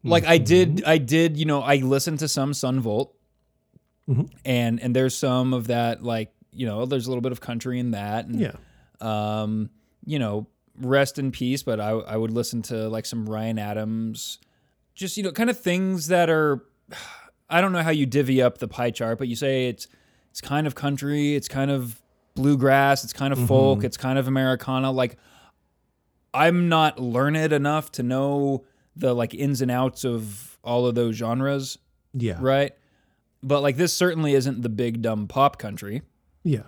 B: Like I did, I did, you know, I listened to some Son Volt, and and there's some of that, like you know, there's a little bit of country in that, and
A: Yeah.
B: um, you know, rest in peace. But I I would listen to like some Ryan Adams, just you know, kind of things that are. I don't know how you divvy up the pie chart, but you say it's it's kind of country, it's kind of bluegrass, it's kind of folk, it's kind of Americana. Like I'm not learned enough to know the like ins and outs of all of those genres,
A: Yeah.
B: right? But like this certainly isn't the big dumb pop country
A: Yeah.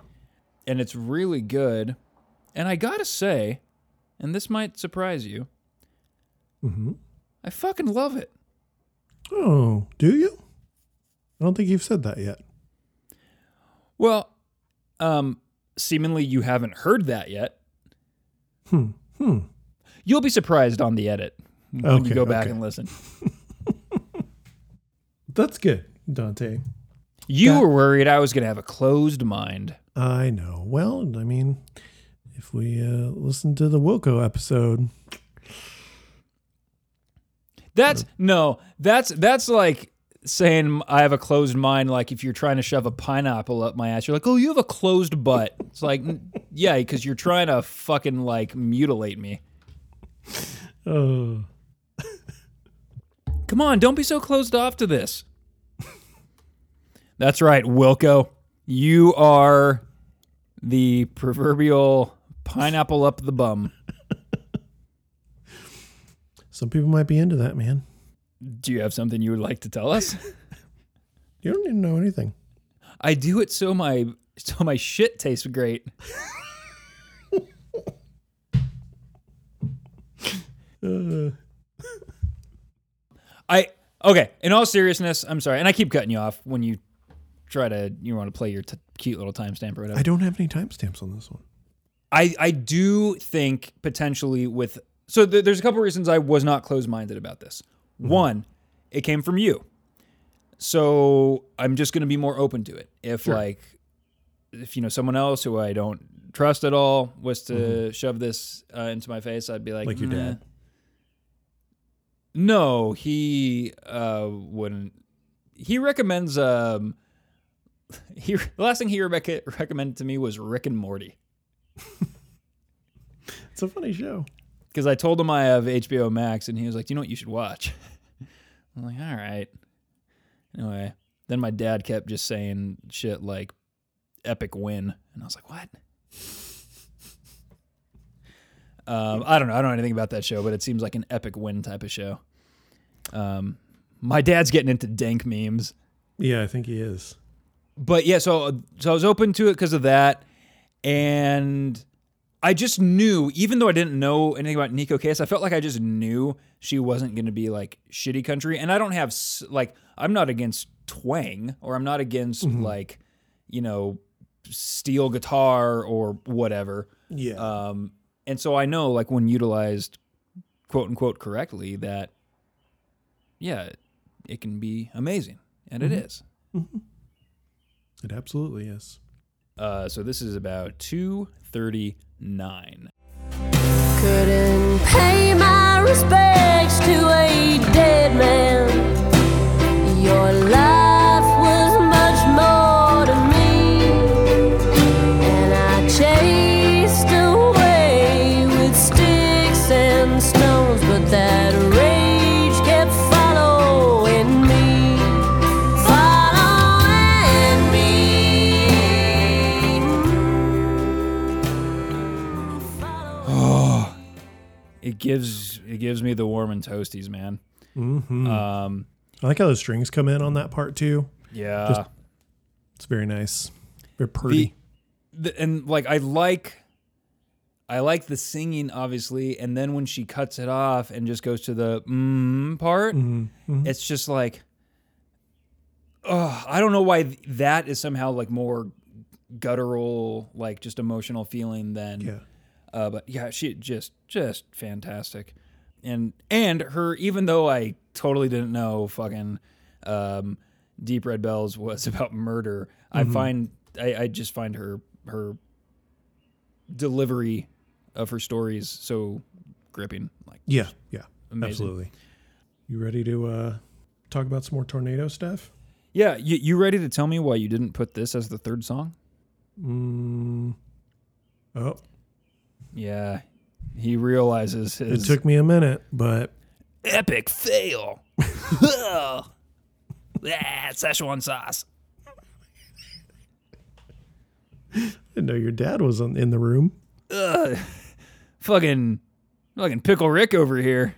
B: and it's really good. And I gotta say, and this might surprise you,
A: hmm
B: I fucking love it.
A: Oh, do you? I don't think you've said that yet.
B: Well, um, seemingly you haven't heard that yet.
A: Hmm. Hmm.
B: You'll be surprised on the edit when you go back
A: okay.
B: and listen.
A: That's good, Dante.
B: You
A: That-
B: were worried I was gonna have a closed mind.
A: I know. Well, I mean, if we uh, listen to the Wilco episode,
B: That's no, that's that's like saying I have a closed mind. Like if you're trying to shove a pineapple up my ass, you're like, oh, you have a closed butt. It's like, yeah, because you're trying to fucking like mutilate me.
A: oh,
B: Come on, don't be so closed off to this. That's right, Wilco. You are the proverbial pineapple up the bum.
A: some people might be into that, man.
B: Do you have something you would like to tell us?
A: You don't need to know anything.
B: I do it so my so my shit tastes great.
A: Uh,
B: I okay. In all seriousness, I'm sorry, and I keep cutting you off when you try to you want to play your t- cute little timestamp or whatever.
A: I don't have any timestamps on this one.
B: I I do think potentially with so th- there's a couple reasons I was not closed minded about this. One, it came from you, so I'm just going to be more open to it. If like if you know someone else who I don't trust at all was to shove this uh, into my face, I'd be like,
A: Like your dad?
B: No, he uh, wouldn't. He recommends. Um, he the last thing he rec- recommended to me was Rick and Morty.
A: It's a funny show.
B: Because I told him I have HBO Max, and he was like, "Do you know what you should watch?" I'm like, "All right." Anyway, then my dad kept just saying shit like, epic win, and I was like, what? Um, I don't know. I don't know anything about that show, but it seems like an epic win type of show. Um, my dad's getting into dank memes,
A: Yeah, I think he is.
B: but yeah. So so I was open to it because of that, and I just knew, even though I didn't know anything about Neko Case, I felt like I just knew she wasn't going to be like shitty country. And I don't have like I'm not against twang or I'm not against mm-hmm. like you know steel guitar or whatever.
A: Yeah.
B: Um, and so I know, like, when utilized quote unquote correctly, that yeah, it can be amazing, and it mm-hmm. is. Mm-hmm.
A: it absolutely is.
B: Uh, so this is about two thirty nine.
D: Couldn't pay my respects to a dead man.
B: Gives it gives me the warm and toasties, man.
A: hmm
B: Um,
A: I like how the strings come in on that part too.
B: yeah.
A: Just- It's very nice. Very pretty.
B: the, and like I like I like the singing obviously and then when she cuts it off and just goes to the mm part
A: Mhm, mhm.
B: it's just like oh I don't know why that is somehow like more guttural like just emotional feeling than
A: yeah.
B: Uh, but yeah, she just just fantastic, and and her even though I totally didn't know fucking um, Deep Red Bells was about murder, I find I, I just find her her delivery of her stories so gripping. Like
A: Yeah. Yeah.
B: Amazing.
A: Absolutely. You ready to uh, talk about some more tornado stuff?
B: yeah, you, you ready to tell me why you didn't put this as the third song?
A: Mm. Oh,
B: Yeah, he realizes
A: it took me a minute, but
B: epic fail. yeah, Szechuan sauce.
A: I didn't know your dad was on, in the room.
B: Ugh, fucking, fucking pickle Rick over here.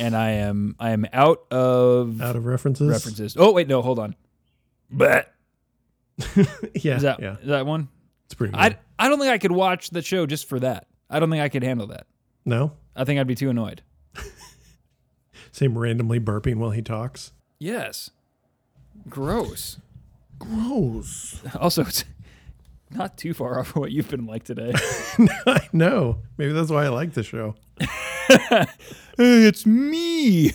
B: and I am, I am out of
A: Out of references.
B: references. Oh wait, no, hold on. But
A: yeah.
B: is that
A: yeah.
B: is that one?
A: It's pretty good.
B: I I don't think I could watch the show just for that. I don't think I could handle that.
A: no?
B: I think I'd be too annoyed.
A: Same randomly burping while he talks.
B: Yes. Gross.
A: Gross.
B: Also, it's not too far off of what you've been like today.
A: I know. Maybe that's why I like the show.
B: hey, it's me.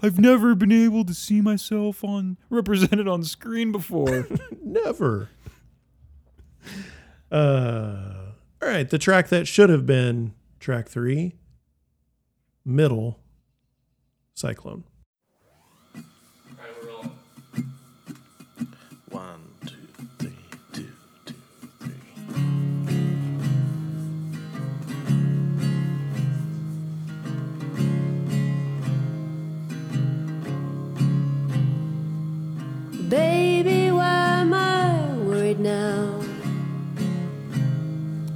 B: I've never been able to see myself on represented on screen before.
A: Never. Uh, all right. The track that should have been track three, middle, cyclone.
E: One, two, three, two, two, three.
D: Baby, why am I worried now?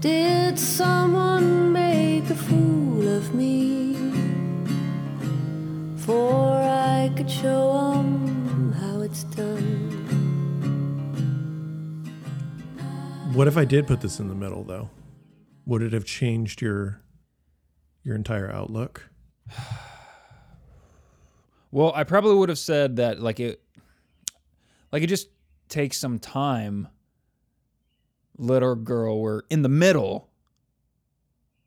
D: Did someone make a fool of me? For I could show 'em how it's done.
A: What if I did put this in the middle, though? Would it have changed your your entire outlook?
B: well, I probably would have said that like it like it just takes some time. Little girl, we're in the middle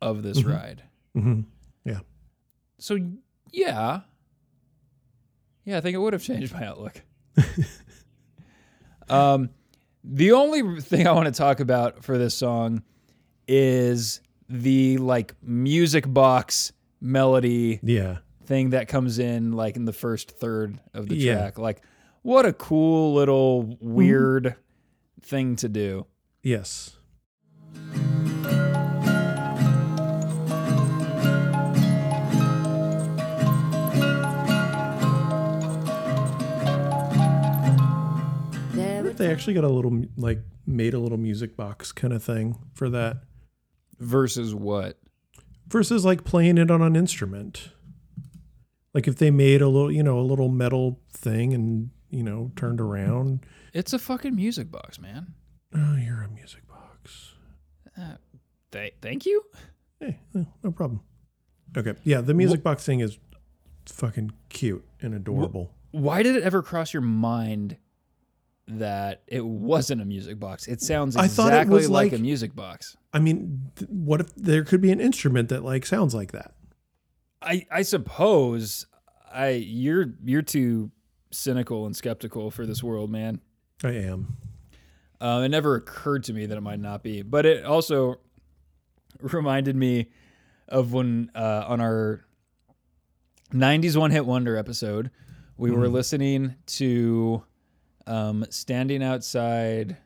B: of this ride.
A: hmm Yeah.
B: So yeah. Yeah, I think it would have changed my outlook. um the only thing I want to talk about for this song is the like music box melody
A: Yeah.
B: thing that comes in like in the first third of the
A: Yeah.
B: track. Like what a cool little weird thing to do.
A: Yes.
D: There
A: if they actually got a little like made a little music box kind of thing for that
B: Versus what?
A: versus like playing it on an instrument. Like if they made a little, you know, a little metal thing and, you know, turned around.
B: It's a fucking music box, man.
A: Oh, you're a music box.
B: Uh, th- thank you.
A: Hey, no, no problem. Okay. Yeah, the music box thing is fucking cute and adorable.
B: Why did it ever cross your mind that it wasn't a music box? It sounds
A: I
B: exactly
A: thought it was
B: like,
A: like-
B: a music box.
A: I mean, th- what if there could be an instrument that like sounds like that?
B: I I suppose I you're you're too cynical and skeptical for this world, man.
A: I am.
B: Uh, it never occurred to me that it might not be, but it also reminded me of when uh, on our '90s one hit wonder episode, we were listening to um, "Standing Outside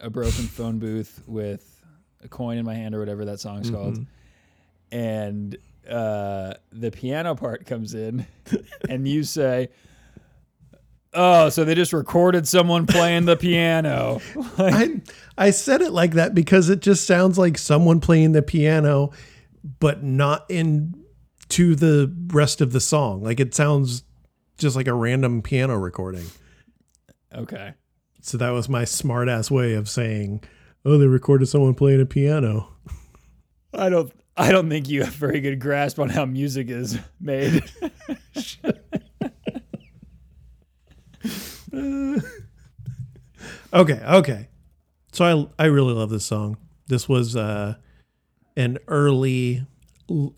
B: a Broken Phone Booth" with a coin in my hand or whatever that song's called, and uh, the piano part comes in, and you say. Oh, so they just recorded someone playing the piano.
A: I I said it like that because it just sounds like someone playing the piano, but not in to the rest of the song. Like it sounds just like a random piano recording.
B: Okay.
A: So that was my smart ass way of saying, "Oh, they recorded someone playing a piano."
B: I don't I don't think you have a very good grasp on how music is made.
A: Okay, okay. So I I really love this song. This was uh an early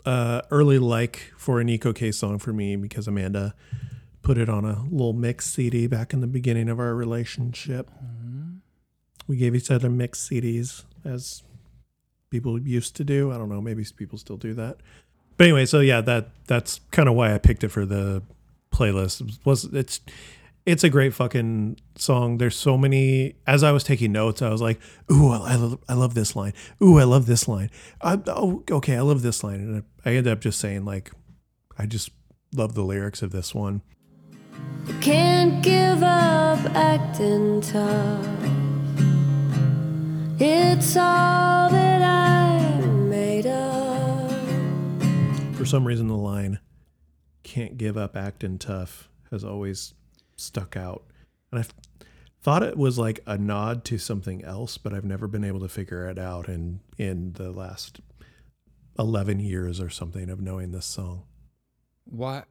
A: uh early like for a Neko Case song for me because Amanda put it on a little mix CD back in the beginning of our relationship. We gave each other mix CDs as people used to do. I don't know, maybe people still do that. But anyway, so yeah, that that's kind of why I picked it for the playlist. Was it's it's a great fucking song. There's so many. As I was taking notes, I was like, "Ooh, I love, I love this line. Ooh, I love this line. I, oh, okay, I love this line." And I ended up just saying like, I just love the lyrics of this one.
D: Can't give up acting tough. It's all that I'm made of.
A: For some reason, the line "Can't give up acting tough" has always stuck out, and I thought it was like a nod to something else, but I've never been able to figure it out. In in the last eleven years or something of knowing this song.
B: Why?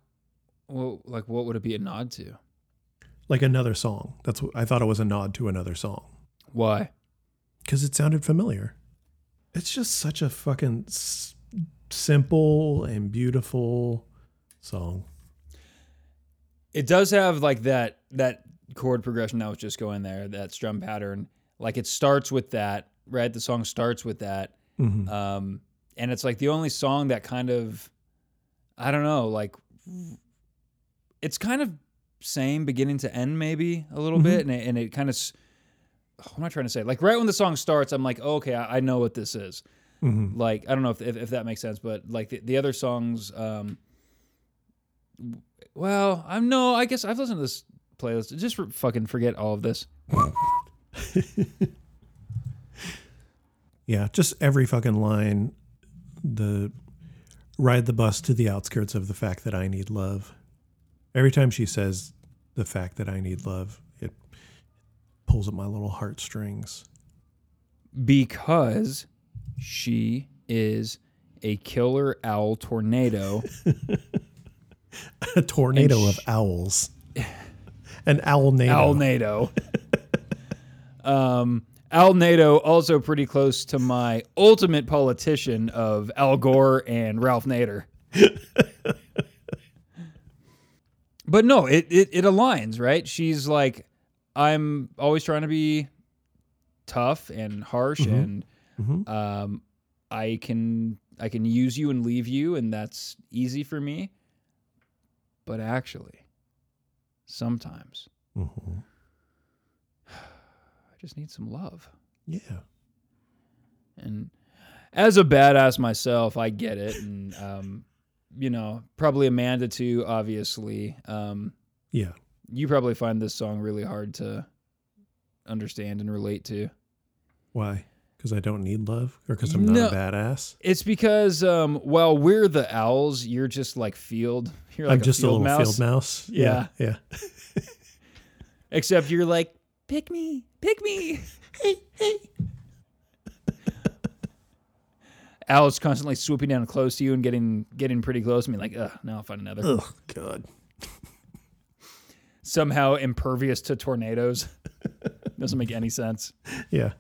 B: Well, like, what would it be a nod to?
A: like another song. That's what I thought it was a nod to another song
B: Why?
A: because it sounded familiar. It's just such a fucking s- simple and beautiful song.
B: It does have like that that chord progression that was just going there, that strum pattern. Like it starts with that, right? The song starts with that.
A: Mhm.
B: Um, and it's like the only song that kind of, I don't know, like it's kind of same beginning to end, maybe a little bit, and it, and it kind of. What am I trying to say? Like right when the song starts, I'm like, oh, okay, I, I know what this is.
A: Mhm.
B: Like I don't know if, if, if that makes sense, but like the, the other songs, um, well, I'm no, I guess I've listened to this playlist. Just for, fucking forget all of this.
A: Yeah, just every fucking line. The ride the bus to the outskirts of the fact that I need love. Every time she says the fact that I need love, it pulls at my little heartstrings.
B: because she is a killer owl tornado.
A: A tornado
B: And
A: of owls. An owl nado.
B: Alnado. um, Alnado also pretty close to my ultimate politician of Al Gore and Ralph Nader. but no, it, it it aligns, right? She's like, I'm always trying to be tough and harsh, and
A: Mhm.
B: um, I can I can use you and leave you, and that's easy for me. But actually, sometimes
A: Mhm.
B: I just need some love.
A: Yeah.
B: And as a badass myself, I get it. And, um, you know, probably Amanda too, obviously. Um,
A: Yeah.
B: you probably find this song really hard to understand and relate to.
A: Why? Because I don't need love, or because I'm not
B: No.
A: a badass.
B: It's because um, while we're the owls, you're just like field. You're like
A: I'm just a,
B: field
A: little
B: mouse.
A: field mouse.
B: Yeah.
A: yeah.
B: Except you're like, pick me, pick me. Hey, hey. Owl's constantly swooping down close to you and getting getting pretty close to me, like, ugh, now I'll find another.
A: Oh God.
B: Somehow impervious to tornadoes. Doesn't make any sense.
A: Yeah.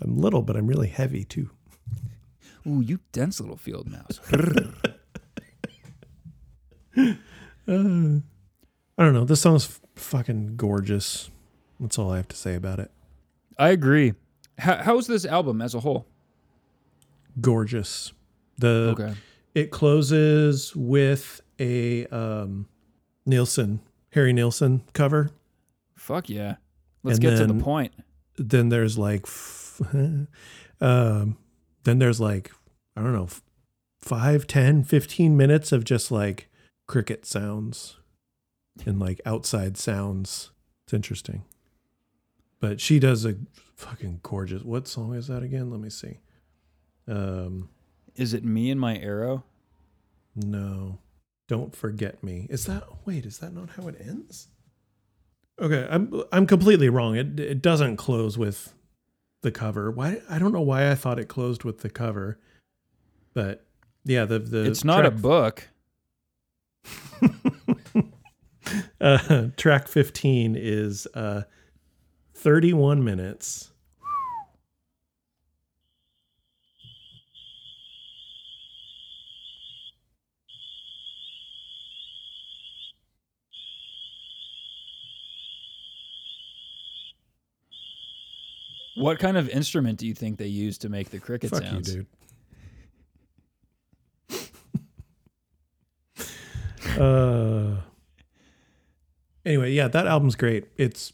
A: I'm little, but I'm really heavy too.
B: Ooh, you dense little field mouse.
A: I don't know. This song's f- fucking gorgeous. That's all I have to say about it.
B: I agree. How, how's this album as a whole?
A: Gorgeous. The
B: Okay.
A: it closes with a um Nilsson, Harry Nilsson cover.
B: Fuck yeah. Let's
A: And
B: get to the point.
A: Then there's like um then there's like I don't know, f- five, 10, 15 minutes of just like cricket sounds and like outside sounds. It's interesting. But she does a fucking gorgeous. What song is that again? Let me see. Um
B: Is it me and my arrow?
A: No. Don't forget me. Is that wait, is that not how it ends? Okay, I'm I'm completely wrong. It it doesn't close with the cover. Why I don't know why I thought it closed with the cover. But yeah, the the
B: it's not a book.
A: uh, track 15 is uh 31 minutes.
B: What kind of instrument do you think they use to make the cricket
A: Fuck
B: sounds?
A: you, dude. uh anyway, yeah, that album's great. It's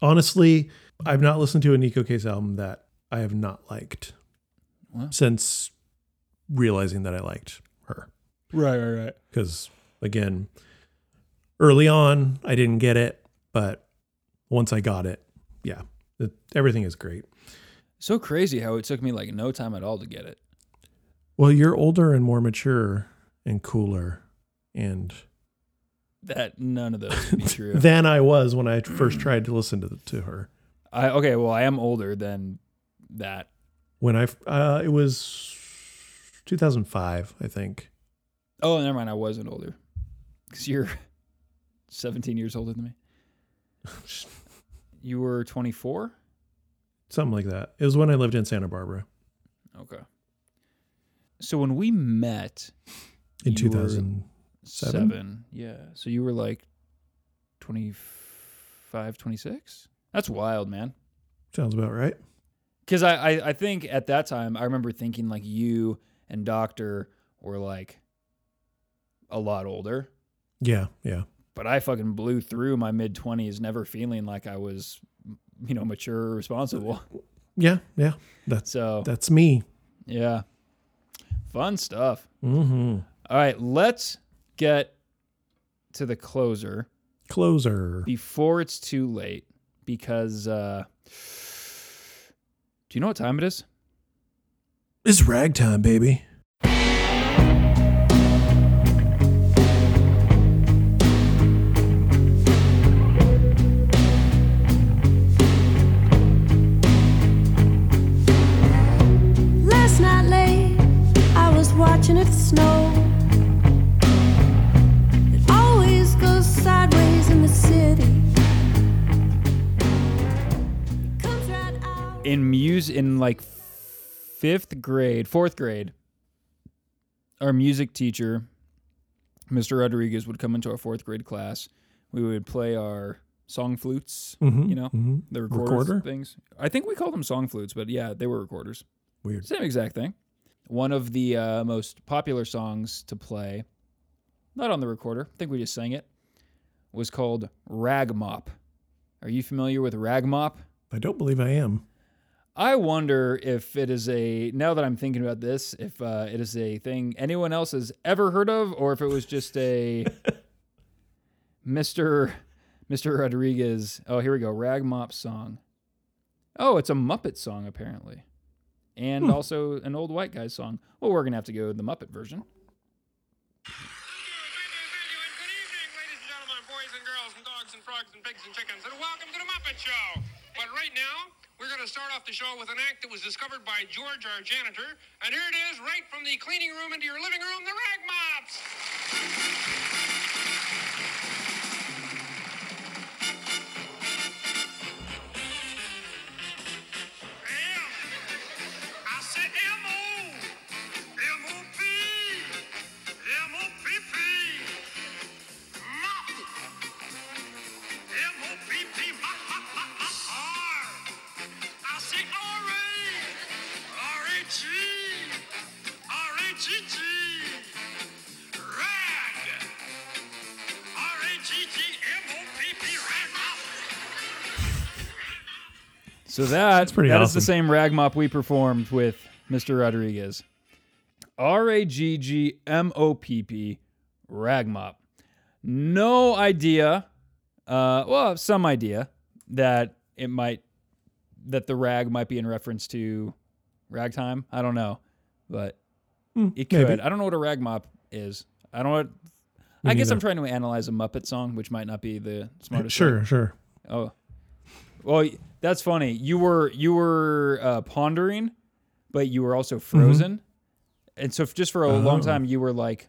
A: honestly, I've not listened to a Neko Case album that I have not liked
B: Wow.
A: since realizing that I liked her.
B: Right, right, right.
A: Because again, early on, I didn't get it, but once I got it, yeah, it, everything is great.
B: So crazy how it took me like no time at all to get it.
A: Well, you're older and more mature and cooler and
B: That none of those can be true.
A: than I was when I first tried to listen to to her.
B: I okay, well, I am older than that.
A: When I uh, it was 2005, I think.
B: Oh, never mind. I wasn't older because you're 17 years older than me. You were 24.
A: Something like that. It was when I lived in Santa Barbara
B: Okay. So when we met
A: in
B: You were
A: 2000.
B: seven, yeah. So you were like 25, 26. That's wild, man.
A: Sounds about right.
B: Because I, I, I think at that time, I remember thinking like you and Doctor were like a lot older.
A: Yeah, yeah.
B: But I fucking blew through my mid 20s, never feeling like I was, you know, mature or responsible.
A: Yeah, yeah. That's
B: So,
A: that's me.
B: yeah. Fun stuff.
A: Mhm.
B: All right, let's get to the closer
A: Closer.
B: before it's too late because uh do you know what time it is?
A: It's ragtime, baby.
D: In
B: muse in like 5th grade, 4th grade. Our music teacher, Mr. Rodriguez would come into our 4th grade class. We would play our song flutes,
A: Mhm,
B: you know,
A: mhm.
B: the recorder,
A: Recorder?
B: things. I think we called them song flutes, but yeah, they were recorders.
A: Weird.
B: Same exact thing. One of the uh, most popular songs to play, not on the recorder, I think we just sang it, was called Rag Mop. Are you familiar with Rag Mop?
A: I don't believe I am.
B: I wonder if it is a, now that I'm thinking about this, if uh, it is a thing anyone else has ever heard of, or if it was just a Mr. Mr. Rodriguez. Oh, here we go. Rag Mop song. Oh, it's a Muppet song apparently, and also an old white guy song. Well, we're gonna have to go with the Muppet version.
F: Thank and good evening, ladies and gentlemen, boys and girls, and dogs and frogs and pigs and chickens, and welcome to the Muppet Show. But right now, we're going to start off the show with an act that was discovered by George, our janitor, and here it is, right from the cleaning room into your living room, the Rag Mops.
B: So that
A: pretty
B: that is the same rag mop we performed with Mr. Rodriguez. R A G G M O P P rag mop. No idea. Uh, well, some idea that it might that the rag might be in reference to ragtime. I don't know, but it could.
A: Maybe.
B: I don't know what a rag mop is. I don't know. What, I
A: Me
B: guess I'm trying to analyze a Muppet song, which might not be the smartest.
A: Sure, sure.
B: Oh, well, that's funny. You were you were uh, pondering, but you were also frozen, and so f- just for a long
A: Mm-hmm. Oh.
B: time you were like,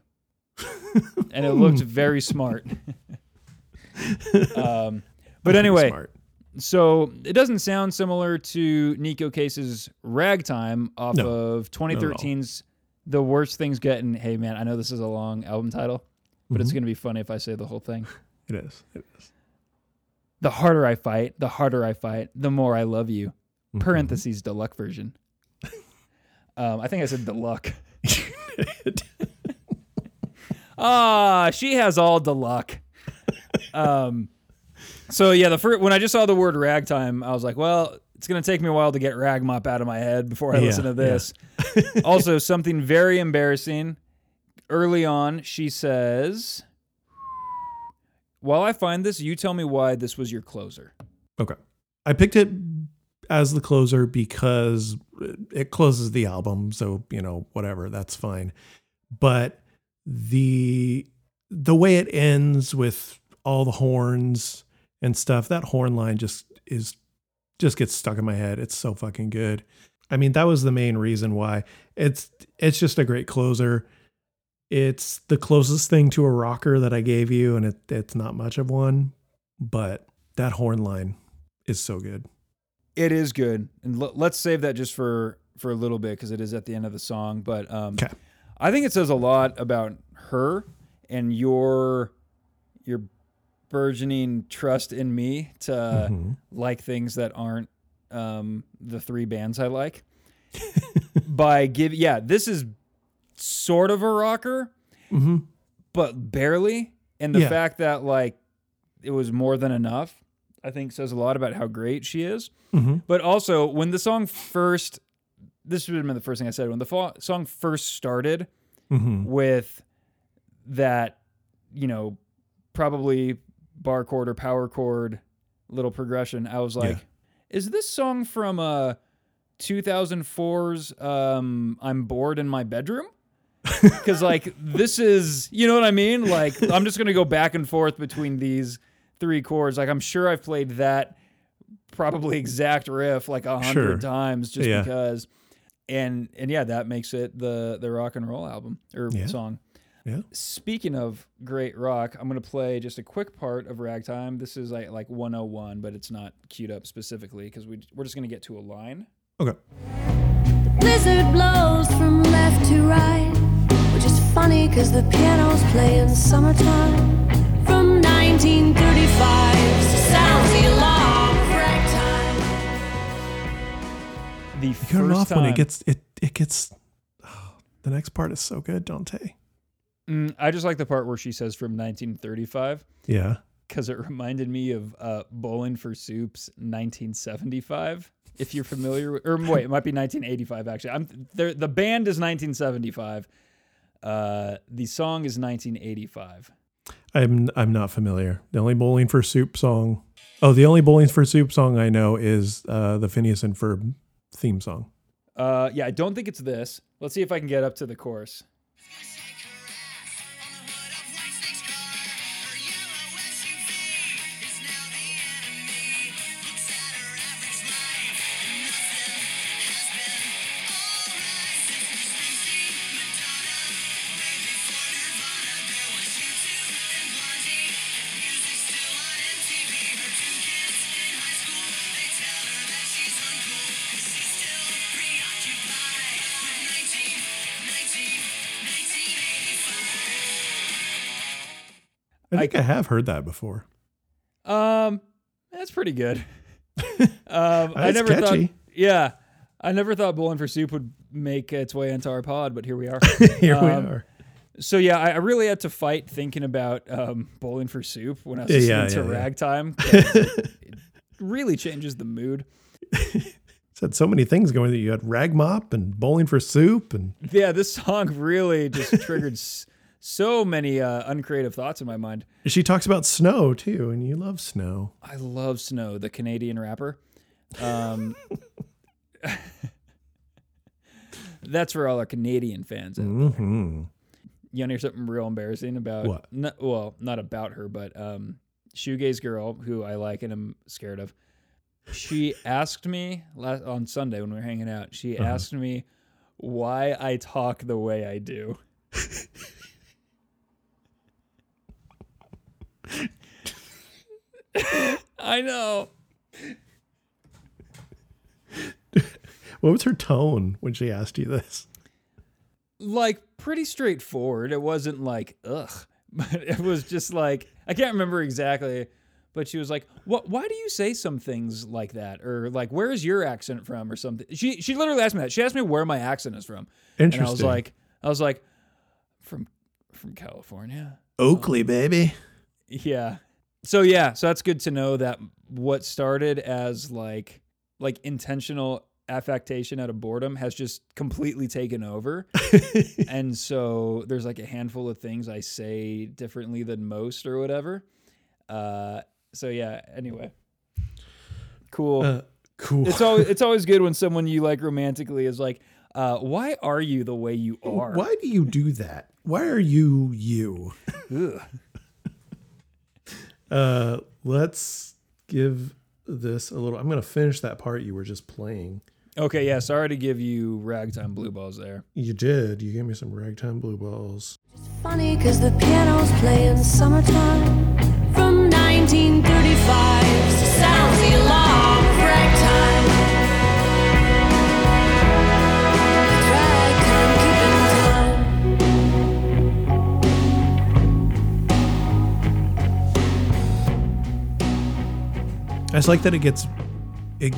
B: and it looked very smart. um, but anyway,
A: Smart.
B: so it doesn't sound similar to Neko Case's Ragtime off
A: No,
B: of 2013's The Worst Things Getting. Hey man, I know this is a long album title, but it's
A: Mm-hmm.
B: gonna be funny if I say the whole thing.
A: It is. It is.
B: The harder I fight, the harder I fight, the more I love you.
A: Mm-hmm.
B: Parentheses deluxe version. um, I think I said deluxe. Ah, she has all luck. Um, so yeah, the first when I just saw the word ragtime, I was like, well, it's gonna take me a while to get rag mop out of my head before I
A: Yeah,
B: listen to
A: yeah.
B: this. also, something very embarrassing. Early on, she says, "While I find this, you tell me why this was your closer."
A: Okay. I picked it as the closer because it closes the album, so you know, whatever, that's fine. But the the way it ends with all the horns and stuff, that horn line just is just gets stuck in my head. It's so fucking good. I mean, that was the main reason why. It's it's just a great closer. It's the closest thing to a rocker that I gave you, and it, it's not much of one, but that horn line is so good.
B: It is good, and l- let's save that just for for a little bit because it is at the end of the song. But um,
A: Okay.
B: I think it says a lot about her and your your burgeoning trust in me to
A: Mhm.
B: like things that aren't um, the three bands I like. By give, yeah, this is sort of a rocker,
A: hmm
B: but barely. And the
A: Yeah.
B: fact that like it was more than enough, I think says a lot about how great she is.
A: hmm
B: But also, when the song first, this would have been the first thing I said. When the fo- song first started
A: hmm
B: with that, you know, probably bar chord or power chord little progression, I was like, is this song from uh 2004's um I'm bored in my bedroom? Cuz like this is, you know what I mean? Like I'm just going to go back and forth between these three chords. Like I'm sure I've played that probably exact riff like a hundred
A: Sure.
B: times just
A: Yeah.
B: because and and yeah, that makes it the the rock and roll album or
A: Yeah.
B: song.
A: Yeah.
B: Speaking of great rock, I'm gonna play just a quick part of Ragtime. This is like like 101, but it's not queued up specifically because we we're just gonna get to a line.
A: Okay.
D: The Blizzard blows from left to right, which is funny because the piano's playing summertime. From 1935 to sounds the alarm of ragtime.
B: The
A: You
B: first
A: cut it off
B: time,
A: when it gets it it gets. oh, the next part is so good, Dante.
B: Mm, I just like the part where she says from 1935
A: Yeah.
B: because it reminded me of uh, Bowling for Soup's 1975. If you're familiar with, or wait, it might be 1985 actually. I'm. The band is 1975. Uh, the song is 1985.
A: I'm I'm not familiar. The only Bowling for Soup song. Oh, the only Bowling for Soup song I know is uh, the Phineas and Ferb theme song.
B: Uh, yeah, I don't think it's this. Let's see if I can get up to the chorus.
A: I think I, have heard that before.
B: Um, that's pretty good. um, I never thought.
A: catchy.
B: Yeah, I never thought Bowling for Soup would make its way into our pod, but here we are.
A: Here we
B: Um,
A: are.
B: So yeah, I, I really had to fight thinking about um, Bowling for Soup when I was listening
A: yeah,
B: to
A: yeah.
B: Ragtime. it really changes the mood.
A: Had so many things going. That you had Rag Mop and Bowling for Soup, and
B: Yeah, this song really just triggered s- so many uh, uncreative thoughts in my mind.
A: she talks about snow too, and you love snow.
B: I love Snow, the Canadian rapper. Um, that's for all our Canadian fans. out there.
A: hmm
B: You want to hear something real embarrassing about
A: What?
B: n- well, not about her, but um, shoegaze girl who I like and I'm scared of. She asked me last on Sunday when we were hanging out. She
A: Uh-huh.
B: asked me why I talk the way I do. I know.
A: What was her tone when she asked you this?
B: like pretty straightforward. It wasn't like ugh, but it was just like I can't remember exactly. But she was like, "What? Why do you say some things like that? Or like, where is your accent from, or something?" She she literally asked me that. She asked me where my accent is from, and I was like, I was like, from from California.
A: Oakley, baby.
B: Yeah. So yeah, so that's good to know that what started as like like intentional affectation out of boredom has just completely taken over. and so there's like a handful of things I say differently than most or whatever. Uh so yeah, anyway. Cool.
A: Uh, cool.
B: it's always it's always good when someone you like romantically is like, uh, why are you the way you are?
A: Why do you do that? Why are you you?
B: Ugh.
A: Uh, let's give this a little. I'm going to finish that part you were just playing.
B: Okay, yeah, sorry to give you ragtime blue balls there.
A: You did. You gave me some ragtime blue balls.
D: It's Funny cause the piano's playing summertime from 1935 sounds the alarm
A: I just like that it gets. It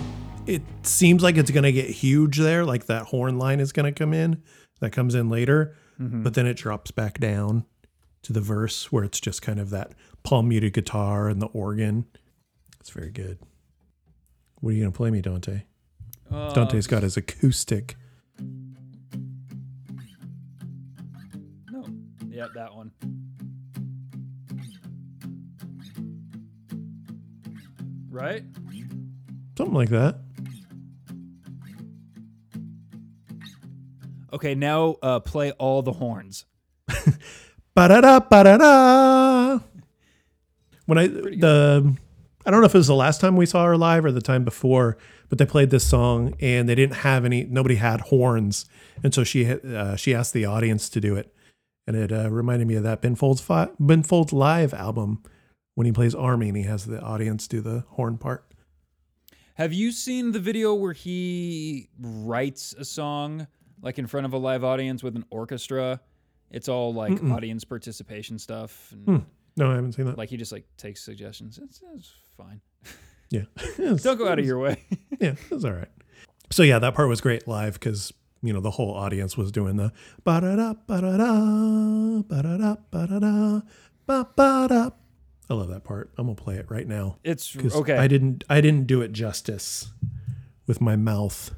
A: it seems like it's going to get huge there. Like that horn line is going to come in. That comes in later, but then it drops back down to the verse where it's just kind of that palm muted guitar and the organ. It's very good. What are you going to play me, Dante?
B: Uh,
A: Dante's got his acoustic.
B: No. Yeah, that one. Right?
A: Something like that.
B: Okay, now uh, play all the horns.
A: Ba da da ba da da. When I the I don't know if it was the last time we saw her live or the time before, but they played this song and they didn't have any. Nobody had horns, and so she uh, she asked the audience to do it, and it uh, reminded me of that Ben Folds fi- Ben Folds live album when he plays Army and he has the audience do the horn part.
B: Have you seen the video where he writes a song like in front of a live audience with an orchestra? It's all like audience participation stuff. And, hmm.
A: No, I haven't seen that.
B: Like he just like takes suggestions. It's, it's fine.
A: yeah,
B: Don't go out of your way.
A: yeah, it was all right. So yeah, that part was great live because you know the whole audience was doing the ba da da ba da da ba da da ba da da ba ba da. I love that part. I'm gonna play it right now.
B: It's okay.
A: I didn't I didn't do it justice with my mouth.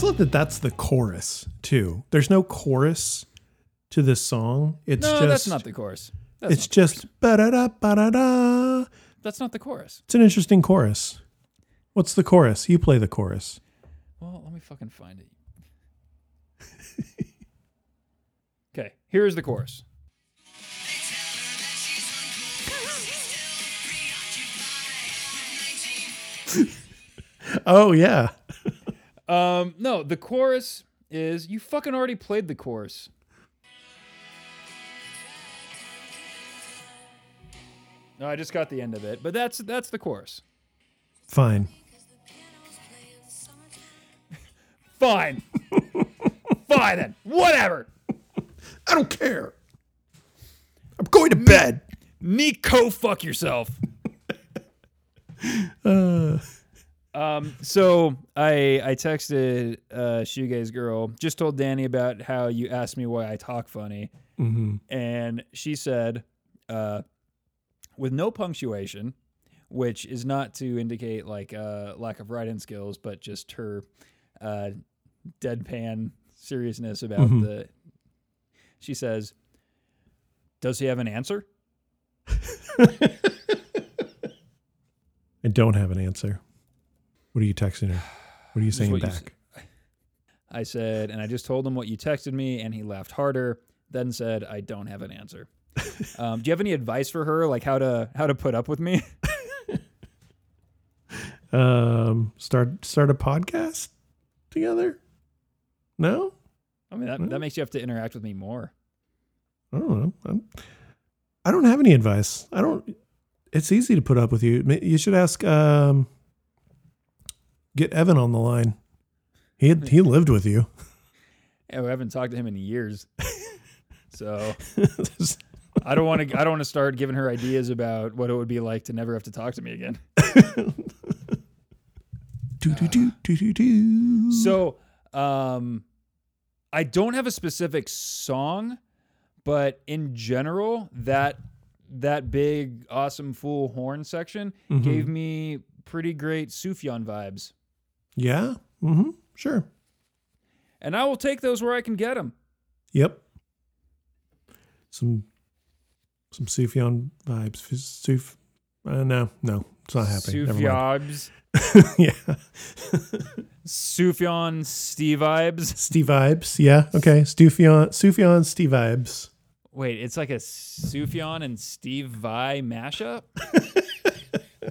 A: Thought that that's the chorus too. There's no chorus to this song. It's
B: no,
A: just
B: that's not the chorus. That's
A: it's
B: the
A: just ba da da ba da da.
B: that's not the chorus.
A: It's an interesting chorus. What's the chorus? You play the chorus.
B: Well, let me fucking find it. okay, here's the chorus.
A: Oh yeah.
B: Um, no, the chorus is you fucking already played the chorus. No, I just got the end of it, but that's that's the chorus.
A: Fine.
B: Fine. Fine then. Whatever.
A: I don't care. I'm going to bed.
B: Neko, fuck yourself. Um, so I I texted uh shoegaze girl, just told Danny about how you asked me why I talk funny. And she said, uh, with no punctuation, which is not to indicate like uh lack of writing skills, but just her uh deadpan seriousness about the she says, Does he have an answer?
A: I don't have an answer. What are you texting her? What are you saying
B: what you
A: back?
B: I said, and I just told him what you texted me, and he laughed harder. Then said, "I don't have an answer." um, do you have any advice for her, like how to how to put up with me?
A: um, start start a podcast together. No,
B: I mean, that, that makes you have to interact with me more.
A: I don't know. I'm, I don't have any advice. I don't. It's easy to put up with you. You should ask. Um, get Evan on the line. He he lived with you.
B: Yeah, we haven't talked to him in years, so I don't want to. I don't want to start giving her ideas about what it would be like to never have to talk to me again.
A: do do do do do do.
B: So, um, I don't have a specific song, but in general, that that big awesome full horn section gave me pretty great Sufjan vibes,
A: yeah. Mm-hmm. Sure.
B: and I will take those where I can get them.
A: Yep. Some some Sufjan vibes. Suf. Uh, no, no, it's not happening.
B: Sufjabs,
A: yeah.
B: Sufjan, Steve vibes.
A: Steve vibes. Yeah. Okay. Sufjan. Sufjan. Steve vibes.
B: Wait, it's like a Sufjan and Steve Vai mashup.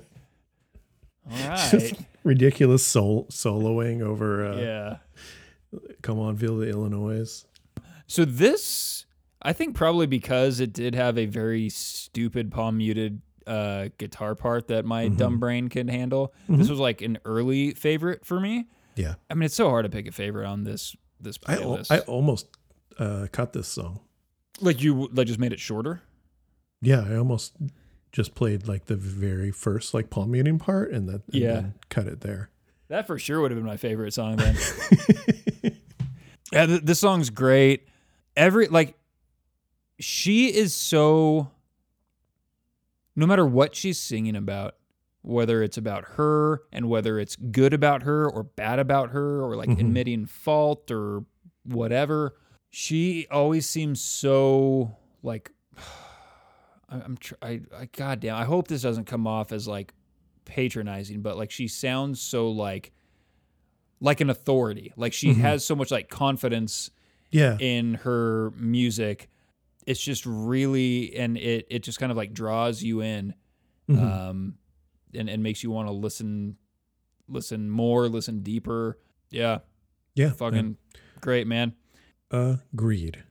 B: All right.
A: Ridiculous soul soloing over. Uh,
B: Yeah.
A: Come on, feel the Illinois.
B: So this, I think, probably because it did have a very stupid palm muted uh, guitar part that my
A: Mm-hmm.
B: dumb brain can handle. This was like an early favorite for me.
A: Yeah.
B: I mean, it's so hard to pick a favorite on this this
A: I al- I almost uh, cut this song.
B: like you like just made it shorter.
A: Yeah, I almost just played like the very first like palm muting part and then and
B: Yeah.
A: cut it there.
B: That for sure would have been my favorite song then. yeah, th- this song's great. Every like, she is so. No matter what she's singing about, whether it's about her and whether it's good about her or bad about her or like mm-hmm. admitting fault or whatever, she always seems so like. I- I'm tr- I, I goddamn I hope this doesn't come off as like patronizing, but like she sounds so like like an authority. Like she has so much like confidence
A: Yeah.
B: in her music. It's just really and it it just kind of like draws you in um and, and makes you want to listen listen more, listen deeper. Yeah.
A: yeah.
B: Fucking great, man.
A: agreed.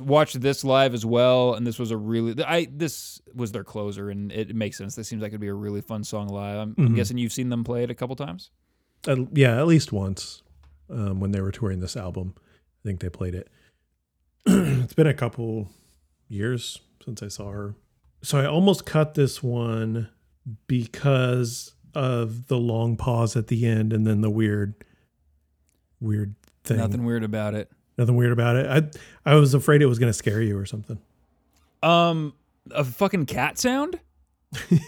B: Watched this live as well, and this was a really I this was their closer, and it makes sense. This seems like it'd be a really fun song live. I'm, I'm guessing you've seen them play it a couple times.
A: At, yeah, at least once um, when they were touring this album. I think they played it. it's been a couple years since I saw her. So I almost cut this one because of the long pause at the end and then the weird, weird thing.
B: Nothing weird about it.
A: Nothing weird about it. I I was afraid it was going to scare you or something.
B: Um, a fucking cat sound.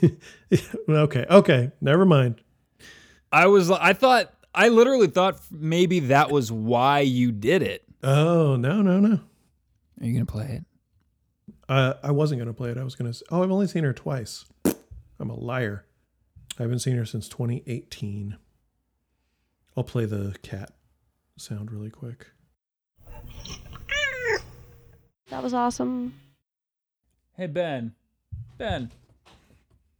A: okay, okay, never mind.
B: I was I thought I literally thought maybe that was why you did it.
A: Oh no no no!
B: Are you gonna play it?
A: Uh, I wasn't gonna play it. I was gonna. Oh, I've only seen her twice. I'm a liar. I haven't seen her since 2018. I'll play the cat sound really quick.
G: That was awesome.
B: Hey Ben, Ben,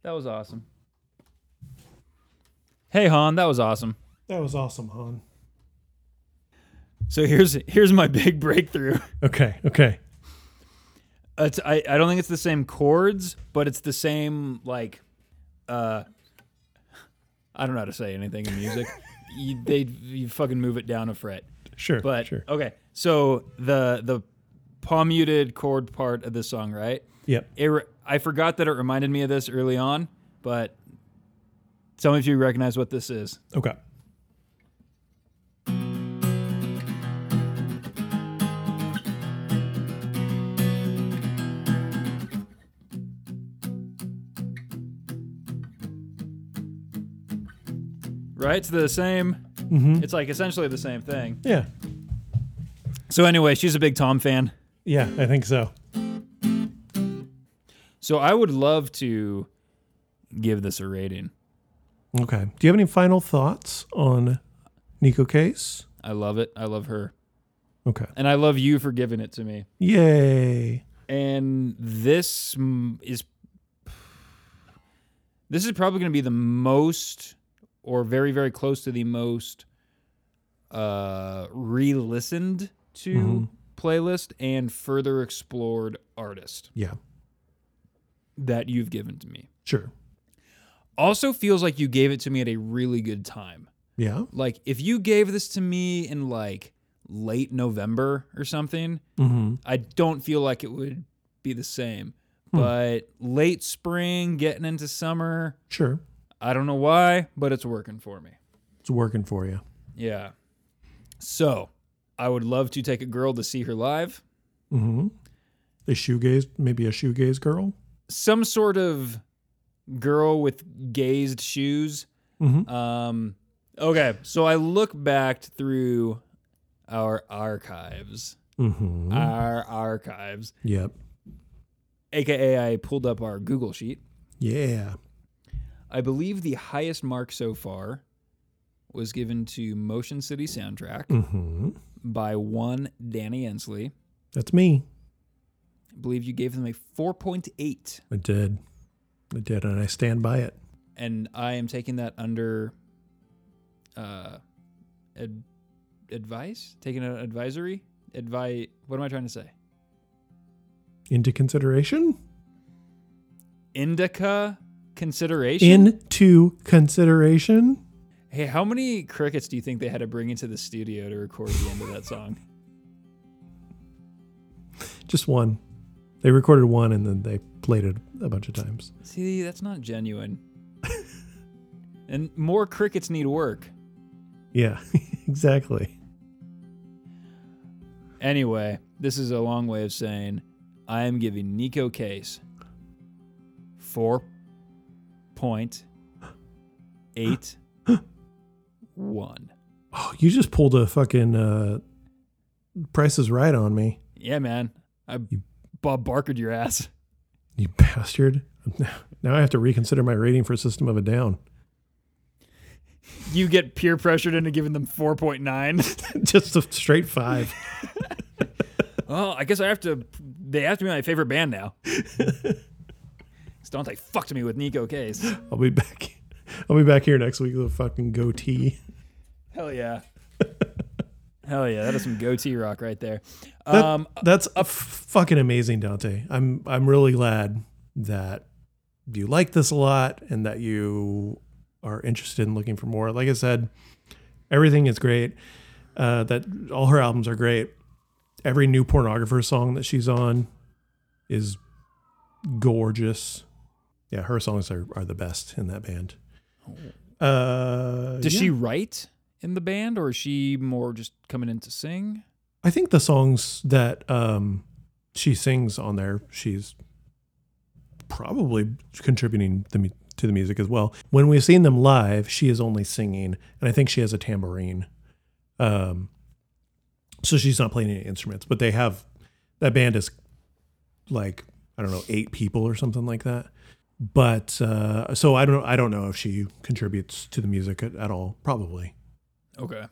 B: that was awesome. Hey Han, that was awesome.
A: That was awesome, Han.
B: So here's here's my big breakthrough.
A: Okay, okay.
B: It's, I I don't think it's the same chords, but it's the same like, uh, I don't know how to say anything in music. you, they you fucking move it down a fret.
A: Sure,
B: But
A: sure.
B: okay, so the the palm muted chord part of this song, right?
A: Yep.
B: It re- I forgot that it reminded me of this early on, but some of you recognize what this is.
A: Okay.
B: Right? It's the same.
A: Mm-hmm.
B: It's like essentially the same thing.
A: Yeah.
B: So anyway, she's a big Tom fan.
A: Yeah, I think so.
B: So I would love to give this a rating.
A: Okay. Do you have any final thoughts on Neko Case?
B: I love it. I love her.
A: Okay.
B: And I love you for giving it to me.
A: Yay.
B: And this is this is probably going to be the most or very very close to the most uh re-listened to playlist and further explored artist
A: Yeah.
B: that you've given to me.
A: Sure.
B: Also feels like you gave it to me at a really good time.
A: Yeah.
B: Like if you gave this to me in like late November or something,
A: Mm-hmm.
B: I don't feel like it would be the same. But late spring, getting into summer,
A: Sure.
B: I don't know why, but it's working for me.
A: It's working for you.
B: Yeah. So I would love to take a girl to see her live.
A: Mm-hmm. A shoegaze, maybe a shoegaze girl.
B: Some sort of girl with gazed shoes.
A: Mm-hmm.
B: Um, okay, so I look back through our archives.
A: Mm-hmm.
B: Our archives.
A: yep.
B: AKA, I pulled up our Google sheet.
A: Yeah.
B: I believe the highest mark so far was given to Motion City Soundtrack
A: Mm-hmm.
B: By one Danny Ensley.
A: That's me.
B: I believe you gave them a 4.8.
A: I did. I did, and I stand by it.
B: And I am taking that under uh, ad- advice? Taking an advisory? Advi- what am I trying to say?
A: Into consideration?
B: Indica consideration?
A: Into consideration?
B: Hey, how many crickets do you think they had to bring into the studio to record the end of that song?
A: Just one. They recorded one and then they played it a bunch of times.
B: See, that's not genuine. and more crickets need work.
A: Yeah, exactly.
B: Anyway, this is a long way of saying I am giving Neko Case four point eight one.
A: Oh, you just pulled a fucking uh, Price is Right on me,
B: Yeah, man. I Bob Barkered your ass.
A: you bastard. Now I have to reconsider my rating for System of a Down.
B: You get peer pressured into giving them four point nine.
A: just a straight five.
B: well, I guess I have to. They have to be my favorite band now. Dante fucked me with Neko Case.
A: I'll be back. I'll be back here next week with a fucking goatee.
B: Hell yeah. Hell yeah, that is some goatee rock right there.
A: That-
B: Um,
A: that's a f- fucking amazing, Dante. I'm I'm really glad that you like this a lot and that you are interested in looking for more. Like I said, everything is great. Uh, that all her albums are great. Every new pornographer song that she's on is gorgeous. Yeah, her songs are, are the best in that band. Uh,
B: does
A: yeah.
B: she write in the band, or is she more just coming in to sing?
A: I think the songs that um, she sings on there, she's probably contributing the to the music as well. When we've seen them live, she is only singing, and I think she has a tambourine. Um, so she's not playing any instruments, but they have that band is like I don't know eight people or something like that. But uh, so I don't I don't know if she contributes to the music at, at all. Probably.
B: Okay.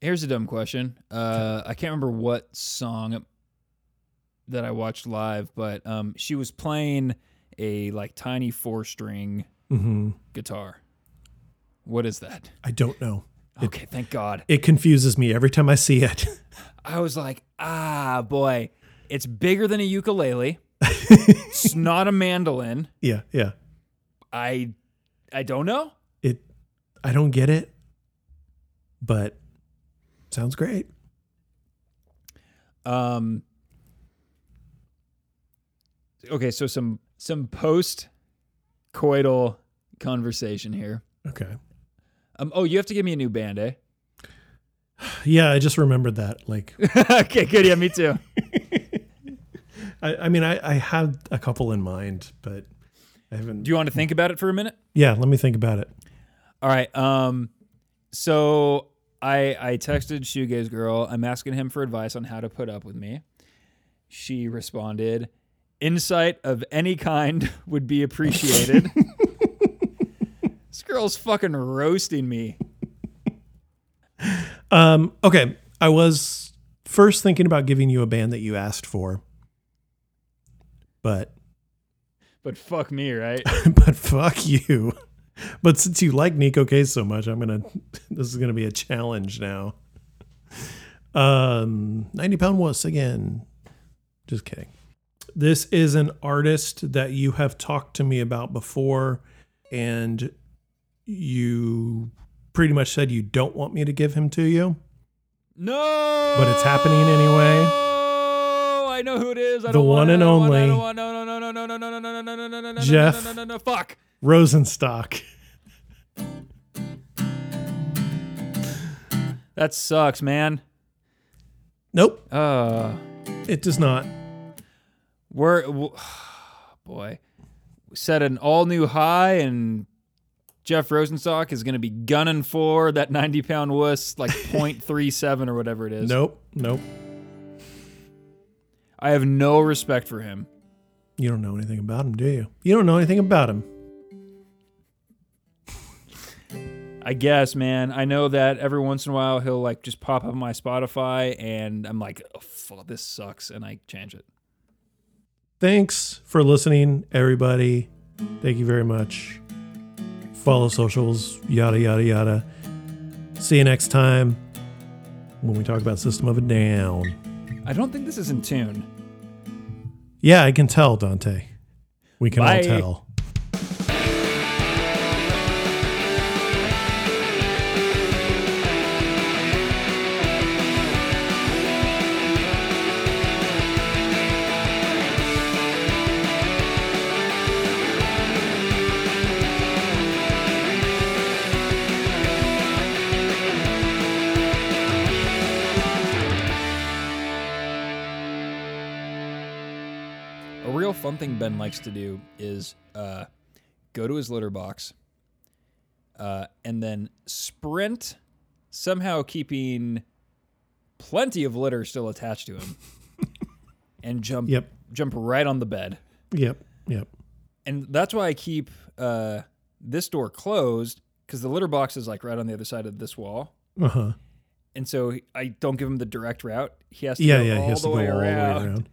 B: Here's a dumb question. Uh, I can't remember what song that I watched live, but um, she was playing a like tiny four string
A: hmm
B: guitar. What is that?
A: I don't know.
B: Okay, thank God.
A: It confuses me every time I see it.
B: I was like, ah, boy, it's bigger than a ukulele. It's not a mandolin.
A: yeah, yeah.
B: I, I don't know.
A: It. I don't get it, but sounds great.
B: Um. Okay, so some some post coital conversation here.
A: Okay.
B: Um. Oh, you have to give me a new band, eh?
A: Yeah, I just remembered that. Like,
B: okay, good. Yeah, me too.
A: I, I mean, I, I had a couple in mind, but I haven't.
B: Do you want to think about it for a minute?
A: yeah, let me think about it.
B: All right. Um. So I I texted Shoegaze Girl. I'm asking him for advice on how to put up with me. She responded, "Insight of any kind would be appreciated." this girl's fucking roasting me.
A: Um, okay, I was first thinking about giving you a band that you asked for, but
B: But fuck me, right?
A: but fuck you. But since you like Neko Case so much, I'm gonna. This is gonna be a challenge now. Um, ninety pound wuss again. Just kidding. This is an artist that you have talked to me about before, and you pretty much said you don't want me to give him to you.
B: No.
A: But it's happening anyway.
B: Oh, I know who it is. I
A: The
B: don't
A: one and
B: I don't want I
A: only
B: don't want- No, no, no, no, no, no, no, no, no, no, no, no, no, no,
A: Jeff.
B: no, no, no, no, fuck.
A: Rosenstock.
B: That sucks, man.
A: Nope,
B: Uh,
A: it does not.
B: we're w- boy set an all new high, and Jeff Rosenstock is going to be gunning for that 90 pound wuss, like 0.37 or whatever it is.
A: Nope, nope.
B: I have no respect for him.
A: You don't know anything about him, do you? You don't know anything about him.
B: I guess, man. I know that every once in a while he'll like just pop up on my Spotify, and I'm like, oh, fuck, this sucks, and I change it.
A: Thanks for listening, everybody. Thank you very much. Follow socials, yada, yada, yada. See you next time when we talk about System of a Down.
B: I don't think this is in tune.
A: Yeah, I can tell, Dante. We can
B: Bye.
A: all tell.
B: Ben likes to do is uh, go to his litter box uh, and then sprint, somehow keeping plenty of litter still attached to him, and jump
A: Yep.
B: jump right on the bed.
A: Yep, yep.
B: And that's why I keep uh, this door closed because the litter box is like right on the other side of this wall.
A: Uh huh.
B: And so I don't give him the direct route. He has to
A: Yeah,
B: go
A: yeah.
B: all
A: He has
B: the
A: to go
B: way
A: all the way
B: around.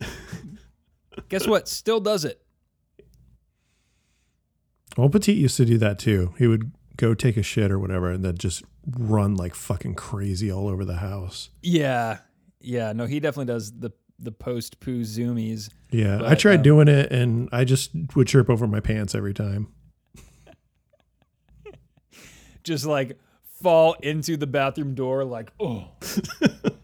B: Guess what? Still does it.
A: Well, Petit used to do that too. He would go take a shit or whatever and then just run like fucking crazy all over the house.
B: Yeah, yeah. No, he definitely does the the post poo zoomies.
A: Yeah, I tried
B: um,
A: doing it and I just would chirp over my pants every time.
B: Just like fall into the bathroom door, like oh.